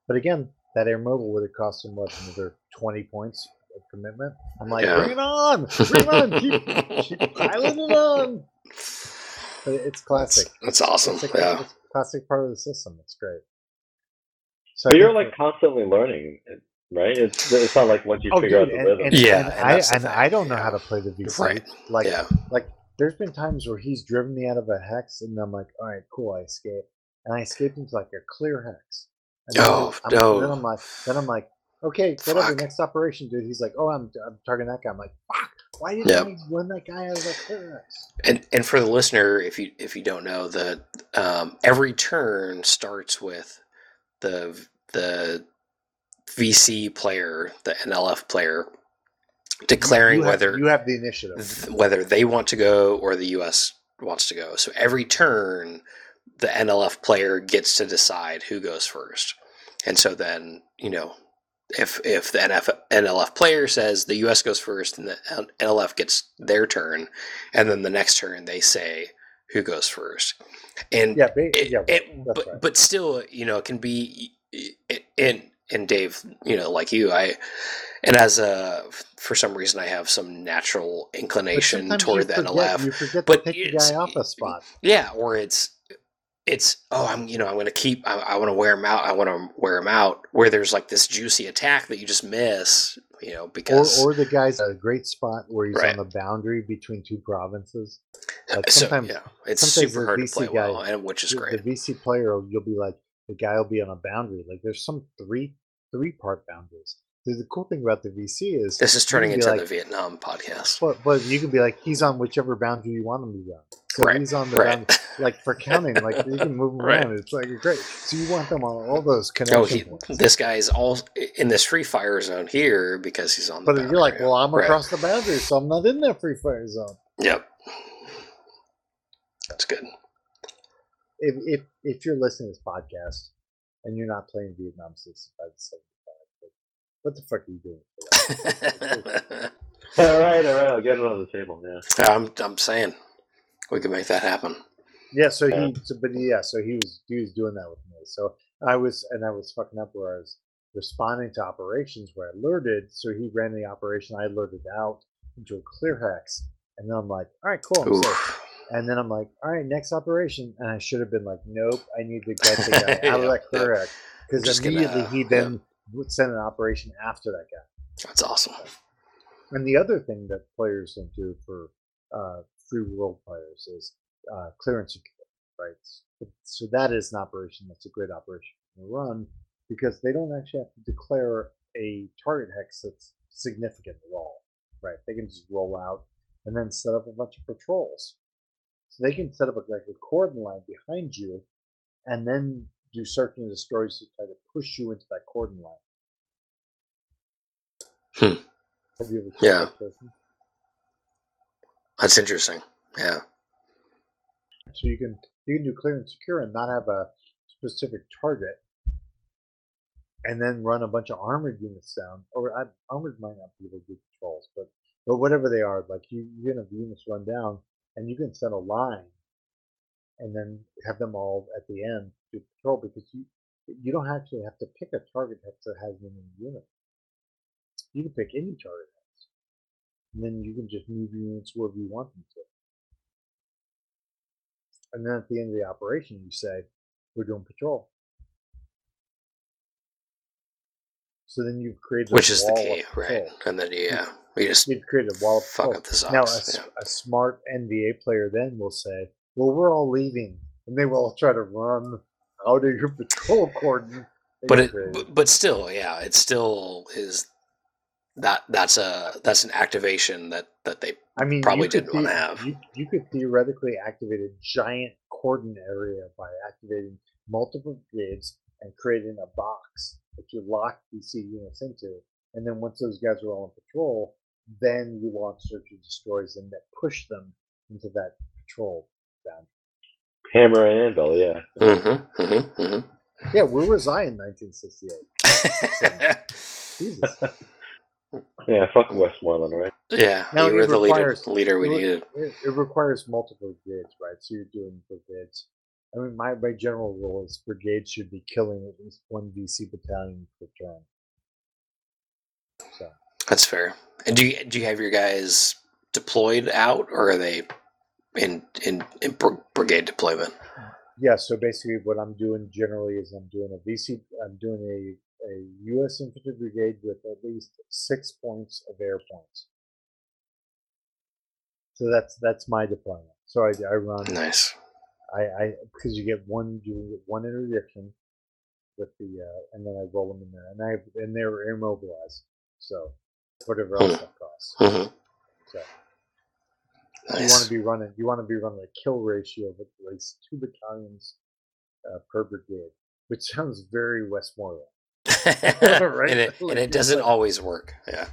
But again, that air mobile would have cost him what another twenty points of commitment. I'm like, Yeah. bring it on, bring it on, keep, keep (laughs) piling it on. But it's classic. That's awesome. It's a, Yeah. it's a classic part of the system. It's great. So But you're think like constantly learning, right? It's it's not like once you Oh, figure dude, out and, the rhythm. and, Yeah, and and I the and thing, I don't know how to play the VC. Right. Like, yeah. like there's been times where he's driven me out of a hex, and I'm like, all right, cool, I escape, and I escape into like a clear hex. And then Oh, I'm, no. Then I'm like, then I'm like, okay, whatever. Fuck. Next operation, dude. He's like, oh, I'm, I'm targeting that guy. I'm like, fuck. Why didn't Yep. Win that guy out of that clear hex? And and for the listener, if you if you don't know, the um, every turn starts with the the VC player, the NLF player, declaring you have, whether you have the initiative. th- whether they want to go or the U.S. wants to go. So every turn, the NLF player gets to decide who goes first, and so then you know if if the NF, NLF player says the U.S. goes first and the NLF gets their turn, and then the next turn they say who goes first, and Yeah, ba- it, yeah. it- but right. but still, you know, it can be and and Dave, you know, like you, I and as a for some reason I have some natural inclination toward the forget, NLF. You forget but to take the guy off a spot. Yeah, or it's it's oh I'm you know I'm going to keep I, I want to wear him out I want to wear him out where there's like this juicy attack that you just miss you know because or the guy's a great spot where he's Right. on the boundary between two provinces. Like so, sometimes yeah it's sometimes super hard to play guy- well and which is the, great the VC player, you'll be like, the guy will be on a boundary. Like there's some three three part boundaries. The, the cool thing about the VC is this is turning into like- the Vietnam podcast But, but you can be like, he's on whichever boundary you want him to be on. So Right, he's on the right boundary. Like for counting, like you can move him (laughs) Right. around. It's like great. So you want them on all those connections. oh he, points. this guy's all in this free fire zone here because he's on the But if you're like, well, I'm across the boundary, so I'm not in that free fire zone. yep that's good If if if you're listening to this podcast and you're not playing Vietnam 65 to 75, like, what the fuck are you doing? (laughs) (laughs) all right, all right. I'll get it on the table. Yeah. I'm I'm saying we can make that happen Yeah, so Yeah. he, so, but yeah, so he was he was doing that with me. So I was, and I was fucking up where I was responding to operations where I alerted. So he ran the operation, I alerted out into a clear hex, and then I'm like, all right, cool, I'm safe. And then I'm like, all right, next operation, and I should have been like, nope, I need to get the guy (laughs) out of that clear hex because gonna, immediately uh, he then would send an operation after that guy. that's awesome And the other thing that players don't do for uh, free world players is uh, clear and secure, right? So that is an operation that's a great operation to run because they don't actually have to declare a target hex that's significant at all, right? They can just roll out and then set up a bunch of patrols. So they can set up a, like a cordon line behind you and then do search and destroys to try to push you into that cordon line. Hmm. Have you ever Yeah. that person? that's interesting yeah So you can you can do clear and secure and not have a specific target, and then run a bunch of armored units down. Or uh, armored might not be able to do patrols, but but whatever they are, like you you can have units run down, and you can set a line, and then have them all at the end do patrol because you you don't actually have to pick a target hex that has many units. You can pick any target hex, and then you can just move units wherever you want them to. And then at the end of the operation, you say, we're doing patrol. So then you've created which is the key right and then yeah we just You've created a wall of fuck up the Now, a, yeah. a smart NVA player then will say, well, we're all leaving. And they will all try to run out of your patrol cordon. but it but, but still yeah it still is that that's a that's an activation that that they I mean, probably didn't wanna have. You, you could theoretically activate a giant cordon area by activating multiple grids and creating a box that you lock VC units into. And then once those guys are all on patrol, then you launch search and destroys them that push them into that patrol boundary. Hammer and anvil. Yeah. mm-hmm, mm-hmm, mm-hmm. Yeah, where was I in 1968? (laughs) Jesus. Yeah. Fuck Westmoreland, right? yeah Now you were it the leader requires- leader we it needed It, it requires multiple grids, right? So you're doing brigades. I mean, my, my general rule is brigades should be killing at least one VC battalion per turn. So that's fair and do you do you have your guys deployed out or are they in in, in brigade deployment yeah, so basically what I'm doing generally is I'm doing a VC, I'm doing a, a U.S. infantry brigade with at least six points of air points. So that's that's my deployment. So I, I run nice I, I because you get one you get one interdiction with the uh, and then I roll them in there and I and they're immobilized so whatever else that costs. mm-hmm. So you want to be running you want to be running a kill ratio of at least two battalions uh, per brigade, which (laughs) sounds very Westmoreland. (laughs) (laughs) Right? and it Like, and it doesn't like- always work yeah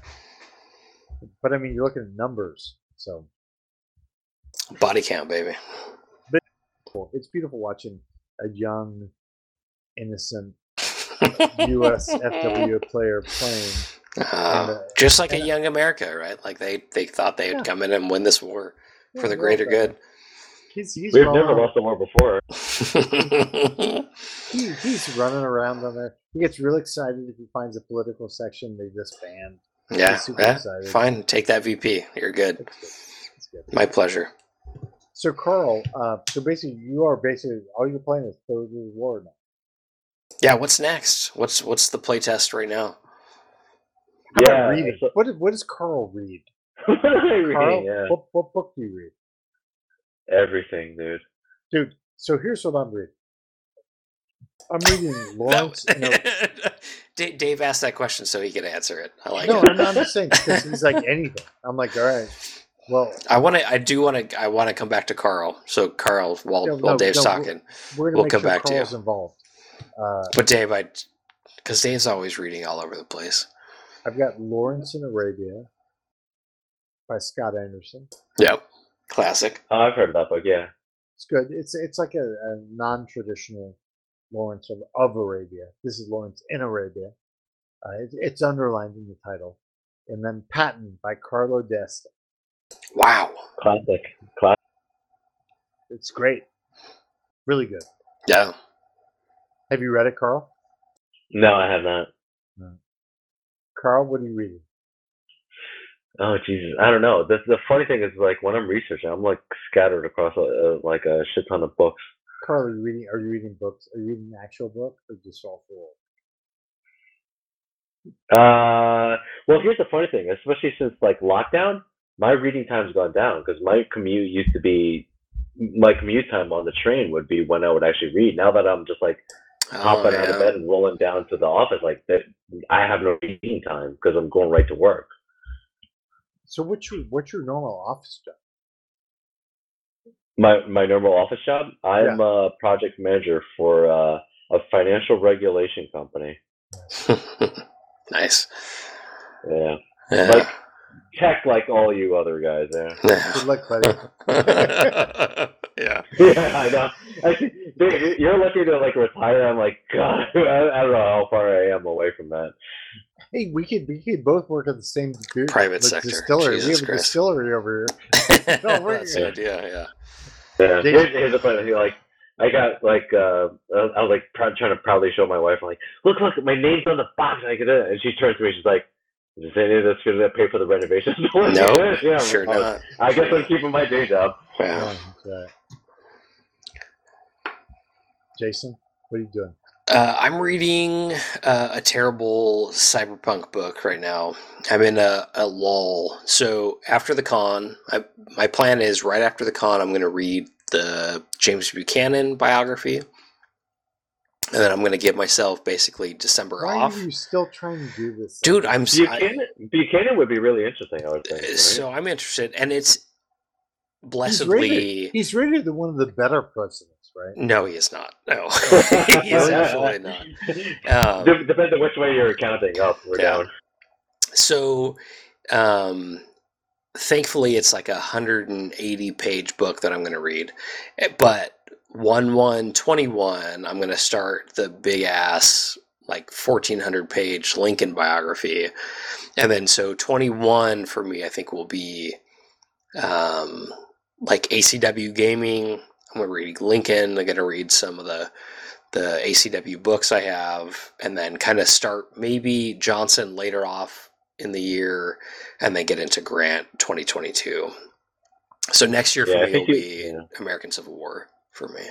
But I mean you're looking at numbers, so body count baby cool. it's beautiful watching a young, innocent U.S. FW player playing. Uh, And, uh, just like a young America, right? Like they they thought they would Yeah. come in and win this war Yeah, for the greater good. He's, he's We've never lost a war before. (laughs) he, he's running around on there. He gets real excited if he finds a political section they just banned. yeah, super yeah, excited. fine. Take that VP. You're good. It's good. It's good. My pleasure. So Carl, uh, so basically you are basically all you're playing is Third World War now. Yeah, what's next? What's what's the playtest right now? How Yeah, reading? so- What, what does Carl read? (laughs) What am reading? Carl, Yeah. what, what book do you read? Everything, dude. Dude, so here's what I'm reading. I'm reading (laughs) Lawrence. No, (laughs) Da- Dave asked that question so he could answer it. I like no, it. I'm, I'm just saying because he's like anything. I'm like, all right, well, I want to. I do want to. I want to come back to Carl. So Carl, while No, while Dave's no, talking, we're gonna We'll come sure back to you. Involved. Uh, but Dave, I because Dave's always reading all over the place. I've got Lawrence in Arabia by Scott Anderson. Yep, classic. Oh, I've heard of that book. Yeah. It's good. It's it's like a, a non-traditional Lawrence of, of Arabia. This is Lawrence in Arabia. Uh, it, it's underlined in the title. And then Patton by Carlo D'Este. Wow. Classic. Classic. It's great. Really good. Yeah. Have you read it, Carl? No, I have not. Carl, what are you reading? Oh Jesus, I don't know. The the funny thing is, like when I'm researching, I'm like scattered across a, a, like a shit ton of books. Carl, are you reading? Are you reading books? Are you reading an actual book or just all four? Uh, well, here's the funny thing, especially since like lockdown, my reading time's gone down because my commute used to be my commute time on the train would be when I would actually read. Now that I'm just like Oh, hopping out of bed and rolling down to the office, like that, I have no reading time because I'm going right to work. So what's your what's your normal office job? My my normal office job, I'm a project manager for uh, a financial regulation company. (laughs) nice. Yeah, Yeah. like tech, like all you other guys. (laughs) Yeah. Good luck, buddy. (laughs) yeah. Yeah, I know. Actually, dude, you- you're lucky to like retire. I'm like, God, I, (laughs) I don't know how far I am away from that. Hey, we could we could both work at the same beer, Private the sector. distillery. we Jesus have a Christ. distillery over here. No, we're That's good. the idea. Yeah. Yeah. Here's, here's the funny thing. Like, I got like, uh, I was like proud, trying to proudly show my wife. I'm like, look, look, my name's on the box. I get it. And she turns to me. She's like, is any of this going to pay for the renovations? (laughs) No, yeah, I'm sure like, "Oh, not. I guess I'm keeping my day job. Yeah. Yeah, right. Jason, what are you doing? Uh, I'm reading uh, a terrible cyberpunk book right now. I'm in a, a lull. So after the con, I, my plan is right after the con, I'm going to read the James Buchanan biography, and then I'm going to give myself basically December Why off. are you still trying to do this? Dude, I'm s- I- Buchanan, Buchanan would be really interesting. I would think. Right? so I'm interested, and it's he's rated, blessedly. he's rated one of the better presidents, right? No, he is not. No, (laughs) (laughs) he is absolutely not. Um, Depends on which way you're counting up or Yeah. down. so um thankfully it's like a 180 page book that i'm going to read Eh, but 1121 i'm going to start the big ass like 1400 page lincoln biography and then so 21 for me i think will be um like acw gaming i'm going to read lincoln i'm going to read some of the the acw books i have and then kind of start maybe johnson later off in the year and then get into Grant 2022. So next year for Yeah, me will be yeah. American Civil War for me.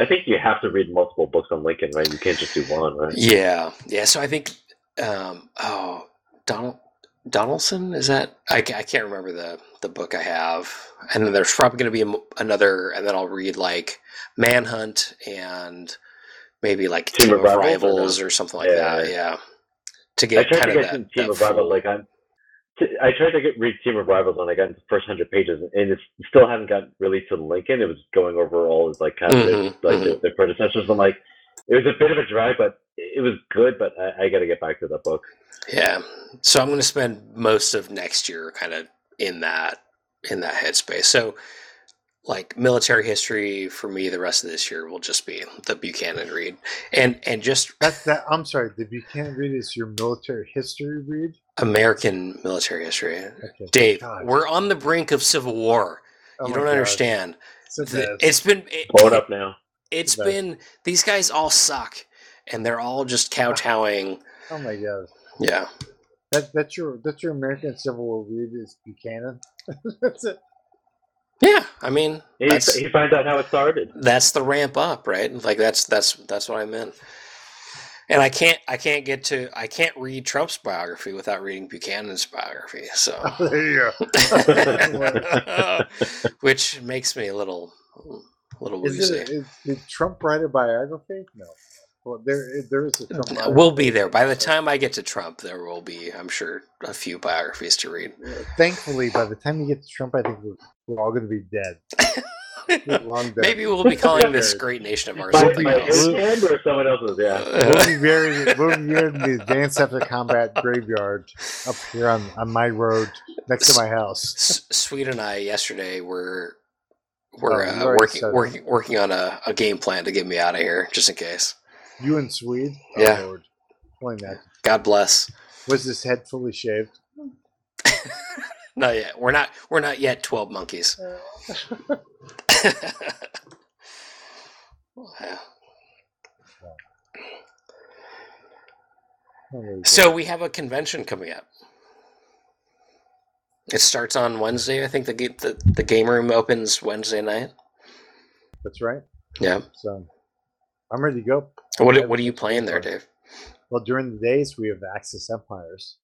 I think you have to read multiple books on Lincoln, right? You can't just do one, right? Yeah, yeah. So I think, um, oh, Donald Donaldson is that? I, I can't remember the the book I have. And then there's probably going to be another, and then I'll read like Manhunt and maybe like Team Team, of of Rivals or no? or something like Yeah, that. yeah. Yeah, to I get tried kind to of get that. some Team that of Rivals, like I'm. I tried to get read Team of Rivals, and I got into the first hundred pages, and it still hadn't got released to Lincoln. It was going over all his like kind of Mhm, like the, the predecessors. I'm like, it was a bit of a drag, but it was good. But I, I got to get back to that book. Yeah. So I'm going to spend most of next year kind of in that in that headspace. So like military history for me the rest of this year will just be the Buchanan read. And and just That's that. I'm sorry. The Buchanan read is your military history read. American military history. Okay. Dave, God. we're on the brink of civil war. Oh you don't God. understand. The- it's been it, Blow it up now. It's Bad. been these guys all suck, and they're all just kowtowing. oh my god. Yeah, That that's your that's your American Civil War read is Buchanan. (laughs) that's it. Yeah. I mean, He, that's he finds out how it started. that's the ramp up, right? Like that's that's that's what I meant. And I can't I can't get to I can't read Trump's biography without reading Buchanan's biography. So, (laughs) there you go. (laughs) which makes me a little a little Is woozy. it? Is, did Trump write a biography? No. Well, there there is a Trump. biography. We'll be there. By the time I get to Trump, there will be, I'm sure, a few biographies to read. Thankfully, by the time you get to Trump, I think we're, we're all going to be dead. (laughs) Long dead. Maybe we'll be calling this (laughs) great nation of ours By, something by else. his or someone else's? Yeah. We'll be buried. We'll be buried in the Advance After Combat Graveyard up here on, on my road next to my house. S- Sweet and I yesterday were were Oh, uh, working working working on a, a game plan to get me out of here, just in case. You and Swede? Oh, Yeah. Lord. Explain that. God bless. Was his head fully shaved? (laughs) Not yet. We're not. We're not yet twelve monkeys. Yeah. (laughs) There you go. So we have a convention coming up. It starts on Wednesday. I think the the, the game room opens Wednesday night. That's right. Yeah. So I'm ready to go. What Yeah, what are you playing there. Dave? Well, during the days we have Axis Empires.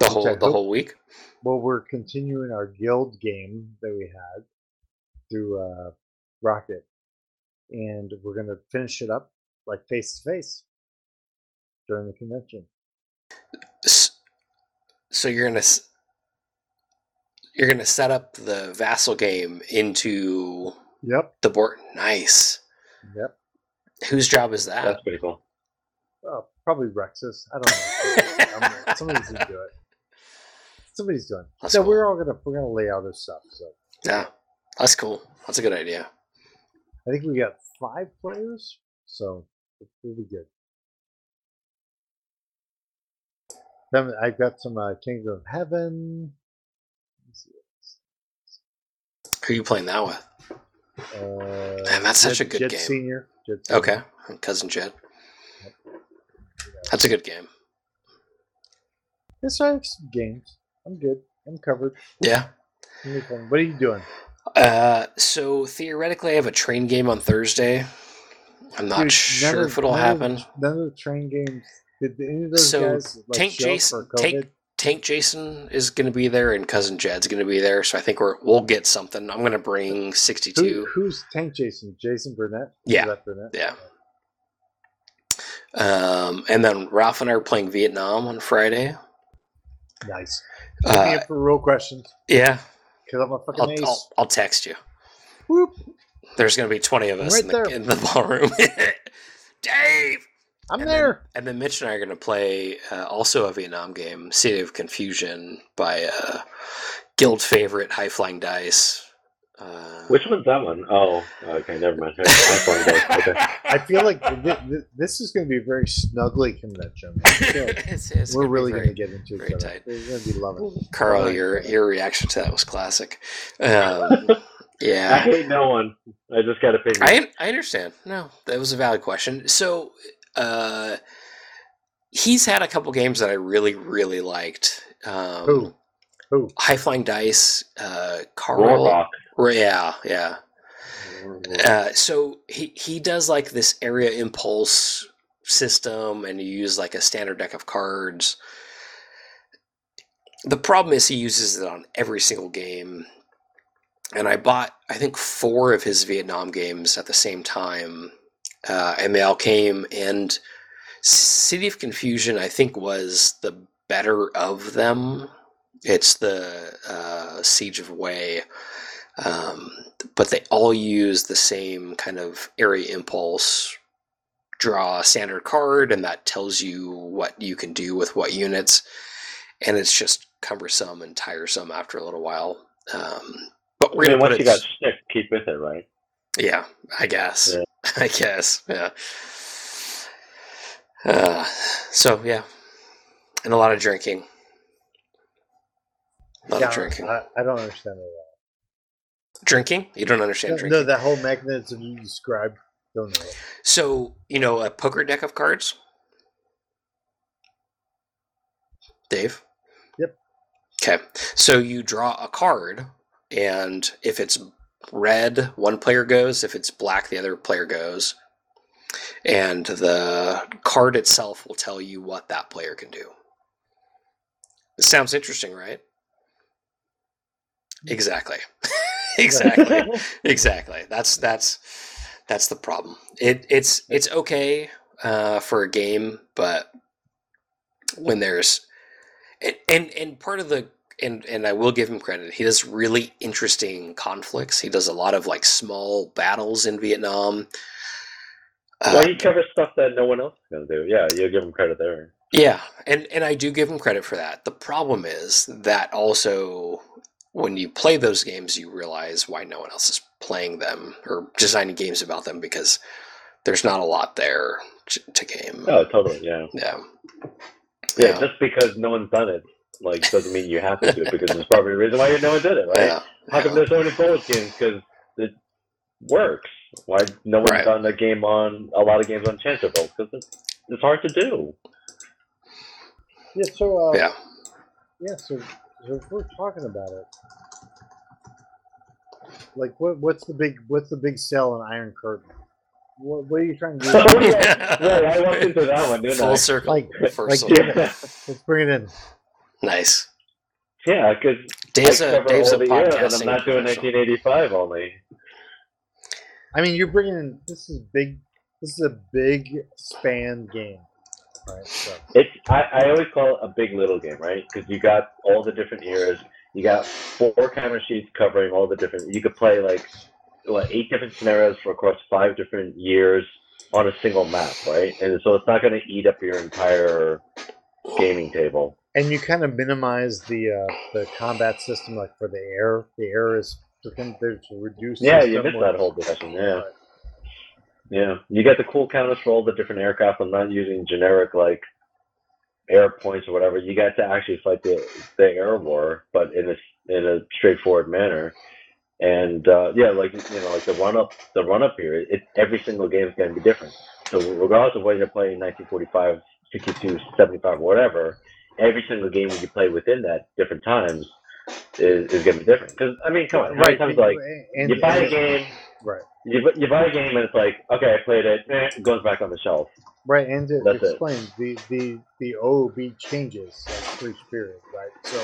The whole the hope- whole week. Well, we're continuing our guild game that we had through uh, Rocket, and we're going to finish it up like face to face during the convention. So you're gonna you're gonna set up the vassal game into Yep. the board. Nice. Yep. Whose job is that? That's pretty cool. Oh, probably Rexus. I don't know. I'm- Somebody's gonna do it. Somebody's doing. it. That's so cool. we're all gonna we're gonna lay out this stuff. So yeah, that's cool. That's a good idea. I think we got five players. So it'll be good. Then I've got some uh, Kingdom of Heaven. Let's see. Who are you playing that with? Uh, Man, that's such a good Jed game. Senior. Jed Senior. Okay, cousin Jed. That's a good game. Yes, I have some games. I'm good. I'm covered. Yeah. It'll be fun. What are you doing? Uh, so theoretically, I have a train game on Thursday. I'm not Dude, sure of- if it'll none of- happen. none of the train games. Did any of those So, guys like Tank Jason- for COVID? Tank- Tank Jason is going to be there, and cousin Jed's going to be there. So I think we're we'll get something. I'm going to bring Who, 62. who's Tank Jason? Jason Burnett? Yeah. Is that Burnett? Yeah. Um, and then Ralph and I are playing Vietnam on Friday. Nice. Uh, up for real questions. yeah, Because I'm a fucking I'll, ace. I'll, I'll text you. Whoop. There's going to be 20 of us Right in, the, there. in the (laughs) ballroom. (laughs) Dave! I'm and there. Then, and then Mitch and I are going to play uh, also a Vietnam game, City of Confusion, by uh, guild favorite High Flying Dice. Uh, Which one's that one? Oh, okay, never mind. I'm fine, guys. Okay. I feel like th- th- this is going to be a very snuggly convention. I feel (laughs) like it's- it's We're gonna really going to get into each very other. tight. We're going to be loving. Carl, Alright. your your reaction to that was classic. (laughs) Um, I yeah, hate no one. I just got to pick. I I understand. No, that was a valid question. So, uh, he's had a couple games that I really really liked. Um, Who? Who? High Flying Dice, uh, Carl. Warlock. Yeah, yeah. Uh, so he he does like this area impulse system, and you use like a standard deck of cards. The problem is he uses it on every single game, and I bought I think four of his Vietnam games at the same time, uh, and they all came. And City of Confusion I think was the better of them. It's the uh, Siege of Hue. Um, but they all use the same kind of area impulse draw a standard card and that tells you what you can do with what units and it's just cumbersome and tiresome after a little while um, but we're I mean, once you got stick, keep with it, right? Yeah, I guess. Yeah. (laughs) I guess. Yeah. Uh, so yeah, and a lot of drinking. A lot Yeah, of drinking. I, I don't understand that. drinking? You don't understand all. drinking. No, that whole mechanism you described, don't know. So you know a poker deck of cards, Dave. Yep. Okay, so you draw a card, and if it's red, one player goes. If it's black, the other player goes. And the card itself will tell you what that player can do. Sounds interesting, right? Exactly. (laughs) exactly. (laughs) exactly. That's that's that's the problem. It it's it's okay uh, for a game, but when there's and, and and part of the and and I will give him credit. He does really interesting conflicts. He does a lot of like small battles in Vietnam. Uh, he covers stuff that no one else is gonna do. Yeah, you give him credit there. yeah, and and I do give him credit for that. The problem is that also when you play those games, you realize why no one else is playing them or designing games about them because there's not a lot there to, to game. Oh, totally. Yeah. Yeah, yeah. Yeah. Just because no one's done it, like, doesn't mean you have to do it because there's probably a reason why no one did it, right? yeah. How come yeah. there's so many bullet games? Because it works. Why no one's Right. done a game on a lot of games on Chancellorsville? Because it's, it's hard to do. Yeah, so, uh, Yeah. yeah, so, so if we're talking about it, like, what, what's the big, what's the big sell in Iron Curtain? What, what are you trying to do? Oh, (laughs) yeah. Right, I walked into that one, didn't Full I? circle. Like- Full like- circle. Yeah, Let's bring it in. Nice. yeah, because Dave's I a Dave's a all the years, and podcasting. I'm not doing 1985 only. I mean, you're bringing in, this is big, this is a big span game. Right, so, It's I, I always call it a big little game, right? Because you got all the different eras. You got four camera sheets covering all the different. You could play like what eight different scenarios for across five different years on a single map, right? And so it's not going to eat up your entire gaming table. And you kind of minimize the uh, the combat system, like for the air. The air is there's reduced. Yeah, you missed that whole discussion. Yeah, yeah. You get the cool counters for all the different aircraft. I'm not using generic like air points or whatever. You got to actually fight the the air war, but in a in a straightforward manner. And uh, yeah, like you know, like the run up, the run up period. It, every single game is going to be different. So regardless of whether you're playing 1945, 62, 75, whatever, every single game you play within that different times is, is going to be different. Because I mean, come on, many times like and, you buy a game, right, you, you buy a game and it's like, okay, I played it, eh, it goes back on the shelf. right, and to That's it. explain the the the OOB changes like for each period, right? So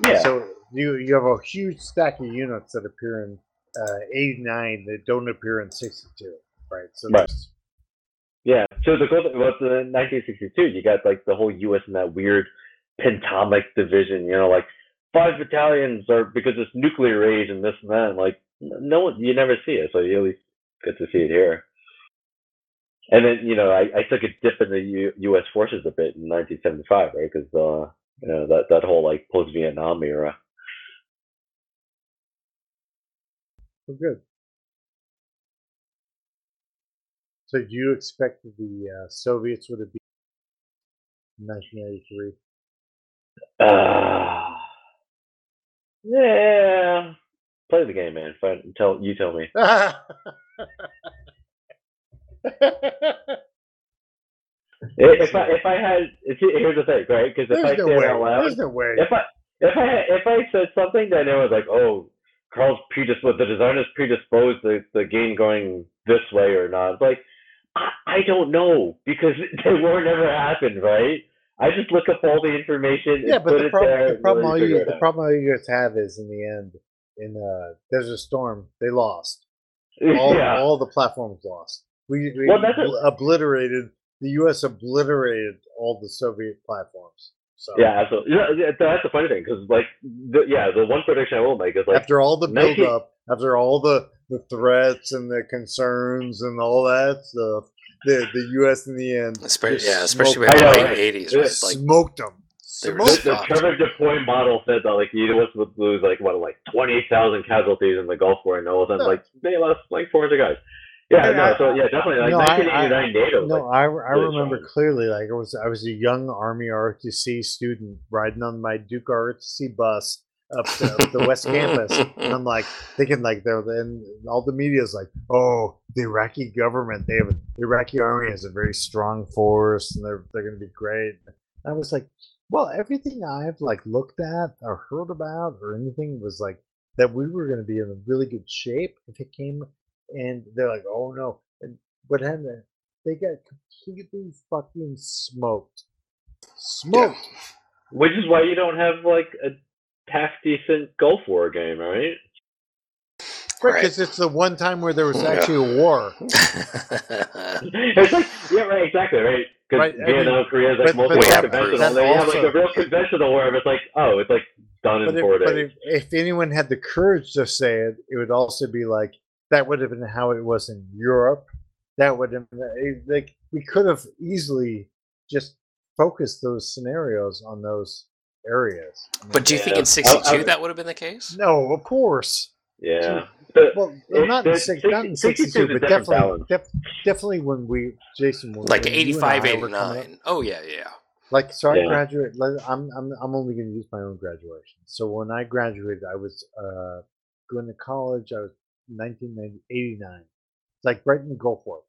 Yeah, so you you have a huge stack of units that appear in uh, 89 that don't appear in 62, right? So Right. yeah. So the goal was the 1962. You got like the whole U.S. in that weird pentomic division. You know, like five battalions are because it's nuclear age and this and that. Like no one, you never see it, so you always get to see it here. And then you know, I, I took a dip in the U, U.S. forces a bit in 1975, right? Because uh, you know that that whole like post Vietnam era. we're good. So do you expect the uh, Soviets would have been in 1983? Uh, yeah. Play the game, man. Find, tell you tell me. (laughs) If I if I had see, here's the thing, right? Because if I There's no say it way. out loud, There's no way. if I if I if I said something that I was like, oh, Carl's predisposed, the designers predisposed the the game going this way or not. Like I, I don't know because (laughs) they were never happened, right? I just look up all the information. yeah, but the problem, there the problem, all you, the out. problem all you guys have is in the end, in uh, Desert Storm, they lost. (laughs) All, yeah. all the platforms lost. We, we Well, a- obliterated. The U.S. obliterated all the Soviet platforms. So Yeah, absolutely. Yeah, that's the funny thing because, like, the, yeah, the one prediction I will make is like, after all the 19 after all the, the threats and the concerns and all that stuff, the the U.S. in the end, Especially, yeah, especially smoked with I know, the late eighties, Yeah. right? Like smoked them, The, Smoke the stopped. Trevor Dupuy model said that like you was would lose like what like twenty eight thousand casualties in the Gulf War, and all of a sudden like they lost like four hundred guys. Yeah, Hey, no, I- so yeah, definitely like No, I- 1989 NATO. No, like, I, I really remember strong. clearly. Like I was I was a young Army ROTC student riding on my Duke ROTC bus up to up the West Campus, and I'm like (laughs) thinking like they're and all the media is like, oh, the Iraqi government, they have the Iraqi army has a very strong force, and they're they're going to be great. I was like, well, everything I've like looked at or heard about or anything was like that we were going to be in a really good shape if it came. And they're like, oh no. And what happened? They got completely fucking smoked. Smoked. Which is why you don't have like a half decent Gulf War game, right? Right, Right. because it's the one time where there was Yeah. actually a war. (laughs) it's like yeah, right, exactly, right. Because Right, I Vietnam, mean, Korea is like but- mostly but conventional. that Then you have like a real conventional war, but it's like oh, it's like done But, in if, four but days. if, if anyone had the courage to say it, it would also be like that would have been how it was in Europe. That would have been, eh, like we could have easily just focused those scenarios on those areas. I mean, but do you think in '62 I- I- that would have been the case? no, of course. yeah, but Well, It- not in, six, not in 62 is 62, a but definitely, def, definitely when we, Jason, when, Like when 85, I were 89. Oh yeah, yeah. Like, so I Yeah. graduated. like, I'm I'm I'm only going to use my own graduation. So when I graduated, I was uh, going to college. I was 1989. It's like right in the Gulf War,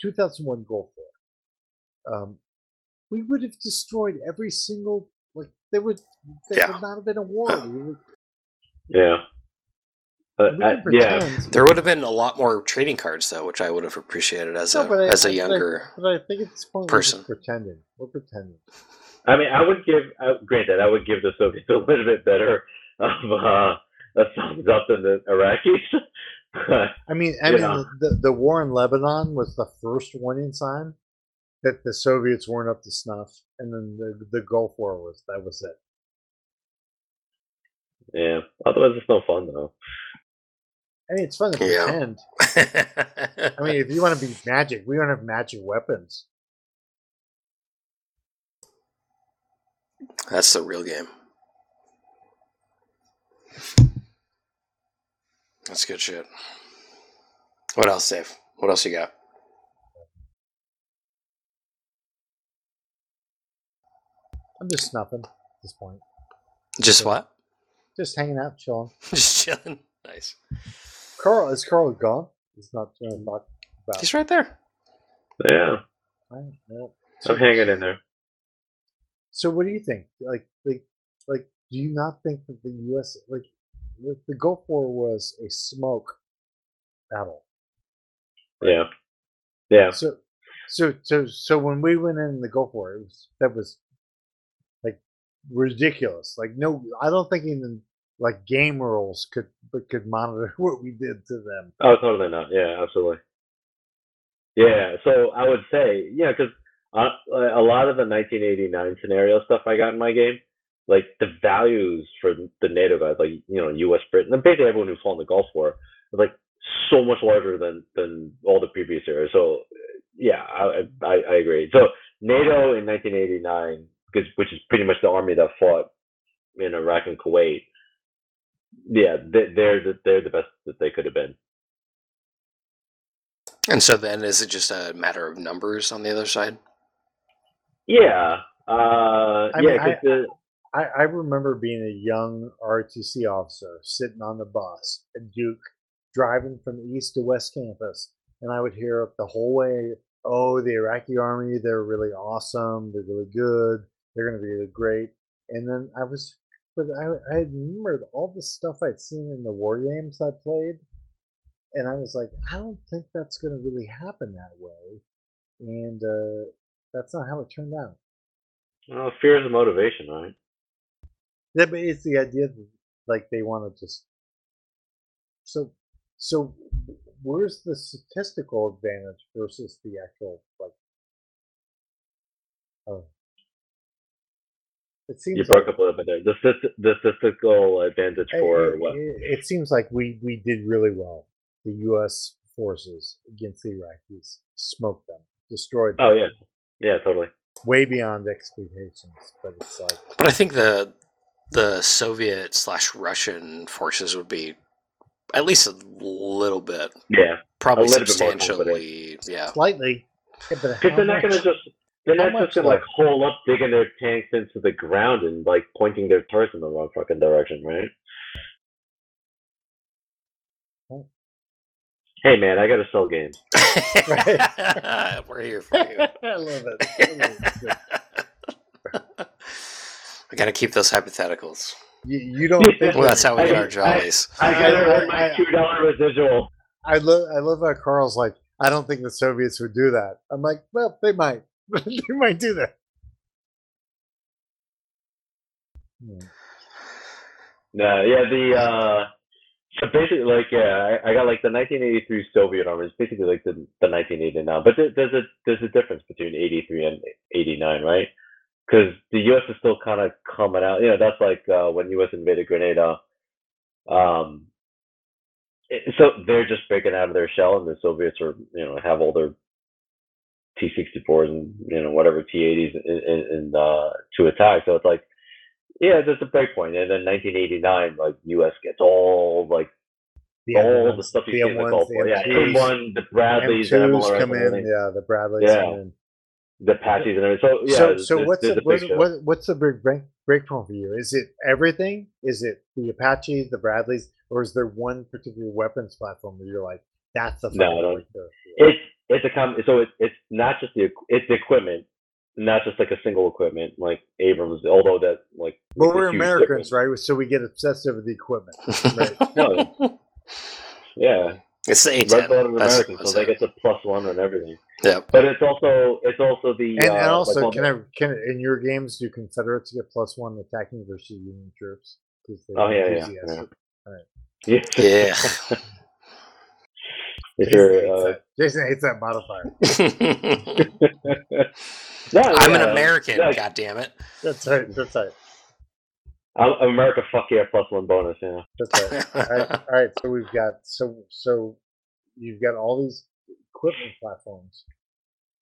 2001 Gulf War. Um, we would have destroyed every single like there would there Yeah. would not have been a war. (laughs) We would, yeah, but we uh, yeah. There would have been a lot more trading cards though, which I would have appreciated as No, a but I- as a but I- younger. But I think at this point person. we're pretending. We're pretending. I mean, I would give, uh, granted, I would give the Soviets (laughs) a little bit better of uh, a thumbs up than the Iraqis. (laughs) I mean, I Yeah. mean, the, the war in Lebanon was the first warning sign that the Soviets weren't up to snuff, and then the the Gulf War was that was it. yeah, otherwise it's no fun though. I mean, it's fun to Yeah. pretend. I mean, if you want to be magic, we don't have magic weapons. That's the real game. That's good shit. What else, Dave? What else you got? I'm just snuffing at this point, Just what? just hanging out, chilling. (laughs) Just chilling. Nice. Carl is Carl gone? He's not going to talk about. He's right there. Yeah, Right, well, I'm hanging in there. So what do you think? Like, like, like, do you not think that the U.S. like the, the Gulf War was a smoke battle? Yeah, yeah, So, so, so, so when we went in the Gulf War, it was that was like ridiculous. Like, no, I don't think even like game rules could could monitor (laughs) what we did to them. Oh, totally not. Yeah, absolutely. Yeah, so I would say, yeah, because uh, a lot of the 1989 scenario stuff I got in my game, like the values for the NATO guys, like you know, U.S., Britain, and basically everyone who fought in the Gulf War, was like so much larger than than all the previous eras. So yeah, I I, I agree. So NATO in 1989, because which is pretty much the army that fought in Iraq and Kuwait. Yeah, they, they're the, they're the best that they could have been. And so then, is it just a matter of numbers on the other side? Yeah. Uh, I yeah, mean, 'cause I- the, I, I remember being a young ROTC officer sitting on the bus at Duke, driving from east to west campus, and I would hear up the whole way, "Oh, the Iraqi army, they're really awesome. They're really good. They're going to be really great." And then I was, but I, I had remembered all the stuff I'd seen in the war games I played, and I was like, I don't think that's going to really happen that way, and uh, that's not how it turned out. well, fear is a motivation, right? Yeah, but it's the idea that like they want to just so so where's the statistical advantage versus the actual like oh it seems You like, broke up a little bit there. The, stat- the statistical advantage for it- what? it- it seems like we we did really well the U.S. forces against the Iraqis smoked them destroyed oh, them Oh yeah, yeah, totally. way beyond expectations. But it's like But I think the the Soviet slash Russian forces would be at least a little bit, Yeah, probably A little bit more substantially, yeah. slightly. Yeah, but because they're not gonna just they're not just gonna like hole up, digging their tanks into the ground and like pointing their turrets in the wrong fucking direction, right? Oh. Hey man, I gotta sell games. (laughs) We're here for you. (laughs) I love it. I love it. It's (laughs) got to keep those hypotheticals. You, you don't think Well, that's how we I- get our jollies. I I- gotta earn my two dollar residual. I love I love how Carl's like, I don't think the Soviets would do that. I'm like, well, they might. (laughs) they might do that. Hmm. No, yeah, the uh so basically like yeah, I, I got like the 1983 Soviet army. It's basically like the the 1989, but there, there's a there's a difference between 83 and 89, right? Because the U.S. is still kind of coming out. You know, that's like uh, when U.S. invaded Grenada. Um, it- so they're just breaking out of their shell, and the Soviets are you know have all their T-64s and you know whatever T-80s in, in, in uh, to attack. So it's like yeah, there's a break point, and then 1989, like U.S. gets all like The all M1s, the stuff you the see in the M1s, Gulf the War. Yeah, M2s, M1, the Bradleys, the M2s MLRS, come and in. Yeah, the Bradleys Yeah. come in. the Apaches and everything. So yeah, so, there's- so what's there's the what's, what, what's the big break break point for you? Is it everything? Is it the Apaches, the Bradleys, or is there one particular weapons platform where you're like, that's the No, fucking I don't- breakthrough? It's it's a com- so it's it's not just the it's the equipment, not just like a single equipment like Abrams. Although that like But we're Americans, difference. right? So we get obsessed over the equipment. Right. (laughs) No, yeah, It's the red A10. blooded That's Americans, so they get the plus one on everything. Yeah. But it's also it's also the And, uh, and also, like, all can I can in your games do Confederates get plus one attacking versus Union troops? 'Cause they're Oh, yeah, yeah, enthusiastic. yeah. Yeah. (laughs) (laughs) if Jason you're hates, uh, that. Jason hates that modifier. (laughs) no, I'm an American, yeah, God damn it. That's right. That's right. I'm America. Fuck yeah, plus one bonus. Yeah. That's right. all right. (laughs) All right. So we've got so so you've got all these equipment platforms.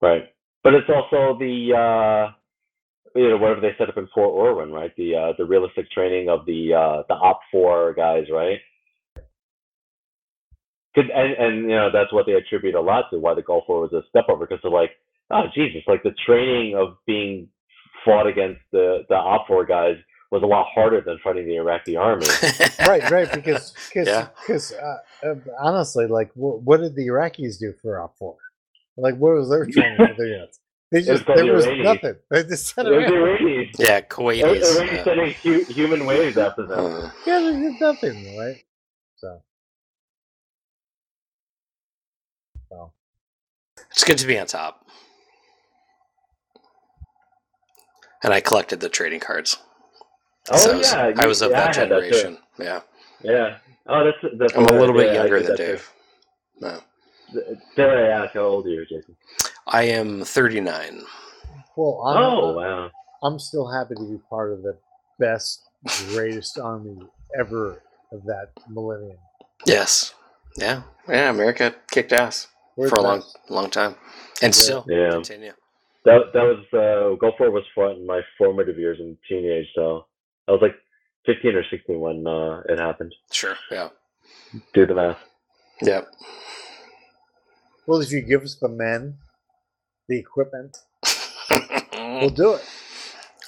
Right. But it's also the uh you know, whatever they set up in Fort Irwin, right? The uh the realistic training of the uh the op four guys, right? 'Cause- and and you know, that's what they attribute a lot to why the Gulf War was a step over because they're like, oh Jesus, like the training of being fought against the the OPFOR guys was a lot harder than fighting the Iraqi army. (laughs) Right. Right. Because (laughs) because Yeah. because uh, uh, honestly, like what, what did the Iraqis do for OPFOR? Like what was their (laughs) training for their units? They was just called there the was Iranians. nothing. They just It sat was the around. Yeah, It Kuwaitis. was Iraqis yeah. sending hu- human waves after them. Uh, Yeah, they did nothing, right? So. So. It's good to be on top. And I collected the trading cards. Oh So I was, yeah, I was of yeah, that I had that generation. yeah. Yeah. Oh, that's that's. I'm a little bit yeah, younger than that too. Dave. No. Dare I ask how old are you, Jason? I am 39. Well, I'm, Oh uh, wow. I'm still happy to be part of the best, greatest army ever of that millennium. Yes. Yeah. Yeah, America kicked ass We're for a long best. long time. And Yeah. still Yeah. continue. That that was uh, Gulf War was fought in my formative years in teenage. So I was like 15 or 16 when uh, it happened. Sure. Yeah. Do the math. Yep. Well, if you give us the men, the equipment, (laughs) we'll do it.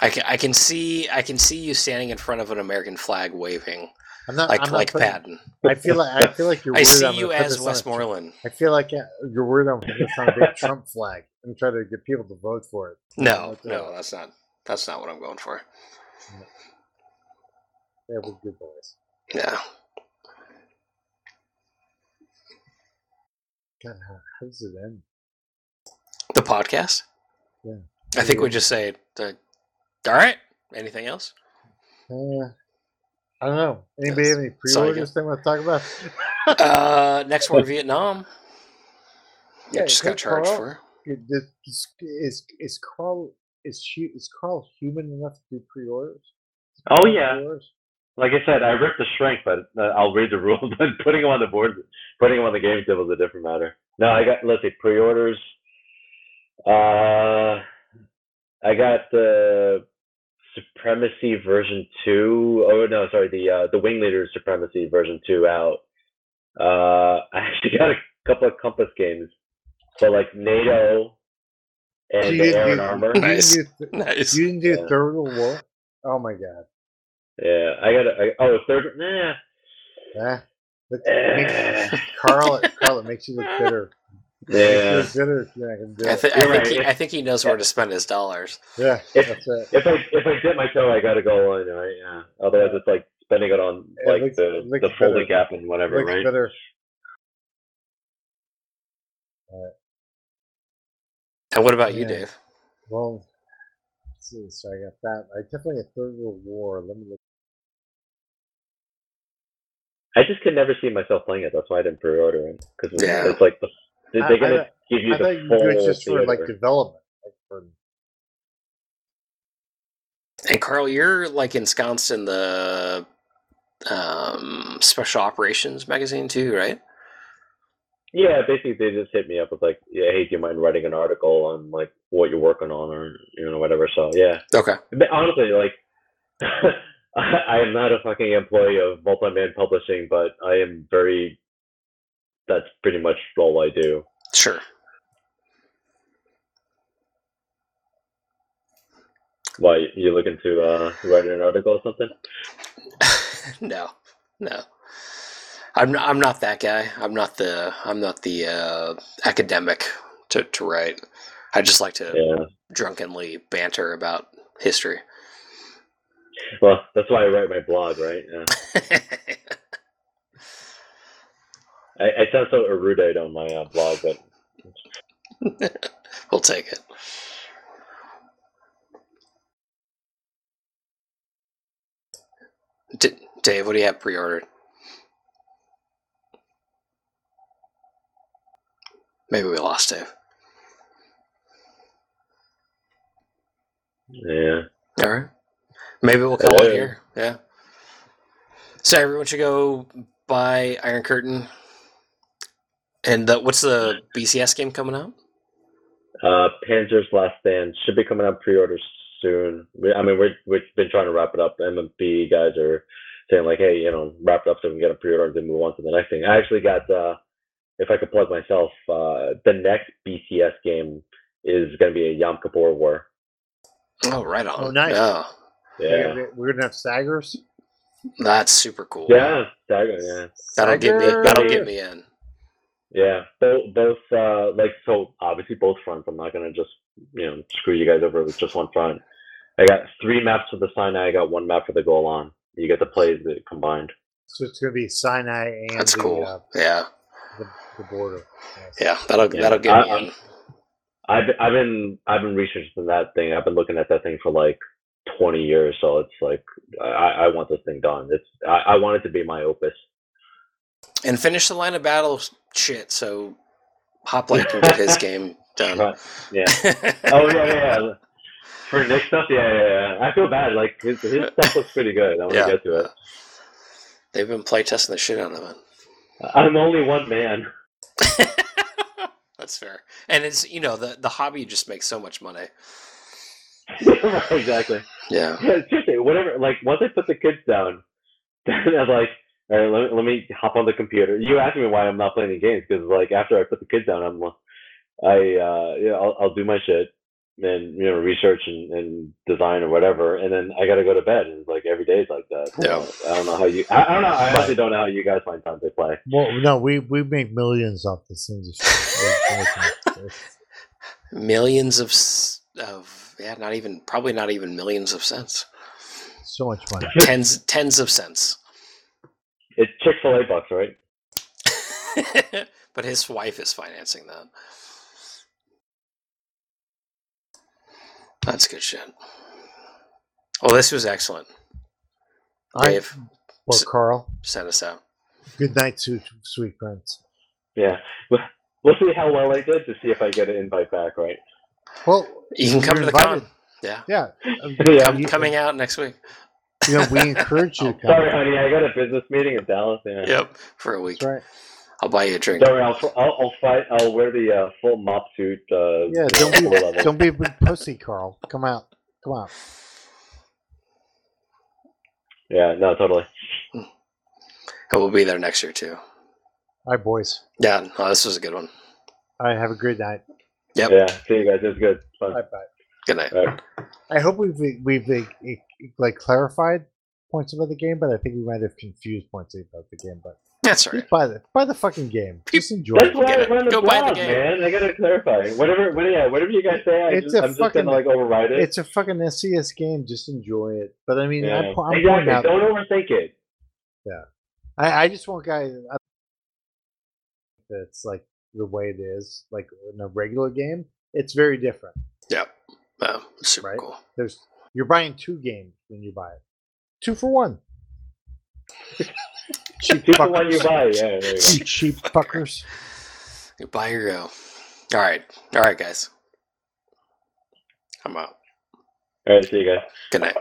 I can I can see I can see you standing in front of an American flag waving I'm not like I'm like putting- Patton. I feel like I feel like you're. (laughs) I see you as Westmoreland. I feel like you're worried I'm putting this on a big (laughs) Trump flag and try to get people to vote for it. No, no, all. that's not that's not what I'm going for. Yeah, we're good boys. Yeah. God, how, how does it end? The podcast? Yeah. I think we just say the all right. Anything else? Uh, I don't know. Anybody have any That's all you pre-orders they want to talk about? Uh next one (laughs) Vietnam. Yeah, Yeah, just got charged Carl. for. Is, is, is, is Carl is she is Carl human enough to do pre-orders? Oh yeah. Pre-orders? Like I said, I ripped the shrink, but uh, I'll read the (laughs) rules. But putting them on the board, putting them on the game table is a different matter. No, I got let's see, pre-orders. Uh, I got the Supremacy version two. Oh no, sorry, the uh, the Wing Leader Supremacy version two out. Uh, I actually got a couple of Compass games, so like NATO So and you the didn't Air and do- Armor. you Nice. didn't do, Nice. you didn't do Yeah. Third World War? Oh my god. Yeah, I got a. I, oh, third. Nah. It Eh. makes, Carl, Carl, it makes you look (laughs) bitter. Yeah. It makes you look bitter. Yeah, I can do I, it. thi- I You're think right. he, I think he knows where to spend his dollars. yeah, If- If I if I dip my toe, I gotta go on, right? Yeah. Otherwise, it's like spending it on It like the it looks the folding better. gap and whatever, right? bitter. And what about you, Dave? Well, let's see. So I got that. I definitely got Third World War. Let me look. I just could never see myself playing it. That's why I didn't pre-order it because it's, Yeah. it's like the, they- I- they're gonna I- give you I the thought you full do it just for like development. Like for, And Carl, you're like ensconced in the um, Special Operations magazine too, right? Yeah, basically they just hit me up with like, yeah, hey, do you mind writing an article on like what you're working on or you know whatever. So yeah, Okay. But honestly, like, (laughs) I I am not a fucking employee of Multiman Publishing, but I am very. That's pretty much all I do. Sure. Why you looking to uh, write an article or something? (laughs) no, no. I'm not, I'm not that guy. I'm not the I'm not the uh, academic to, to write. I just like to Yeah. drunkenly banter about history. Well, that's why I write my blog, right? Yeah. (laughs) I, I sound so erudite on my uh, blog, but (laughs) we'll take it. D- Dave, what do you have pre-ordered? Maybe we lost Dave. yeah. All right. Maybe we'll call it Uh, here. Yeah. So everyone should go buy Iron Curtain. And the, what's the BCS game coming out? Uh, Panzer's Last Stand should be coming out pre-order soon. We, I mean, we're, we've been trying to wrap it up. MMP guys are saying like, hey, you know, wrap it up so we can get a pre-order and then move on to the next thing. I actually got, uh, if I could plug myself, uh, the next BCS game is going to be a Yom Kippur War. Oh, right on. Oh, nice. Oh, Yeah. We're- We're gonna have Saggers. that's super cool. Yeah. Stagger, yeah. That'll get me. That'll get me in. Yeah, both both uh like so obviously both fronts. I'm not gonna just you know screw you guys over with just one front. I got three maps for the Sinai. I got one map for the Golan. You get to play the combined. So it's gonna be Sinai and That's the, cool. uh, Yeah, the, the border. Yes. yeah. That'll Yeah. that'll get I- me I'm- in. I've been- I've been I've been researching that thing. I've been looking at that thing for like 20 years. So it's like I, I want this thing done. It's I, I want it to be my opus. And finish the line of battle shit. So Hoplite can get his game (laughs) done. Right. Yeah. Oh yeah, yeah. yeah. For Nick stuff, yeah, yeah, yeah. I feel bad. Like his his (laughs) stuff looks pretty good. I want to get to it. They've been playtesting the shit out of it. I'm only one man. (laughs) That's fair. And it's you know the the hobby just makes so much money. exactly. Yeah. Yeah, seriously, whatever. Like once I put the kids down, then I'm like, all right, let, let me hop on the computer. You asked me why I'm not playing the games because like after I put the kids down, I'm I uh yeah I'll, I'll do my shit and you know research and, and design or whatever, and then I got to go to bed. And like every day is like that. Yeah. I don't know how you. I, I don't know. I actually don't know how you guys find time to play. Well, no, we we make millions off this industry. (laughs) Millions of of yeah, not even probably not even millions of cents. so much money. Tens tens of cents. It's Chick Fil A bucks, right? (laughs) but his wife is financing that. That's good shit. Well, this was excellent. All right. Dave, Well, S- Carl, send us out. good night, sweet, sweet friends. Yeah. We'll we'll see how well I did to see if I get an invite back, right? Well, You can come to the invited. con. Yeah. Yeah, Yeah. Come, you- coming out next week. You know, we encourage you to come. Sorry, honey. I got a business meeting in Dallas. Yeah. Yep. For a week. That's right. I'll buy you a drink. Don't worry, I'll, I'll, I'll fight. I'll wear the uh, full MOPP suit. Uh, Yeah, don't be full don't be a big pussy, Carl. Come out. Come out. Yeah, no, totally. I will be there next year too. All right, boys. Yeah, no, this was a good one. All right, have a great night. Yep. Yeah, see you guys. It was good. Fun. Bye bye. Good night. All right. I hope we've we've like, like clarified points about the game, but I think we might have confused points about the game. But That's all right. just buy the buy the fucking game. Just enjoy That's it. why I run the Go buy the game. man. I gotta clarify. Whatever, what, yeah, whatever you guys say, I It's just, a I'm just gonna like override it. It's a fucking SCS game. Just enjoy it. But I mean, yeah. I'm, I'm exactly. pointing out. Don't overthink it. I, I just want guys. I- It's like the way it is, like in a regular game. It's very different. Yeah. Oh, super Right. cool. There's you're buying two games when you buy it. Two for one. (laughs) cheap Two for one you buy. Yeah, there you go. You cheap fuckers. You buy your go. All right. All right, guys. I'm out. All right, see you guys. Good night.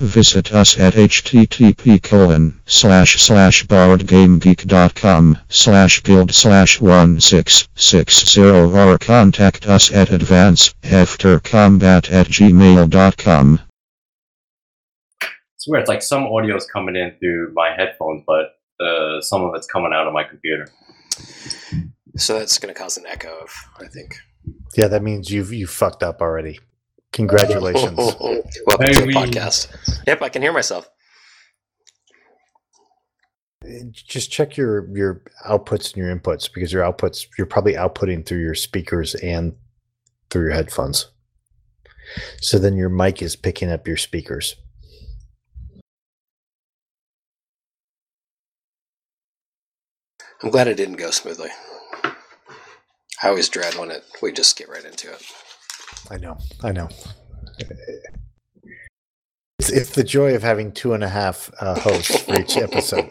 Visit us at http colon slash slash boardgamegeek.com slash guild slash 1660 or contact us at advanceaftercombat at gmail.com. It's weird. It's like some audio is coming in through my headphones, but uh, some of it's coming out of my computer. So that's going to cause an echo of, I think. Yeah, that means you've you fucked up already. Congratulations. (laughs) Welcome to the Maybe. podcast. Yep, I can hear myself. Just check your your outputs and your inputs because your outputs you're probably outputting through your speakers and through your headphones. So then your mic is picking up your speakers. I'm glad it didn't go smoothly. I always dread when it we just get right into it. I know. I know. It's, it's the joy of having two and a half uh, hosts for each episode.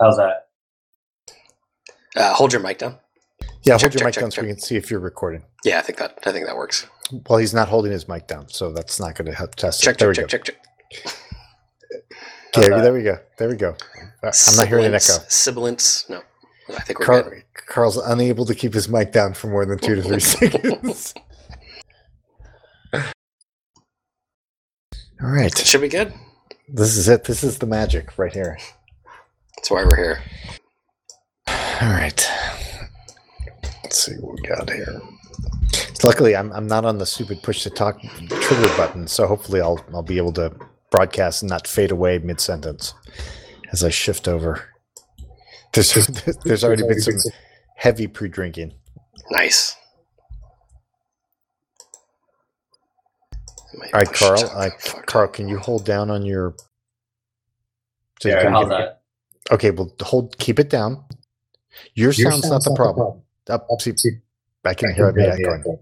How's that? Uh, hold your mic down. Yeah, Check, hold your check, mic check, down so we can see if you're recording. Yeah, I think that I think that works. Well, he's not holding his mic down, so that's not going to help test Check, it. There check, we check, go. check, check. How's Yeah, that? there we go. There we go. Uh, I'm not hearing an echo. Sibilance. No, I think we're Carl, good. Carl's unable to keep his mic down for more than two to three (laughs) seconds. All right, Should be good. this is it. This is the magic right here. That's why we're here. All right, let's see what we got here. Luckily, I'm I'm not on the stupid push to talk trigger button, so hopefully I'll I'll be able to broadcast and not fade away mid sentence as I shift over. There's (laughs) there's already been some heavy pre drinking. Nice. All right, Carl. Uh, Carl, can you hold down on your? So Yeah, can how's that? Okay, well, hold. Keep it down. Your sound's not the problem. Up, see, I can hear the echoing.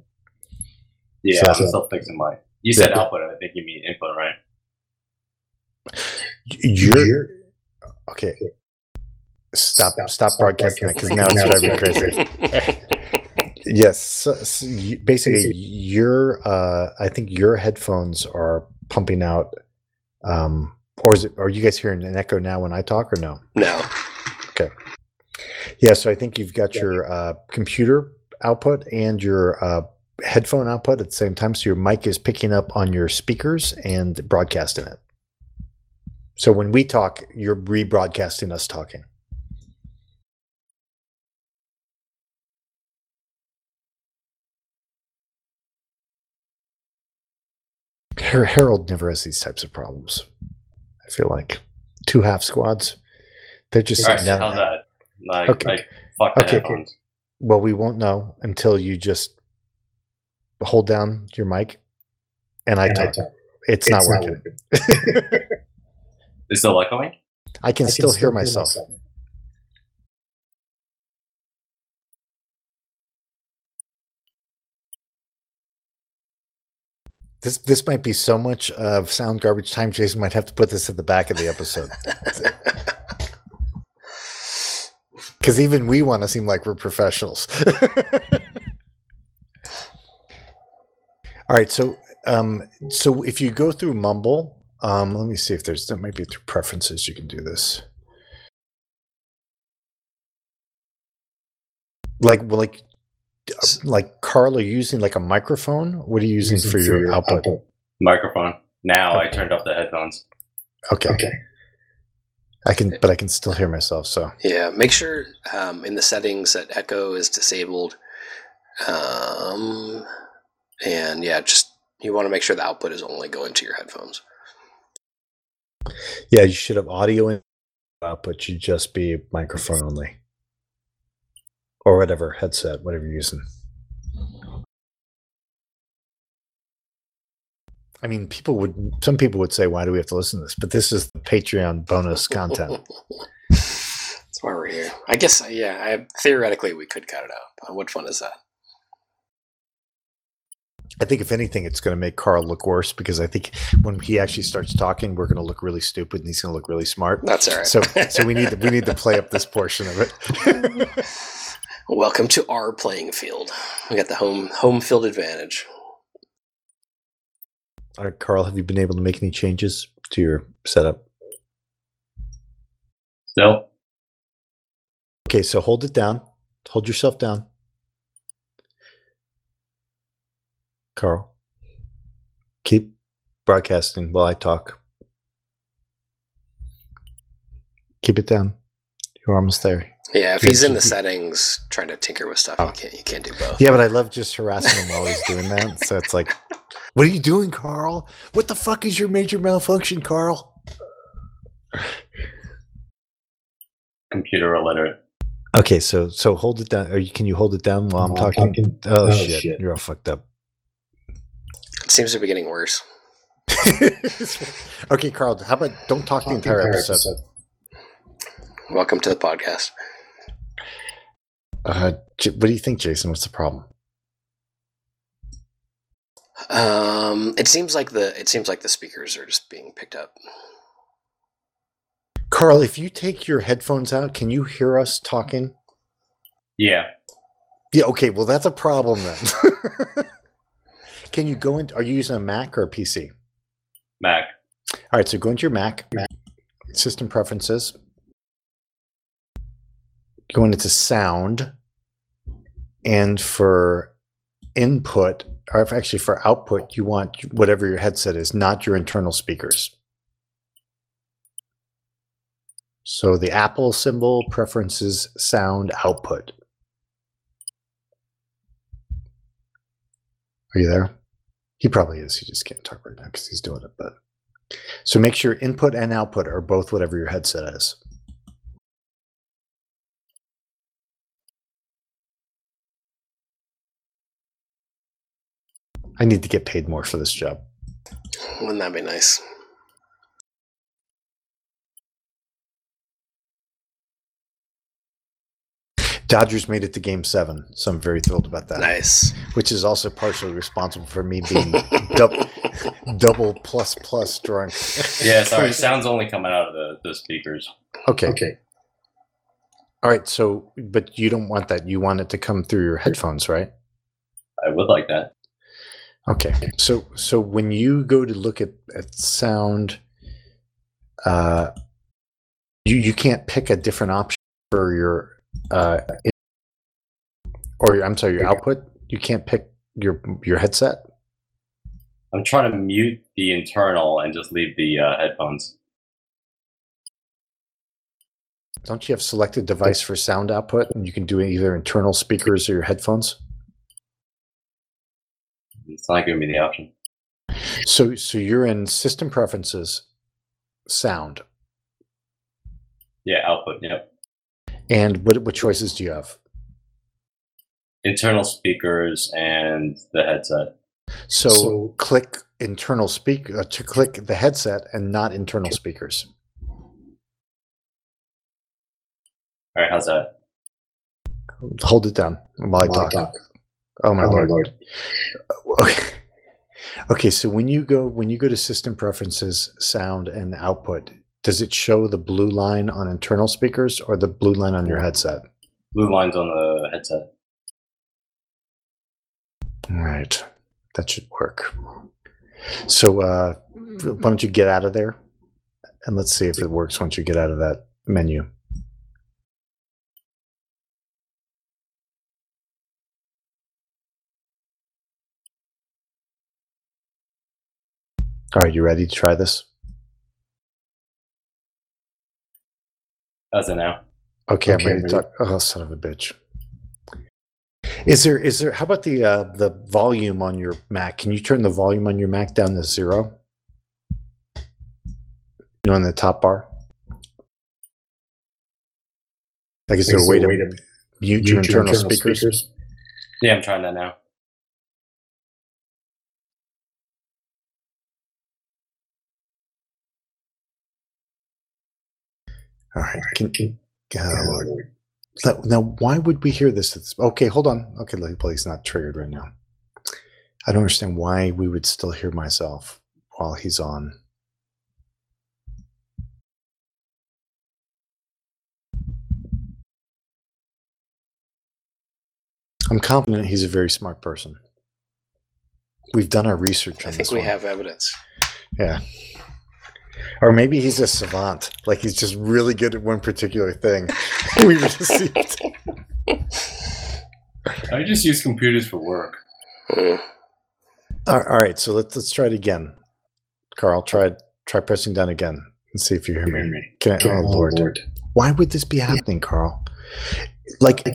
Yeah, So- I'm still fixing mine. You said output, I think you mean input, right? You're okay. Stop! Stop broadcasting that because (laughs) now it's driving me crazy. (laughs) Yes. So, so you, basically, your uh, I think your headphones are pumping out. Um, or is it? Are you guys hearing an echo now when I talk, or no? No. Okay. Yeah, so I think you've got your uh, computer output and your uh, headphone output at the same time. So your mic is picking up on your speakers and broadcasting it. So when we talk, you're rebroadcasting us talking. Har- Harold never has these types of problems. I feel like two half squads. They're just All right, sitting down. how's that? Like, Okay. like fuck the Okay, okay. Well, we won't know until you just hold down your mic and I talk. It's, not working. Is (laughs) still echoing? I can still hear myself. This this might be so much of sound garbage time. Jason might have to put this at the back of the episode (laughs) because even we want to seem like we're professionals. (laughs) All right, so um, so if you go through Mumble, Um, let me see if there's that might be through preferences you can do this. Like well, like like Carl, are you using like a microphone? What are you using, for, your, output? Microphone. Now I turned off the headphones. Okay. Okay. I can, but I can still hear myself. So Yeah, make sure um, in the settings that echo is disabled. Um, and yeah, just you want to make sure the output is only going to your headphones. yeah, you should have audio in output. Should just be microphone only, or whatever headset, whatever you're using. I mean, people would. Some people would say, "Why do we have to listen to this?" But this is the Patreon bonus content. (laughs) That's why we're here. I guess, yeah, I, theoretically we could cut it out. Uh, What fun is that? I think if anything, it's going to make Carl look worse because I think when he actually starts talking, we're going to look really stupid and he's going to look really smart. That's all right. So, so we need to, we need to play up this portion of it. (laughs) Welcome to our playing field. We got the home home field advantage. All right, Carl, have you been able to make any changes to your setup? No. Okay, so hold it down. Hold yourself down. Carl, keep broadcasting while I talk. Keep it down. You're almost there. Yeah, if he's in the settings trying to tinker with stuff, Oh. you can't you can't do both. Yeah, but I love just harassing him while he's doing that. (laughs) So it's like, what are you doing, Carl? What the fuck is your major malfunction, Carl? computer illiterate. Okay, so so hold it down. Or you, can you hold it down while I'm I'm talking? talking? Oh, Oh, shit. shit. you're all fucked up. It seems to be getting worse. (laughs) okay, Carl. How about don't talk the entire episode? Welcome to the podcast. Uh, J- what do you think, Jason? What's the problem? Um, it seems like the it seems like the speakers are just being picked up. Carl, if you take your headphones out, can you hear us talking? Yeah, Yeah, okay, well that's a problem then. (laughs) can you go into are you using a Mac or a PC? Mac. All right, so go into your Mac, Mac system preferences. Go into sound and for input or actually for output you want whatever your headset is, not your internal speakers. So the Apple symbol preferences sound output. Are you there? He probably is. He just can't talk right now because he's doing it. But so make sure input and output are both whatever your headset is. I need to get paid more for this job. Wouldn't that be nice? Dodgers made it to game seven, so I'm very thrilled about that. Nice. Which is also partially responsible for me being (laughs) dou- double plus plus drunk. Yeah, sorry. Sound's only coming out of the, the speakers. Okay. Okay. All right. So, but you don't want that. You want it to come through your headphones, right? I would like that. Okay. So so when you go to look at, at sound, uh, you you can't pick a different option for your uh, in- or your, I'm sorry, your output. You can't pick your your headset. I'm trying to mute the internal and just leave the uh, headphones. Don't you have selected device for sound output, and you can do either internal speakers or your headphones? It's not giving me the option. So so you're in system preferences, sound, Yeah, output. Yep. and what what choices do you have? Internal speakers and the headset. So, So- click internal speak uh, to click the headset and not internal speakers. All right, how's that? Hold it down while I talk. Talk. Oh my Oh, my lord. lord. Okay. Okay, so when you go when you go to system preferences, sound and output, does it show the blue line on internal speakers or the blue line on your headset? Blue lines on the headset. All right. That should work. So uh, why don't you get out of there, and let's see if it works once you get out of that menu. Right, you ready to try this? As of now. Okay, Okay, I'm ready to talk. Oh, son of a bitch. Is there is there how about the uh the volume on your Mac? Can you turn the volume on your Mac down to zero? You know, on the top bar? Like is there a way to mute your internal speakers? Yeah, I'm trying that now. All right. Can, uh, now- now, why would we hear this? It's- Okay, hold on. Okay, like, please, not triggered right now. I don't understand why we would still hear myself while he's on. I'm confident he's a very smart person. We've done our research I think this we one. have evidence. Yeah. Or maybe he's a savant. Like he's just really good at one particular thing. (laughs) we received. I just use computers for work. All right, so let's let's try it again. Carl, try try pressing down again and see if you hear me. Can I, oh, Lord. Why would this be happening, Carl? Like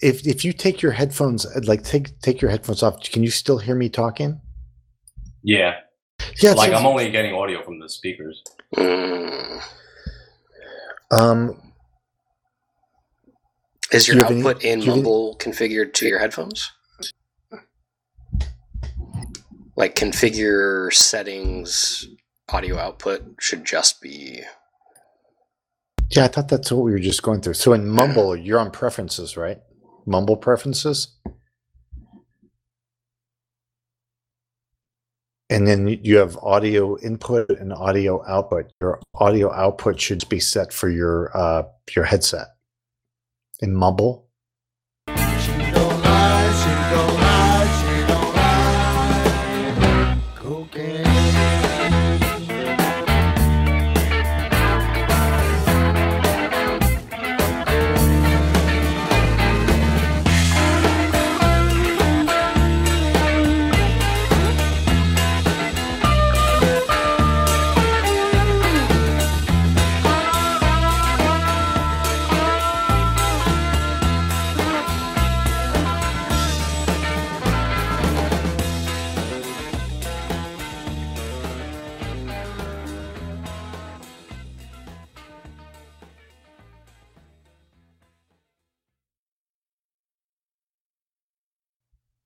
if if you take your headphones like take take your headphones off, can you still hear me talking? Yeah. Yeah, like I'm only getting audio from the speakers. Mm. um Is your Do you have any- output in do you have any- Mumble configured to your headphones? Like configure settings, audio output should just be. Yeah, I thought that's what we were just going through. So in Mumble, you're on preferences, right? Mumble preferences. And then you have audio input and audio output. Your audio output should be set for your uh, your headset. In Mumble,